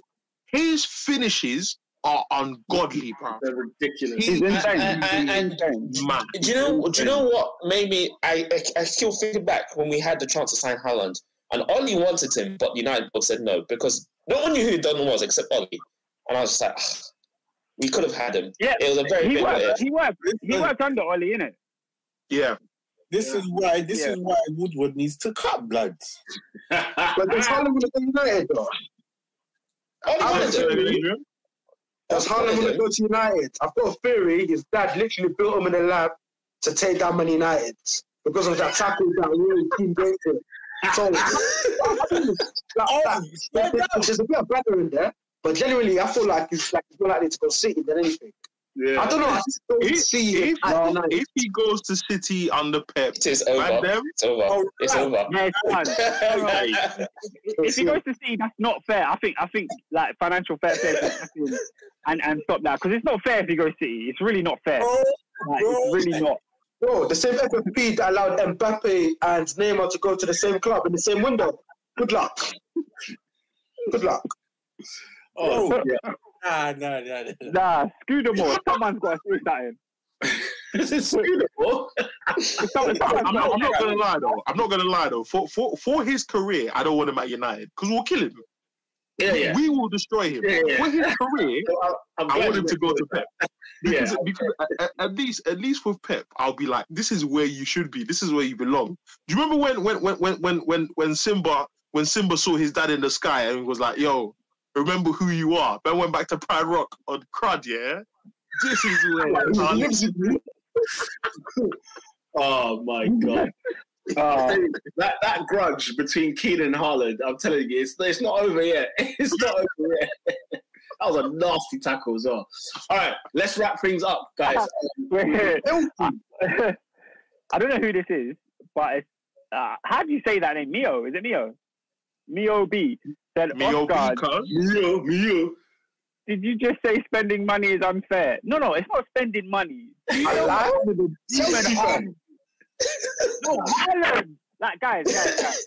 His finishes are ungodly, bro. They're ridiculous. He's He- insane. and- and- and- He's insane. Man. Do you know? Do you know what made me? I, I I still think back when we had the chance to sign Haaland, and Ollie wanted him, but United both said no because no one knew who Don was except Ollie, and I was just like, "Ah, we could have had him. Yeah, It was a very he big worked. if. He worked. He worked under Oli, innit? Yeah. This is why this Yeah. is why Woodward needs to cut blood. But does Haaland want to go United though? Ollie wanted him. Say- Does Haaland want to go to United? I've got a theory. His dad literally built him in the lab to take down Man United because of that tackle that really team him. So, like, that, there's oh, a bit of banter in there, but generally, I feel like he's like more likely to go City than anything. Yeah. I don't know. I just don't If, see if, it if he goes to City under Pep, It is over. them, It's over. Oh, It's over. Yeah, it's fun. if he goes to City, that's not fair. I think I think like financial fair play should step in and and stop that because it's not fair if he goes to City. It's really not fair. Oh, Like, it's really not. Bro, the same FFP that allowed Mbappe and Neymar to go to the same club in the same window. Good luck. Good luck. Oh, yeah. Nah, nah, nah, nah. Nah, Scudamore. Someone's got to say something. This is suitable. Someone- someone's I'm not, I'm not say gonna lie though. I'm not gonna lie though. For for for his career, I don't want him at United because we'll kill him. Yeah, yeah. We will destroy him. Yeah, yeah. For his career, I'm I want him to go to Pep. Yeah. Because, because at, at- at least at least with Pep, I'll be like, this is where you should be. This is where you belong. Do you remember when when when when when when, when Simba when Simba saw his dad in the sky and was like, yo, remember who you are. Ben went back to Pride Rock on crud, yeah. This is where Oh my god. Uh, that that grudge between Keane and Haaland, I'm telling you, it's, it's not over yet. It's not over yet. that was a nasty tackle as well. All right, let's wrap things up, guys. wait. I don't know who this is, but it's, uh, how do you say that name? Mio? Is it Mio? Mio B said, Mio Oscar, because Mio, Mio. did you just say spending money is unfair? No, no, it's not spending money. You I like what the demon Chelsea Haaland- No, Haaland. Like, guys, guys, guys.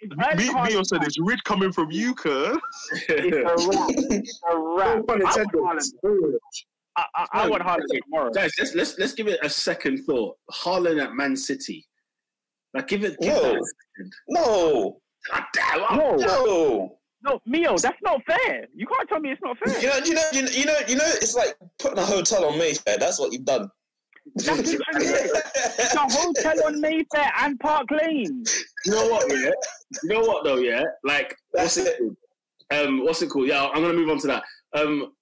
It's Erling Me, Mio Haaland. said it's rich coming from you, cuz. It's a wrap. It's a wrap. I want intended. Haaland. Very. I, I, I want Haaland tomorrow. Guys, let's let's let's give it a second thought. Haaland at Man City. Like, give it. Give No. that a second. No, God damn, oh, No, no. No, Mio, that's not fair. You can't tell me it's not fair. You know, you know, you know, you know, you know. It's like putting a hotel on Mayfair. That's what you've done. That's literally it. It's a hotel on Mayfair and Park Lane. You know what? Yeah. You know what though? Yeah. Like, what's it? it. called? Um, what's it called? Yeah, I'm gonna move on to that. Um,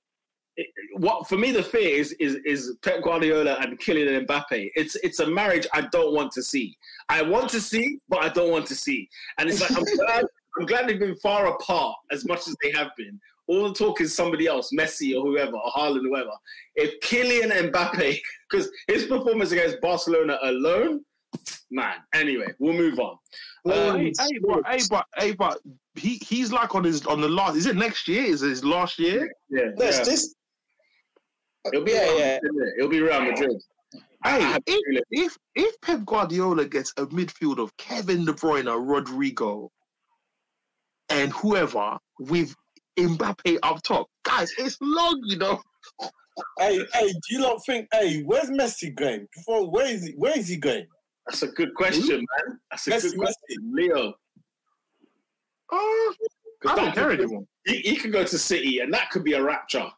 it- what for me the fear is is is Pep Guardiola and Kylian Mbappe. It's it's a marriage I don't want to see. I want to see, but I don't want to see. And it's like I'm glad I'm glad they've been far apart as much as they have been. All the talk is somebody else, Messi or whoever, or Haaland, whoever. If Kylian Mbappe, because his performance against Barcelona alone, man. Anyway, we'll move on. Um, hey, hey, but, hey, but, hey, but he he's like on his on the last. Is it next year? Is it his last year? yeah, There's yeah. this. It'll be Yeah, yeah. Madrid. It'll be Real Madrid. Hey, if, if if Pep Guardiola gets a midfield of Kevin De Bruyne, or Rodrigo, and whoever with Mbappe up top, guys, it's long, you know. Hey, hey, do you not think? Hey, where's Messi going? Before, where is he? Where is he going? That's a good question, man. That's a Messi, good question, Leo. Uh, 'Cause I don't care could- anymore. He, he could go to City, and that could be a rapture.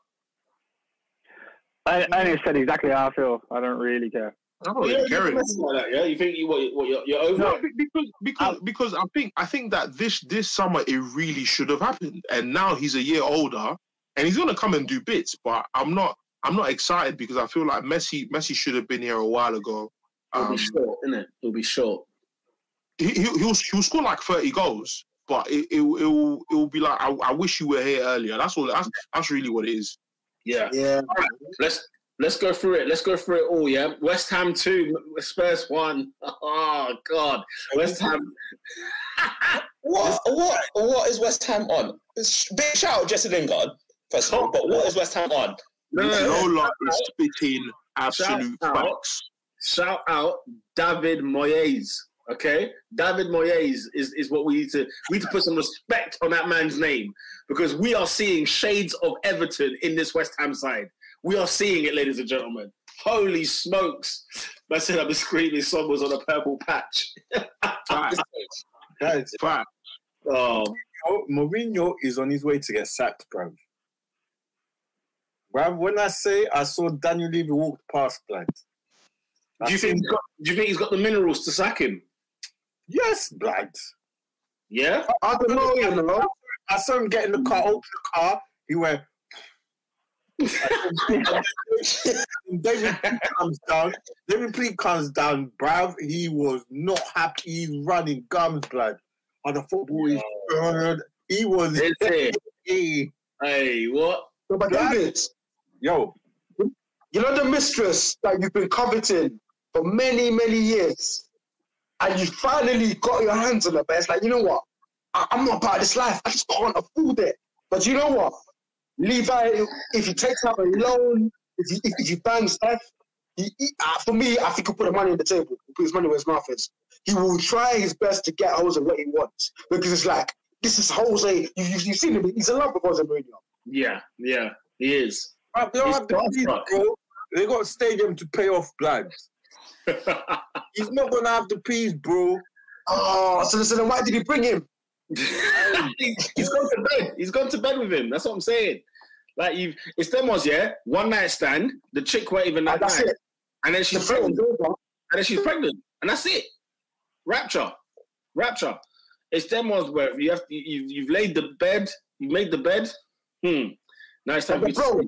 I, I only said exactly how I feel. I don't really care. I don't You really don't care think anymore. Messi like that, yeah? You think you what? what you're, you're over? No, it? be- because because because I think I think that this this summer it really should have happened, and now he's a year older, and he's gonna come and do bits. But I'm not I'm not excited because I feel like Messi Messi should have been here a while ago. It'll Um, be short, isn't it? It'll be short. he, he, he'll he'll score like 30 goals, but it it will it will, it will be like I, I wish you were here earlier. That's all. That's that's really what it is. Yeah. Yeah. Let's let's go through it. Let's go through it all. Yeah. West Ham two, Spurs one. Oh God. West Ham. What what what is West Ham on? Sh- Big shout out Jesse Lingard, first of all. But what is West Ham on? No, no, no. Lola is spitting absolute Shout out. facts. Shout out David Moyes. Okay, David Moyes is, is what we need to we need to put some respect on that man's name because we are seeing shades of Everton in this West Ham side. We are seeing it, ladies and gentlemen. Holy smokes! I said been screaming. Someone was on a purple patch. Facts. Guys, Facts. Oh, Mourinho is on his way to get sacked, bruv. Bruv, when I say I saw Daniel Levy walk past, blood. do you think he's got, do you think he's got the minerals to sack him? Yes, blood. Yeah. I don't know, you know. I saw him get in the car, open the car. He went. And David P comes down. David P comes down, bruv. He was not happy. He's running gums, blood. On the football is good. He was. Is? Hey, Hey, what? No, but David, yo, you know the mistress that you've been coveting for many, many years, and you finally got your hands on her, but it's like, you know what? I, I'm not part of this life. I just can't afford it. But you know what? Levy, if he takes out a loan, if he, if, if he bangs stuff, he, he, uh, for me, I think he'll put the money on the table, he'll put his money where his mouth is. He will try his best to get Jose what he wants because it's like, this is Jose. You, you, you've seen him. He's in love with Jose Mourinho. Yeah, yeah, he is. bruv, they don't have the peas, bro. They got a stadium to pay off, blood. He's not gonna have the peas, bro. Oh, so, so then why did he bring him? he's gone to bed. He's gone to bed with him. That's what I'm saying. Like you, it's them ones, yeah. One night stand. The chick weren't even that And that's night, it. and then The she's film's pregnant. And then she's pregnant, and that's it. Rapture, rapture. It's them ones where you have you, you've, you've laid the bed, you've made the bed. Hmm. Now it's time But you to bro,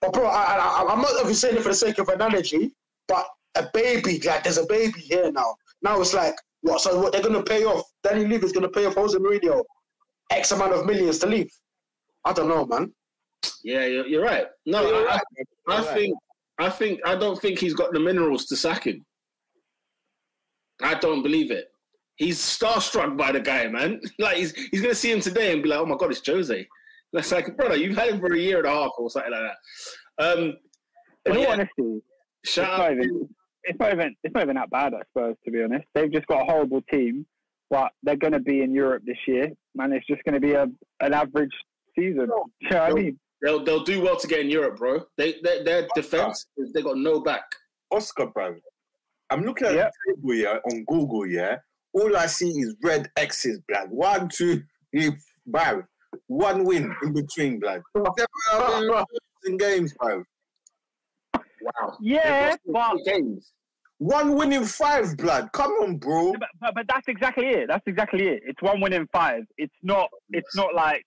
but bro, I, I, I'm not even saying it for the sake of analogy, but a baby, like there's a baby here now. Now it's like, what? So what? They're gonna pay off? Danny Levy's gonna pay off Jose Mourinho X amount of millions to leave. I don't know, man. Yeah, you're, you're right. No, You're I, right, I, I You're right. think, I think, I don't think he's got the minerals to sack him. I don't believe it. He's starstruck by the guy, man. Like he's he's gonna see him today and be like, "Oh my god, it's Jose." That's like, brother, you've had him for a year and a half or something like that. Um, In but all yeah, honesty, shout out. even it's not even it's not even that bad, I suppose. To be honest, they've just got a horrible team, but they're going to be in Europe this year, man. It's just going to be a an average season. No. You know what I mean? they'll they'll do well to get in Europe, bro. They their, their defense, they got no back. Oscar, bro. I'm looking at Yep. the table here on Google, yeah. All I see is red X's, blood. One, two, three, five. One win in between, blood. Seven in games, bro. Wow. Yeah, but, games. One win in five, blood. Come on, bro. but but but that's exactly it. That's exactly it. It's one win in five. It's not. It's not like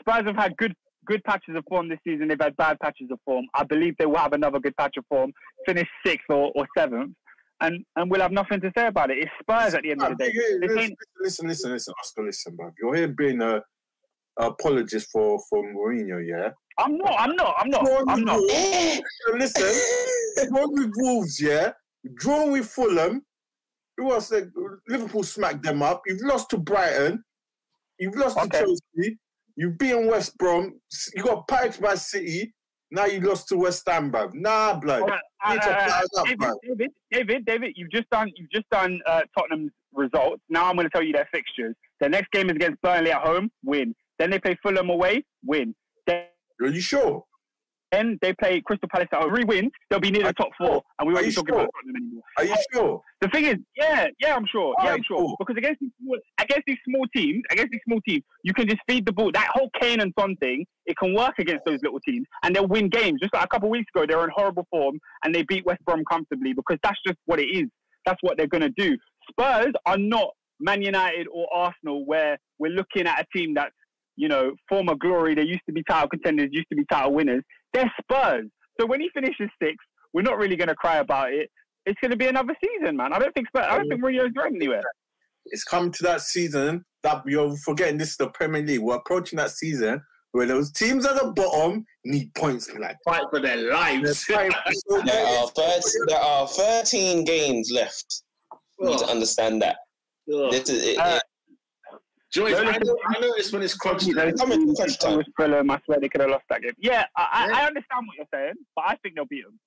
Spurs have had good good patches of form this season. They've had bad patches of form. I believe they will have another good patch of form. Finish sixth or, or seventh, and and we'll have nothing to say about it. It's Spurs at the end of the day. Listen, listen, listen, listen, Oscar, listen, bro. You're here being a apologist for for Mourinho, yeah. I'm not. I'm not. I'm not. Drawn I'm not. Wolves- Listen, drawn with Wolves, yeah. Drawn with Fulham. Who else? said- Liverpool smacked them up. You've lost to Brighton. You've lost Okay. to Chelsea. You've beaten West Brom. You got piped by City. Now you lost to West Ham, bruv. Nah, blood. Right, You need to uh, up, David, bruv. David, David, David, you've just done you've just done uh, Tottenham's results. Now I'm going to tell you their fixtures. Their next game is against Burnley at home, win. Then they play Fulham away, win. Then Are you sure? then they play Crystal Palace at home, three wins. They'll be near the top four, and we Are won't be you talking sure? about Tottenham anymore. Are you sure? The thing is, yeah, yeah, I'm sure. Yeah, I'm sure. cool. Because against these small, against these small teams, against these small teams, you can just feed the ball. That whole Kane and Son thing, it can work against those little teams, and they'll win games. Just like a couple of weeks ago, they were in horrible form, and they beat West Brom comfortably because that's just what it is. That's what they're gonna do. Spurs are not Man United or Arsenal, where we're looking at a team that's you know former glory. They used to be title contenders, used to be title winners. They're Spurs. So when he finishes sixth, we're not really gonna cry about it it's going to be another season, man. I don't think Spurs, I don't think Mourinho's going anywhere. It's come to that season that you're forgetting this is the Premier League. We're approaching that season where those teams at the bottom need points, like Fight for their lives. There are, 13, there are 13 games left. You need to understand that. This is, it, Uh, Do you know, No, I, know, I noticed when it's crunch You know, time. coming to crunch time. with Fulham, I swear they could have lost that game. Yeah, I, I, I understand what you're saying, but I think they'll beat them.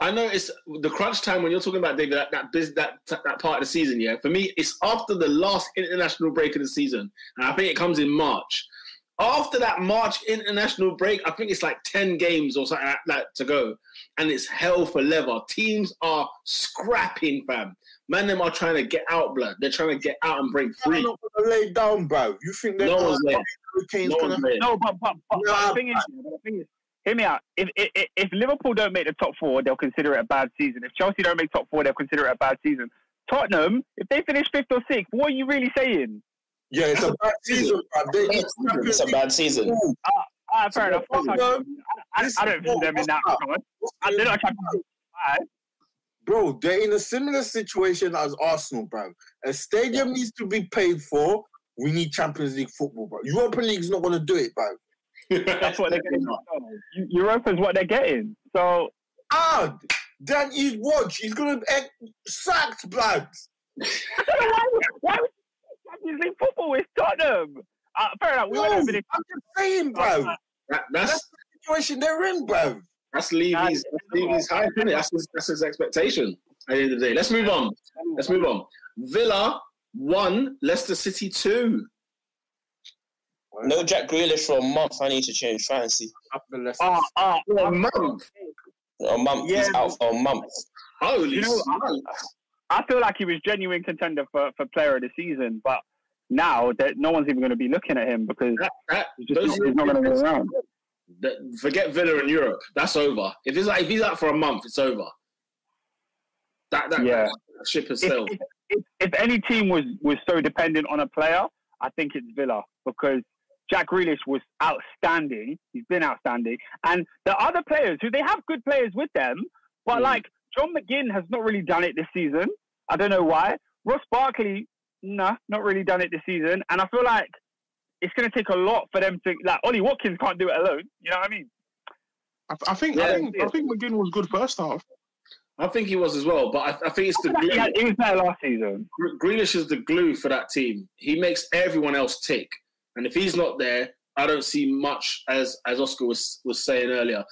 I noticed the crunch time when you're talking about David that that, biz, that that part of the season. Yeah, for me, it's after the last international break of the season, and I think it comes in March. After that March international break, I think it's like ten games or something like that to go, and it's hell for leather. Teams are scrapping, fam. Man, them are trying to get out, blood. They're trying to get out and break They're free. not gonna lay down, bro. You think they're No gonna one's there. No gonna one's there. No, but but, but, but Nah, the thing is, the thing is, hear me out. If, if if Liverpool don't make the top four, they'll consider it a bad season. If Chelsea don't make top four, they'll consider it a bad season. Tottenham, if they finish fifth or sixth, what are you really saying? Yeah, it's a bad season, bro. They, it's a bad season. Ah, fair enough. Fuck Tottenham, I, I, I don't view them in that regard. They're not trying Bro, they're in a similar situation as Arsenal, bro. A stadium needs to be paid for. We need Champions League football, bro. Europa League's not gonna do it, bro. That's what they're getting. Eu- Europa's what they're getting. So Ah, then he's watch. He's gonna get sacked, blood. why would why would Champions League football is Tottenham? Uh, fair enough. We No, went I'm just saying, bro. That, that's the Situation they're in, bro. that's Levy's that's Levy's hype, isn't it? That's his, that's his expectation at the end of the day. Let's move on. Let's move on. Villa one, Leicester City two. No Jack Grealish for a month. I need to change fantasy. Up the Ah, ah, For a month. A month. He's Yeah. out for a month. Holy You know, smokes. I feel like he was genuine contender for, for player of the season, but now that no one's even going to be looking at him because That, that, he's, just not, he's not going to go around. that- forget Villa in Europe. That's over. If he's like if he's out for a month, it's over. That that, Yeah. that ship has sailed. if, if, if any team was, was so dependent on a player, I think it's Villa because Jack Grealish was outstanding. He's been outstanding. And the other players who they have good players with them, but Mm. like John McGinn has not really done it this season. I don't know why. Ross Barkley, nah, not really done it this season. And I feel like it's going to take a lot for them to, like, Ollie Watkins can't do it alone. You know what I mean? I, I think Yeah. I think I think McGinn was good first half. I think he was as well, but I, I think it's the I feel like he, had- he was better last season. Gre- Grealish is the glue for that team. He makes everyone else tick, and if he's not there, I don't see much as as Oscar was was saying earlier.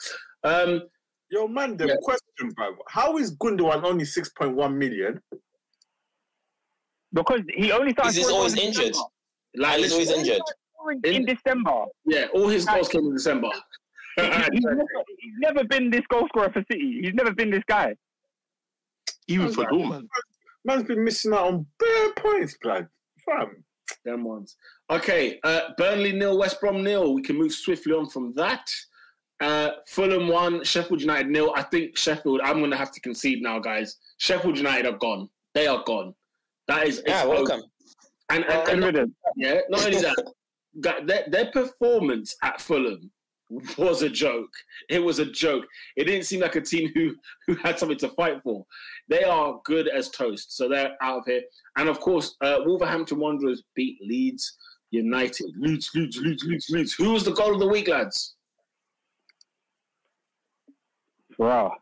Um, Yo, man, the Yeah. question, bro. How is Gundogan only 6.1 million? Because he only started He's always injured. Like And he's always injured. In- in December. yeah, all his goals came in December. He's never, he's never been this goal scorer for City. He's never been this guy. Even for Dortmund. Man's been missing out on bare points, blood. Fam. Them ones. Okay, uh, Burnley nil, West Brom nil. We can move swiftly on from that. Uh, Fulham one, Sheffield United nil. I think Sheffield. I'm going to have to concede now, guys. Sheffield United are gone. They are gone. That is Yeah, welcome. And, and, and Good riddance. yeah, not only that, that their, their performance at Fulham was a joke. It was a joke. It didn't seem like a team who who had something to fight for. They are good as toast, so they're out of here. And of course, uh, Wolverhampton Wanderers beat Leeds United. Leeds, Leeds, Leeds, Leeds, Leeds. Who was the goal of the week, lads? Wow.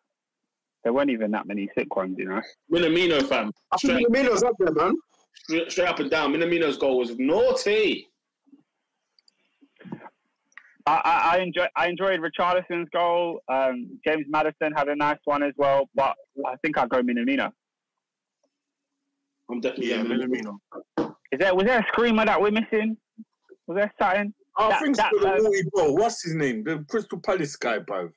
There weren't even that many sick ones, you know. Minamino, fam. I think Straight, Minamino's up there, man. straight, straight up and down. Minamino's goal was naughty. I, I, I enjoy I enjoyed Richarlison's goal. Um, James Maddison had a nice one as well, but I think I'll go Minamino. I'm definitely Yeah, going Minamino. Is there was there a screamer that we're missing? Was there something? I That- think that, for the naughty bro. What's his name? The Crystal Palace guy, bro.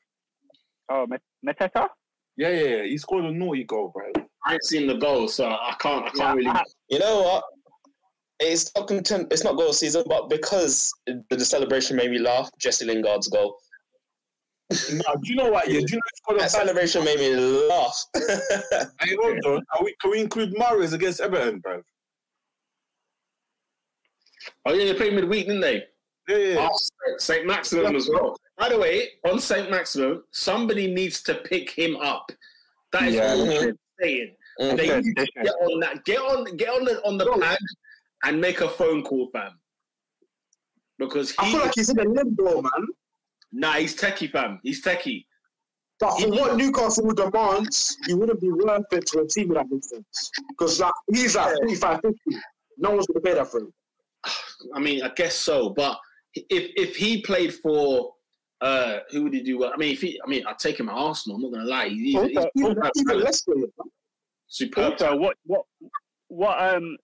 Oh, Met- Mateta? Yeah, yeah, yeah. He scored a naughty goal, bro. I ain't seen the goal, so I can't. I can't Yeah, really. You know what? It's not content. It's not goal season, but because the, the celebration made me laugh. Jesse Lingard's goal. Now, do you know what? Yeah, do you know it's That a celebration made me laugh. Hey, hold on. Are we, can we include Mahrez against Everton, bro? Oh yeah, they played midweek, didn't they? Yeah, yeah. Oh, St. Maximin as well. By the way, on St. Maximin, somebody needs to pick him up. That is Yeah. all I'm saying. Mhm. They need to get on that. Get on. Get on the on the pad and make a phone call, fam. Because I feel like he's in a limbo, man. nah, he's techie, fam. He's techie. But for what Newcastle demands, he wouldn't be worth it to a team of that makes sense. Because like he's like 45, 50. No one's gonna pay that for him. I mean, I guess so. But if if he played for, uh, who would he do? well? I mean, if he, I mean, I'd take him at Arsenal. I'm not gonna lie. He's, he's Also- Even, even talent. Leicester, superb. Also, what what what um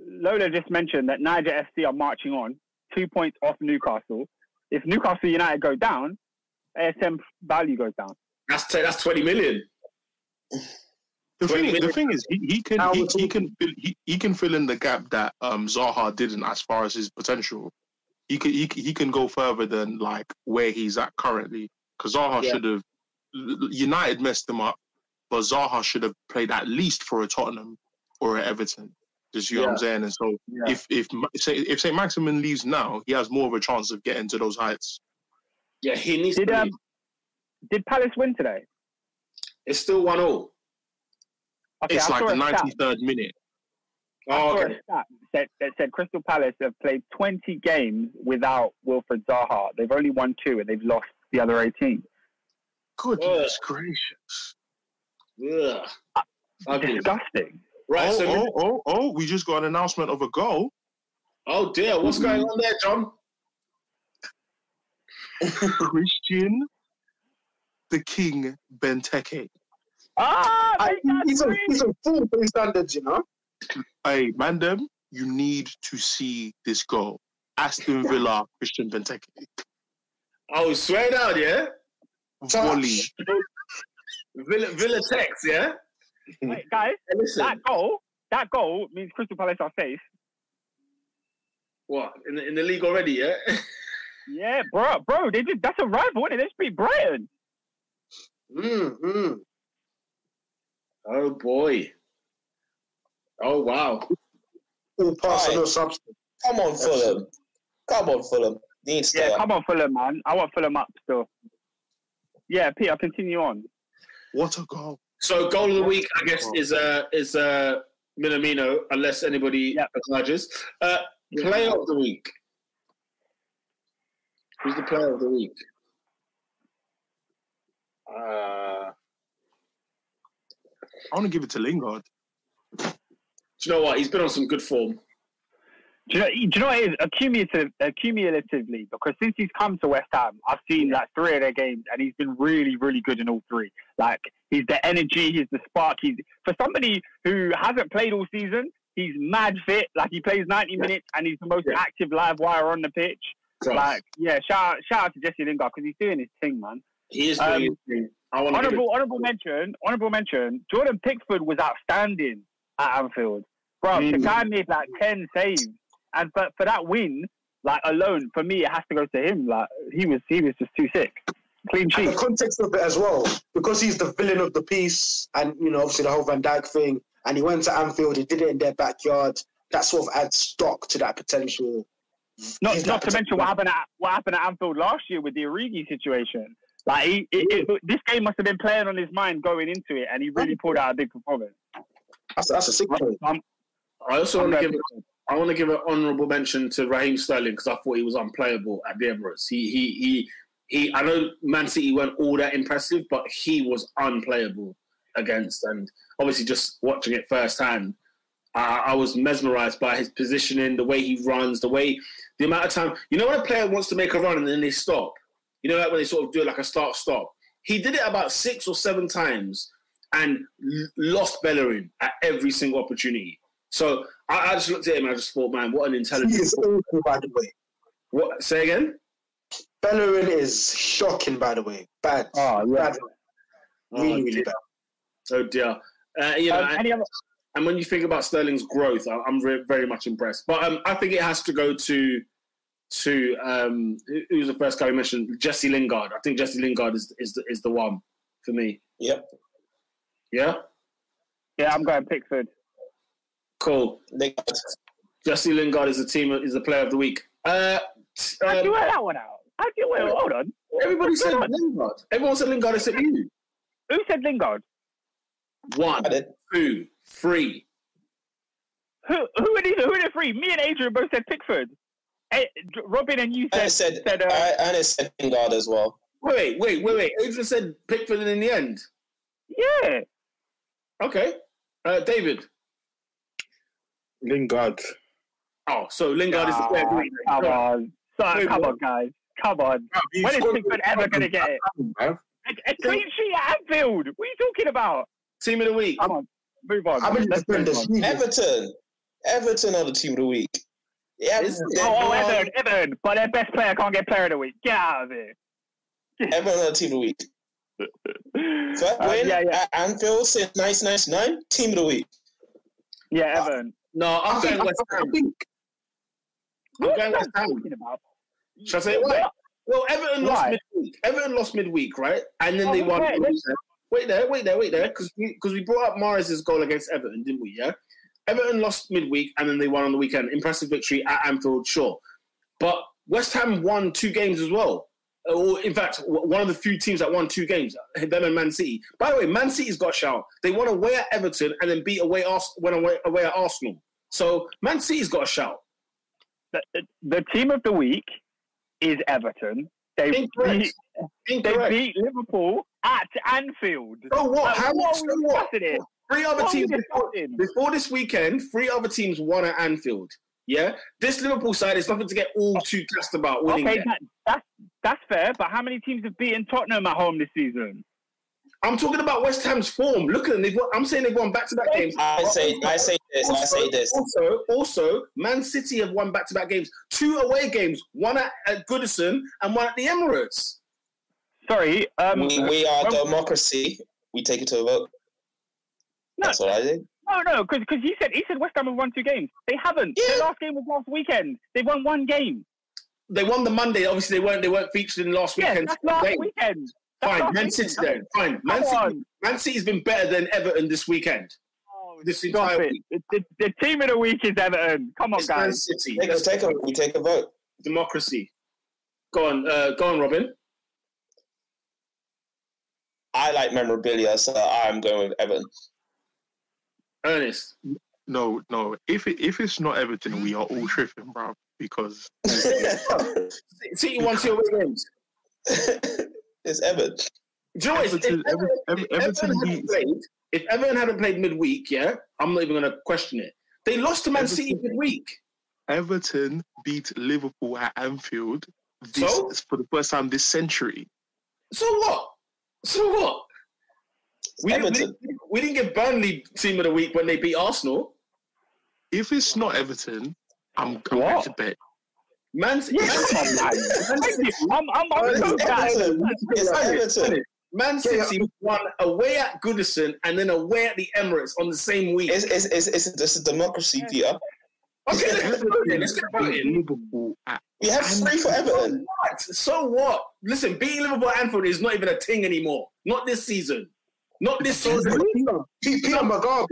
Lola just mentioned that Niger FC are marching on two points off Newcastle. If Newcastle United go down, ASM value goes down. That's t- that's twenty million. The Twenty thing, the thing is, he, he can he, he can fill, he, he can fill in the gap that um Zaha didn't as far as his potential. He can he, can- he can go further than like where he's at currently. Because Zaha Yeah. should have United messed him up, but Zaha should have played at least for a Tottenham or a Everton. Just you know what I'm saying. And so Yeah. if if say if Saint Maximin leaves now, he has more of a chance of getting to those heights. Yeah, he needs Did to. um did Palace win today? It's still one all. Okay, it's I like the 93rd minute. I Oh, okay. stat that, that said Crystal Palace have played 20 games without Wilfried Zaha. They've only won two and they've lost the other 18. Goodness gracious. Ugh. Ugly. Disgusting. Right. oh, So, oh, oh, oh, we just got an announcement of a goal. oh dear, what's going on there, John? Christian the King Benteke. Ah, I, he's, a, three. he's a full base standards, you know? Hey, Mandem, you need to see this goal. Aston Villa, Christian Benteke. Oh, swear down, yeah. Volley. Villa, Villa Tex, yeah. Wait, guys, Hey, that goal, that goal means Crystal Palace are safe. what in the, in the league already, yeah? Yeah, bro, bro, they did. That's a rival, isn't it? They just beat Brighton. Mm, mm. oh boy. Oh wow. All pass and Aye. no substance. Come on, Fulham. Come on, Fulham. They need to Yeah, come on, Fulham, man. I want Fulham up still. Yeah, Peter, continue on. What a goal. So goal of the week, I guess, is uh is uh Minamino, unless anybody Yep. acknowledges. Uh, player of the week. Who's the player of the week? Uh, I want to give it to Lingard. You know what? He's been on some good form. Do you know? Do you know what it is? Accumulative, accumulatively, because since he's come to West Ham, I've seen like three of their games, and he's been really, really good in all three. Like he's the energy, he's the spark. He's for somebody who hasn't played all season, he's mad fit. Like he plays ninety minutes, and he's the most Yeah. active live wire on the pitch. Like, yeah, shout out, shout out to Jesse Lingard because he's doing his thing, man. he is um, doing his thing. I want to give it. Honorable, honorable mention, honorable mention. Jordan Pickford was outstanding at Anfield, bro. The Mm. guy made like ten saves, and for for that win, like alone, for me, it has to go to him. Like he was, he was just too sick. Clean And sheet. the context of it as well, because he's the villain of the piece, and you know, obviously the whole Van Dijk thing, and he went to Anfield, he did it in their backyard. That sort of adds stock to that potential. Not not to mention what happened at what happened at Anfield last year with the Origi situation. Like he, it, it, this game must have been playing on his mind going into it, and he really pulled out a big performance. That's, that's a sick point. I'm, I also want to give. I want to give an honourable mention to Raheem Sterling because I thought he was unplayable at the Emirates. He he he he. I know Man City weren't all that impressive, but he was unplayable against. And obviously, just watching it firsthand, I, I was mesmerised by his positioning, the way he runs, the way the amount of time. You know when a player wants to make a run and then they stop. You know, like when they sort of do like a start stop. He did it about six or seven times and l- lost Bellerin at every single opportunity. So I, I just looked at him and I just thought, man, what an intelligent. He intelligent. is awful, by the way. What? Say again? Bellerin is shocking, by the way. Bad. oh yeah. Bad. Oh, Really, really bad. Oh dear. Uh, you know, Um, and, any other? and when you think about Sterling's growth, I- I'm re- very much impressed. But um, I think it has to go to to um, who- who's the first guy you mentioned? Jesse Lingard. I think Jesse Lingard is is the, is the one for me. Yep. Yeah. Yeah, I'm going Pickford. Cool. They, Jesse Lingard is the team is the player of the week. Uh, How'd you um, wear that one out? How'd you wear? Hold on. everybody said Lingard. Everyone said Lingard except you. Who said Lingard? One, I did. two, three. Who who are these? Who are the three? Me and Adrian both said Pickford. Hey, Robin and you I said said, said uh, I, and it said Lingard as well. Wait, wait, wait, wait. Adrian said Pickford in the end. yeah. Okay. Uh, David. Lingard. Oh, so Lingard is the player of the week. Come on, so, Wait, come what? on, guys, come on. He's When is got- Pickford ever going to get it? bruv. A, a clean sheet at Anfield. What are you talking about? Team of the week. Come on, move on. How many Let's move defenders? on. he? Everton. Everton are the team of the week. Yeah, Is it? they're Oh, oh, one- Everton, Everton, but their best player can't get player of the week. Get out of here. Everton are the team of the week. First Uh, win yeah, yeah, at Anfield since 1999. Team of the week. yeah, Everton. No, I'm I think, going I West think, I Ham. think I'm What going West Ham. talking about? Should I say it why? Well, Everton lost midweek. Everton lost midweek, right? And then Oh, they won. Wait there, wait there, wait there, because we because we brought up Mahrez's goal against Everton, didn't we? Yeah. Everton lost midweek, and then they won on the weekend. Impressive victory at Anfield, sure. But West Ham won two games as well. Uh, or in fact, one of the few teams that won two games, uh, them and Man City. By the way, Man City's got a shout. They won away at Everton and then beat away Ars- went away, away at Arsenal. So Man City's got a shout. The, the team of the week is Everton. They Incorrect. beat, they beat Liverpool at Anfield. So what? Like, How what are we So what? here? Three other What teams before, before this weekend. Three other teams won at Anfield. Yeah, this Liverpool side is nothing to get all too gassed about winning. Okay, that, that's that's fair. But how many teams have beaten Tottenham at home this season? I'm talking about West Ham's form. Look at them. They've won, I'm saying they've won back-to-back games. I say, I say this. I say this. Also, also, Man City have won back-to-back games. Two away games. One at, at Goodison and one at the Emirates. Sorry, um, We, we are well- democracy. We take it to a vote. No. That's what I think. no, no, because he said he said West Ham have won two games. They haven't. Yeah. Their last game was last weekend. They won one game. They won the Monday. Obviously, they weren't. They weren't featured in last Yes, weekend's that's last game. weekend. That's Fine, last Man. City then. Fine, Man Come City. on. Man City's been better than Everton this weekend. Oh, This entire it. week. The, the, the team of the week is Everton. Come on, It's Man guys. City. Take a, That's take a, we take a vote. democracy. Go on, uh, go on, Robin. I like memorabilia, so I'm going with Everton. Ernest. No, no. If it, if it's not Everton, we are all tripping, bro. Because City won two away games. It's Everton. Do you know what? If Everton- Everton, if Everton Everton hadn't played, if Everton hadn't played midweek, yeah, I'm not even going to question it. They lost to Man Everton- City midweek. Everton beat Liverpool at Anfield this, So? for the first time this century. So what? So what? We didn't, we, Everton. didn't, we didn't give Burnley team of the week when they beat Arsenal. If it's not Everton, I'm going to bet. Man, Yeah, come on, man. I'm, I'm, I'm so glad. It's Everton. Man City won away at Goodison and then away at the Emirates on the same week. It's, it's, it's, it's, it's a democracy, Peter. okay, let's get voting. Let's get voting. We have three for Everton. What? So what? Listen, beating Liverpool at Anfield is not even a thing anymore. Not this season. Not this season. Peter, Peter Mugabe.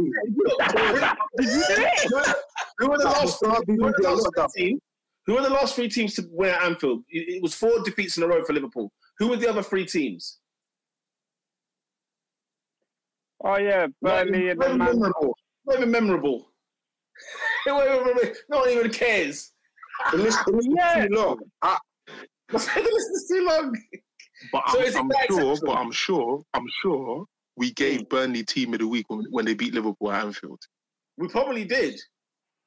Who were the last? Mugabe Who were the last three teams? Who were the last three teams to win at Anfield? It it was four defeats in a row for Liverpool. Who were the other three teams? Oh yeah, Burnley and not even Man. memorable. Not even memorable. No one even cares. The list, the list Yeah. is too long. I, the list is too long. But So I'm, is I'm sure, exceptional? but I'm sure, I'm sure we gave Burnley team of the week when, when they beat Liverpool at Anfield. We probably did.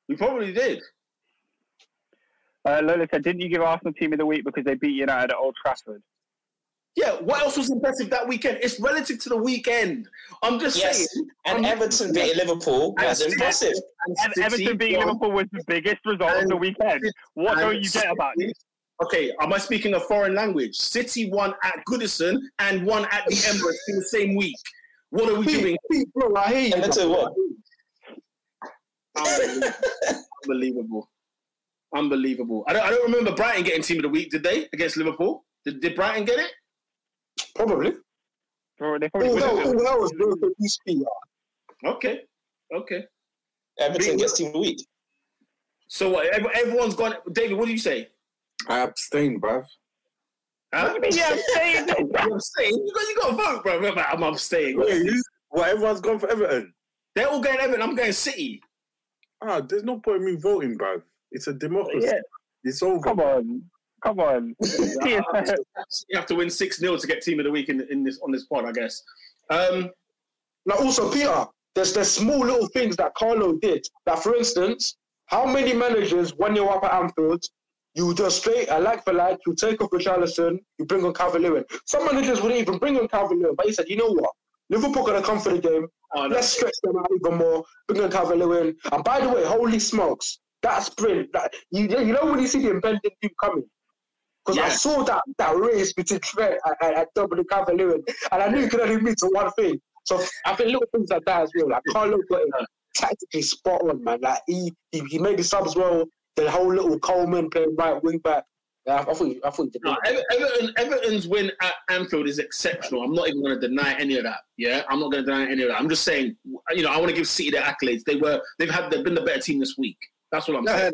We probably did. Uh, Lola said, didn't you give Arsenal team of the week because they beat United at Old Trafford? Yeah, what else was impressive that weekend? It's relative to the weekend. I'm just Yes. saying. And Everton beating Liverpool And was impressive. and Ev- Everton beating won. Liverpool was the biggest result of the weekend. What don't you get about City- it? Okay, am I speaking a foreign language? City won at Goodison and won at the Emirates in the same week. What are we Pete, doing? Pete, bro, I hate you. Everton what? Unbelievable. Unbelievable. Unbelievable. I don't, I don't remember Brighton getting team of the week, did they? Against Liverpool? Did, did Brighton get it? Probably. Bro, They probably All hell, all hell was broke for these Okay. Okay. Everton gets team of the week. So what? Everyone's gone. David, what do you say? I abstain, bruv. Huh? What do you mean, yeah, I'm saying that? I'm abstaining. You got, you got to vote, bro. Remember, I'm abstaining. Wait, you, what, everyone's gone for Everton? They're all going Everton. I'm going City. Ah, there's no point in me voting, bruv. It's a democracy. Yeah, It's over. come on. Come on. You have to win six 0 to get team of the week in, in this on this pod, I guess. Um, Now, also, Peter, there's there's small little things that Carlo did. That, for instance, how many managers when you're up at Anfield, you do a straight a like for like, you take off Richarlison, you bring on Calvert Lewin. Some managers wouldn't even bring on Calvert Lewin, but he said, you know what? Liverpool gonna come for the game. oh, no. Let's stretch them out even more. Bring on Calvert Lewin. And by the way, holy smokes, that sprint, that you you know when you see the impending team coming. Because I saw that that race between Trent and, and, and Dominic Calvert Lewin, and I knew it could only mean to one thing. So I think little things like that as well. Like Carlo got it tactically spot on, man. Like he, he he made the subs well. The whole little Coleman playing right wing back. I, I thought I thought. No, Everton, Everton's win at Anfield is exceptional. I'm not even going to deny any of that. Yeah, I'm not going to deny any of that. I'm just saying, you know, I want to give City their accolades. They were, they've had, they've been the better team this week. That's what I'm saying.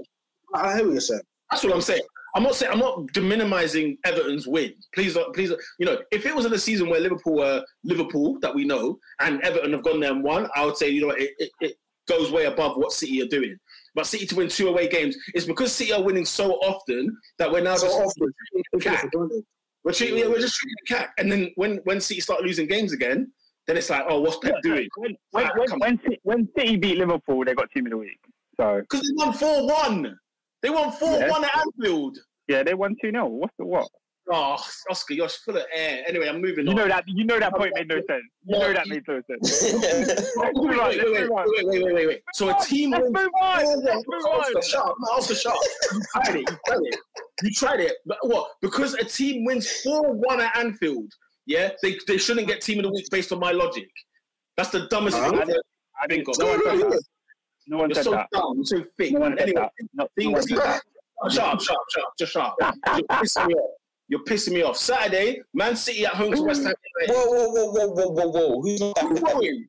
I hear what you're saying. That's what I'm saying. I'm not saying I'm not minimizing Everton's win. Please, uh, please, uh, you know, if it was in a season where Liverpool were Liverpool that we know and Everton have gone there and won, I would say you know it, it, it goes way above what City are doing. But City to win two away games is because City are winning so often that we're now So just often. We're treating, yeah, we're just treating the cack. And then when when City start losing games again, then it's like, oh, what's Pep doing? When, when, when, when, when City beat Liverpool, they got team of the week. So, Because they won four one. They won four one at Anfield. yeah, they won 2 0. What's the what? Oh, Oscar, you're full of air. Anyway, I'm moving You on. know that you know that point made no sense. You know that made no sense. wait, wait, Right, wait, wait, wait, wait, wait, wait, wait. So a team Let's wins. move on. Let's move Oscar, on. shut up. No, Oscar, shut up. You tried it. You tried it. You tried it. But what? Because a team wins 4 1 at Anfield, yeah, they, they shouldn't get team of the week based on my logic. That's the dumbest thing I've ever I think of. No said that. No one You're said so that. dumb. You're so thick. No one said Anyway, that. No, no one said that. Shut up, shut up, shut up. Just shut up. You're pissing me off. You're pissing me off. Saturday, Man City at home to West Ham. United. whoa, whoa, whoa, whoa, whoa, whoa, whoa. Who's not We that guy? worrying.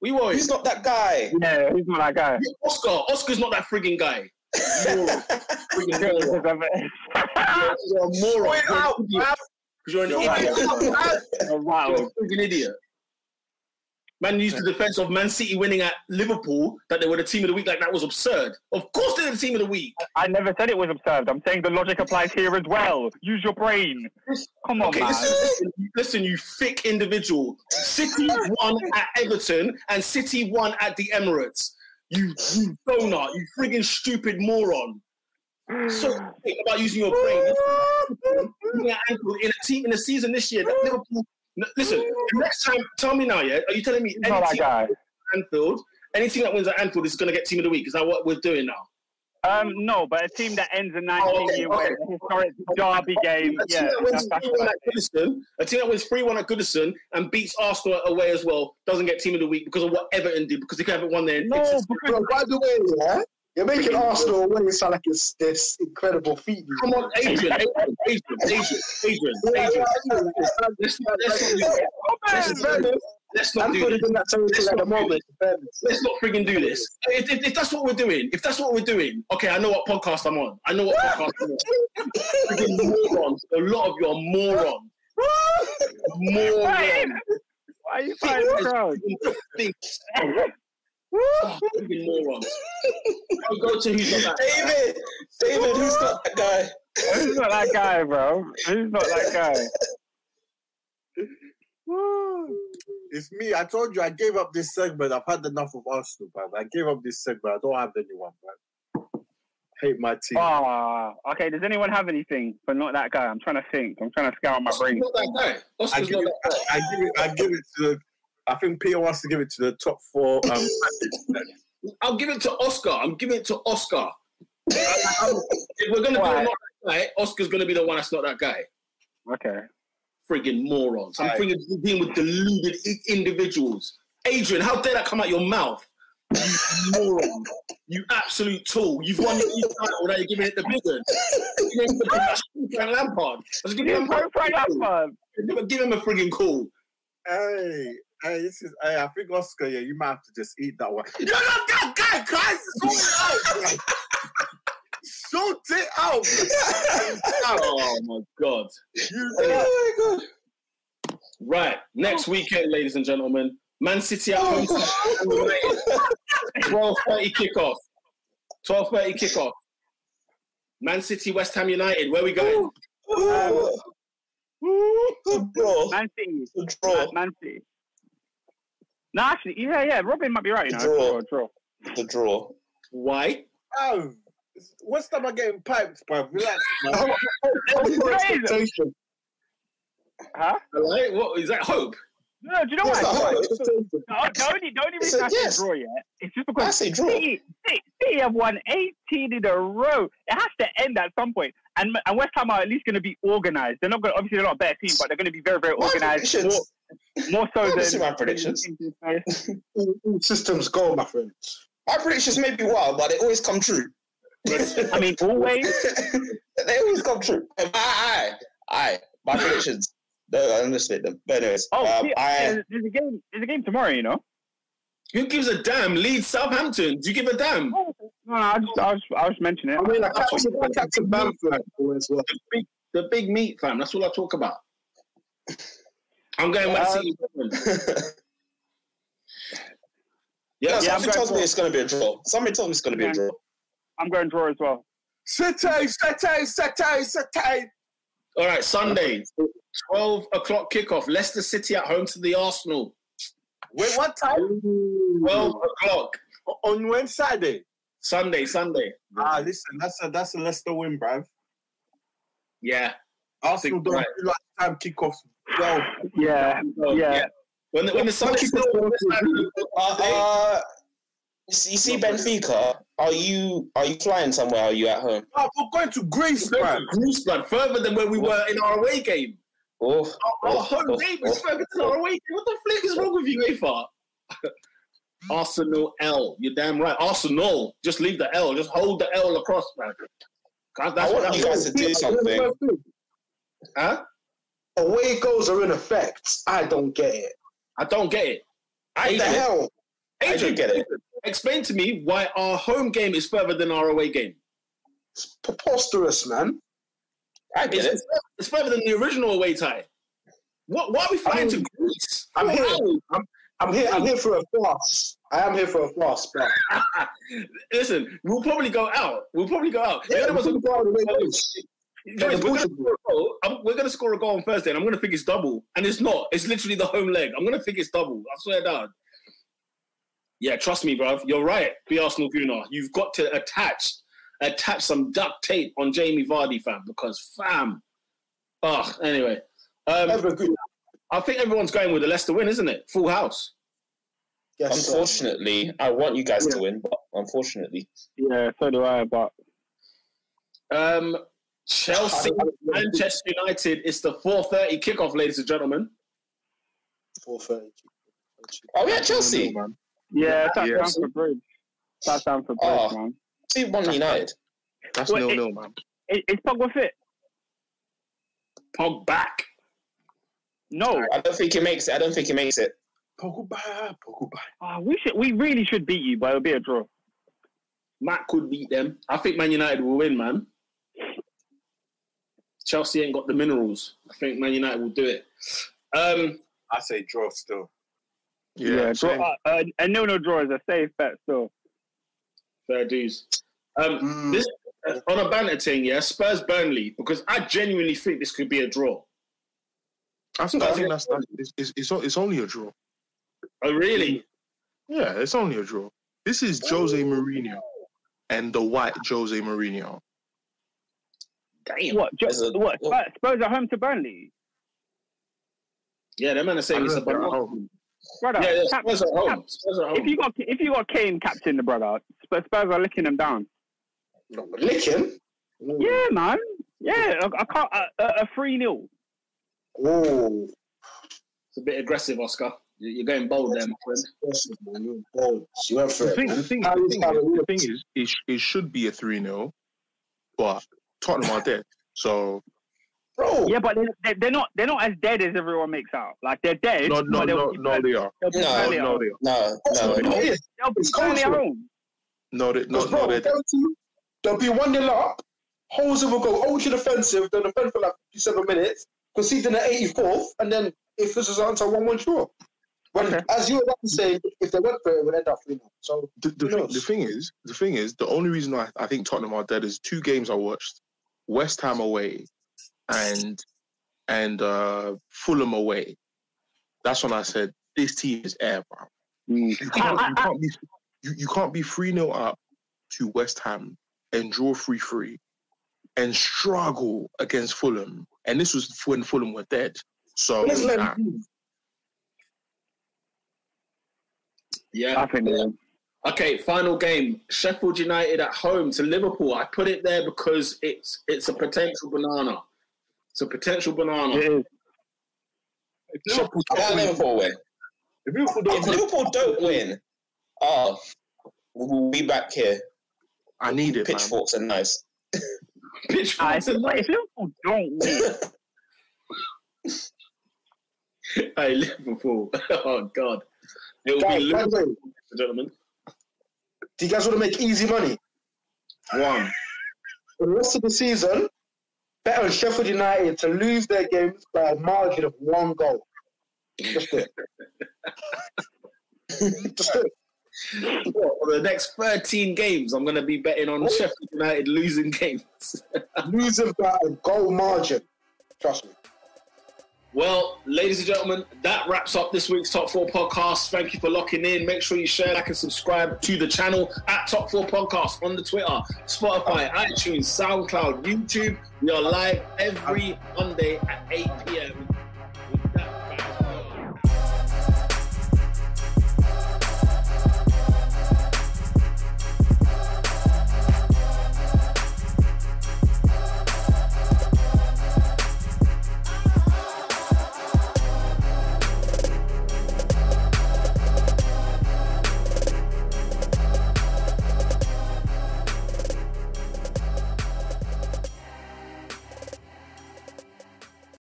We worrying. Who's not that guy? Yeah, who's not that guy? Oscar. Oscar's not that frigging guy. You're a frigging moron. because You're a moron. Point out, Because you're an You're idiot. I'm- You're Wow. a frigging idiot. Man used the defense of Man City winning at Liverpool that they were the team of the week like that was absurd. Of course they're the team of the week. I never said it was absurd. I'm saying the logic applies here as well. Use your brain. Come on, Okay, man. listen, listen, you thick individual. City won at Everton and City won at the Emirates. You, you donut, you frigging stupid moron. So think about using your brain. In a team in a season this year that Liverpool. N- Listen, next time, tell me now, yeah. Are you telling me He's any not that guy. Anfield, any team that wins at Anfield is going to get team of the week? Is that what we're doing now? Um, no, but a team that ends a 19 Oh, okay, year okay. win, historic derby game. A team that wins that's, that's 3 1 at Goodison, a team that wins 3 1 at Goodison and beats Arsenal away as well, doesn't get team of the week because of what Everton did, because they haven't won their. no, existence. because Bro, by the way, yeah, you're making Arsenal away sound like it's this incredible feat. Come on, Adrian, Adrian, Adrian, Adrian, Adrian, Adrian. yeah, yeah. Let's not, let's not. Let's not, let's not do this. territory moment. Let's not frigging do this. If, if, if that's what we're doing, if that's what we're doing, okay, I know what podcast I'm on. I know what podcast I'm on. Frigging morons. A lot of you are morons. Morons. why are you fighting the crowd? Big morons. I'll go to who's not that. David, David, who's not that guy? Who's not that guy, bro? Who's not that guy? It's me. I told you I gave up this segment. I've had enough of Arsenal, man. I gave up this segment. I don't have anyone, man. Hate my team. Ah, okay. Does anyone have anything for not that guy? I'm trying to think. I'm trying to scour my Oscar's brain. not that guy. I give, not it, that guy. I, I give it. I give it to. The, I think Peter wants to give it to the top four. Um, I'll give it to Oscar. I'm giving it to Oscar. if we're gonna do Why? it not that guy, Oscar's gonna be the one that's not that guy. Okay. Friggin' morons. I'm Aye. friggin' dealing with deluded i- individuals. Adrian, how dare that come out your mouth? You moron. You absolute tool. You've won your title, now you're giving it the big one. You're giving it the big Frank Lampard. Let's give him, Frank Frank Lampard. give, give him a friggin' call. hey, hey, this is. Hey, I think Oscar. Yeah, you might have to just eat that one. You're not that guy, guys. Sort it out. Sort it out. Oh my god. You, Oh my god. Right. Next oh. weekend, ladies and gentlemen. Man City at home. Twelve thirty kickoff. Twelve thirty kickoff. Man City, West Ham United. Where we going? Good uh, draw. Man City. Draw. Man City. No, actually, yeah, yeah. Robin might be right. You know, Draw. draw, draw. The draw. Why? oh, West Ham are getting piped, bro. Relax, man. Expectation. Huh? Hello? What is that? Hope. No, do you know Yes, why? I The, hope. Expectation. the only, the only It's reason a I say yes. draw yet is just I because say draw. City, City, City have won 18 in a row. It has to end at some point. And, and West Ham are at least going to be organised. They're not going. Obviously, they're not a better team, but they're going to be very, very organised. More, more so than my predictions. All- all Systems go, my friend. My predictions may be wild, but they always come true. I mean, always. they always come true. Aye, aye, aye. My predictions. No, I understand them. But anyways, Oh, um, yeah, I there's, there's a game. There's a game tomorrow. You know. Who gives a damn? Leeds Southampton. Do you give a damn? No, no, I just, I was, I was mentioning it. I mean, like Captain, Captain Bamford as well. The big, the big meat, fam. That's all I talk about. I'm going Man Uh, City. yeah, Yeah, somebody going tells me it's going to be a draw. Somebody told me it's going to be Yeah. a draw. I'm going draw as well. City, City, City, City. All right, Sunday, 12 o'clock kickoff. Leicester City at home to the Arsenal. Wait, what time? 12 o'clock. On Wednesday. Sunday, Sunday. Ah, listen, that's a that's a Leicester win, bruv. Yeah. Arsenal Think don't right. do like time kickoffs. Well, Yeah, Oh, yeah. When the, when the sun is still Uh, uh, you see, Benfica. Are you are you flying somewhere? Are you at home? oh, we're going to Greece, bruv. Greece, blood, further than where we were in our away game. Oh, Our, our oh, home oh, game is oh. further than our away game. What the flick is wrong with you, AFA? Arsenal L. You're damn right. Arsenal. Just leave the L. Just hold the L across, man. 'Cause That's I what want you that guys to do something. Huh? Away goals are in effect. I don't get it. I don't get it. What the Adrian, hell? I do Adrian, get it. explain to me why our home game is further than our away game. It's preposterous, man. I get It's, it. it's further than the original away tie. What? Why are we flying to Greece? I'm here. I'm, I'm here. I'm here for a fast. I am here for a fast, but Listen, we'll probably go out. We'll probably go out. yeah, You know we're what's- gonna go out we're, gonna score a goal. We're gonna score a goal on Thursday, and I'm gonna think it's double, and it's not. It's literally the home leg. I'm gonna think it's double. I swear down. Yeah, trust me, bruv. You're right. Be Arsenal Gunnar. You've got to attach attach some duct tape on Jamie Vardy, fam, because fam. Oh, Anyway, um, good. I think everyone's going with the Leicester win, isn't it? Full house. Yes, sir. Unfortunately, I want you guys to win, but unfortunately, Yeah, so do I. But Um, Chelsea, Manchester United. It's the 4:30 kickoff, ladies and gentlemen. 4:30. are we at Chelsea? man. yeah, that's Yeah. down for Bridge. That's down for Bridge, Oh. man. Two one United. That's Wait, nil nil, man. Is, is Pogba fit? Pog back. No. I don't think he makes it. I don't think he makes it. Pogba, Pogba. Ah, we should. We really should beat you, but it'll be a draw. Matt could beat them. I think Man United will win, man. Chelsea ain't got the minerals. I think Man United will do it. Um, I say draw still. Yeah, draw, same. uh, uh, a nil no draw is a safe bet. Still, fair dues. Um, Mm. this on a banter thing, yeah. Spurs Burnley because I genuinely think this could be a draw. I, think- I think that's, that's it's, it's, it's, only a draw. Oh, really? Yeah, it's only a draw. This is Jose Mourinho and the white Jose Mourinho. Damn. what? Jo- There's a- what? Spurs, Spurs are home to Burnley, Yeah, that man are I saying don't it's a if they're at banana. home. Brother. Yeah, yeah, cap- Spurs at home. cap- Spurs at if you got if you got Kane captain the brother, Spurs, Spurs are licking them down. No, but licking? Yeah, man. Yeah, I, I can't. A, a three 0 Oh, It's a bit aggressive, Oscar. You- You're going bold there, my friend. You're bold. You went for The thing, man. the thing, the is thing, that is, the thing is, it, sh- it should be a 3 0, but Tottenham are dead. So, Bro, Yeah, but they're, they're not. They're not as dead as everyone makes out. Like they're dead. no, no, but they'll no, no, they are. they'll No, No, they are. No, no, no. They'll be It's Burnley at home. No, they, no, no, they're dead. Chelsea, they'll be 1 0 up. Holes will go ultra defensive. They'll defend for like 57 minutes, conceding at 84th, and then if this is answer 1 1 draw. When, Okay. as you were about to say, if they went for it, it would end up 3 0. So, The, the, thing, the thing is, the thing is, the only reason I, I think Tottenham are dead is two games I watched: West Ham away, and and uh, Fulham away. That's when I said this team is air, bro. Mm. You can't, you can't be you, you can't be three 0 up to West Ham and draw three three, and struggle against Fulham. And this was when Fulham were dead. So let's let nah. him Yeah. I think they. Okay, final game. Sheffield United at home to Liverpool. I put it there because it's it's a potential banana. It's a potential banana. It is. If Liverpool don't win, Liverpool win. if Liverpool don't If win, Liverpool don't win, oh, we'll be back here. I need it, man. Pitchforks and knives. Ah, Pitchforks if, and if Liverpool don't win, Hey, Liverpool. Oh God. It will be Guys, by Liverpool, ladies and gentlemen. do you guys want to make easy money? One. For the rest of the season, bet on Sheffield United to lose their games by a margin of one goal. Just it. Just it. What, for the next 13 games, I'm going to be betting on Sheffield United losing games. Losing by a goal margin. Trust me. Well, ladies and gentlemen, that wraps up this week's Top 4 podcast. Thank you for locking in. Make sure you share, like, and subscribe to the channel at Top 4 Podcast on the Twitter, Spotify, iTunes, SoundCloud, YouTube. We are live every Monday at 8 p.m.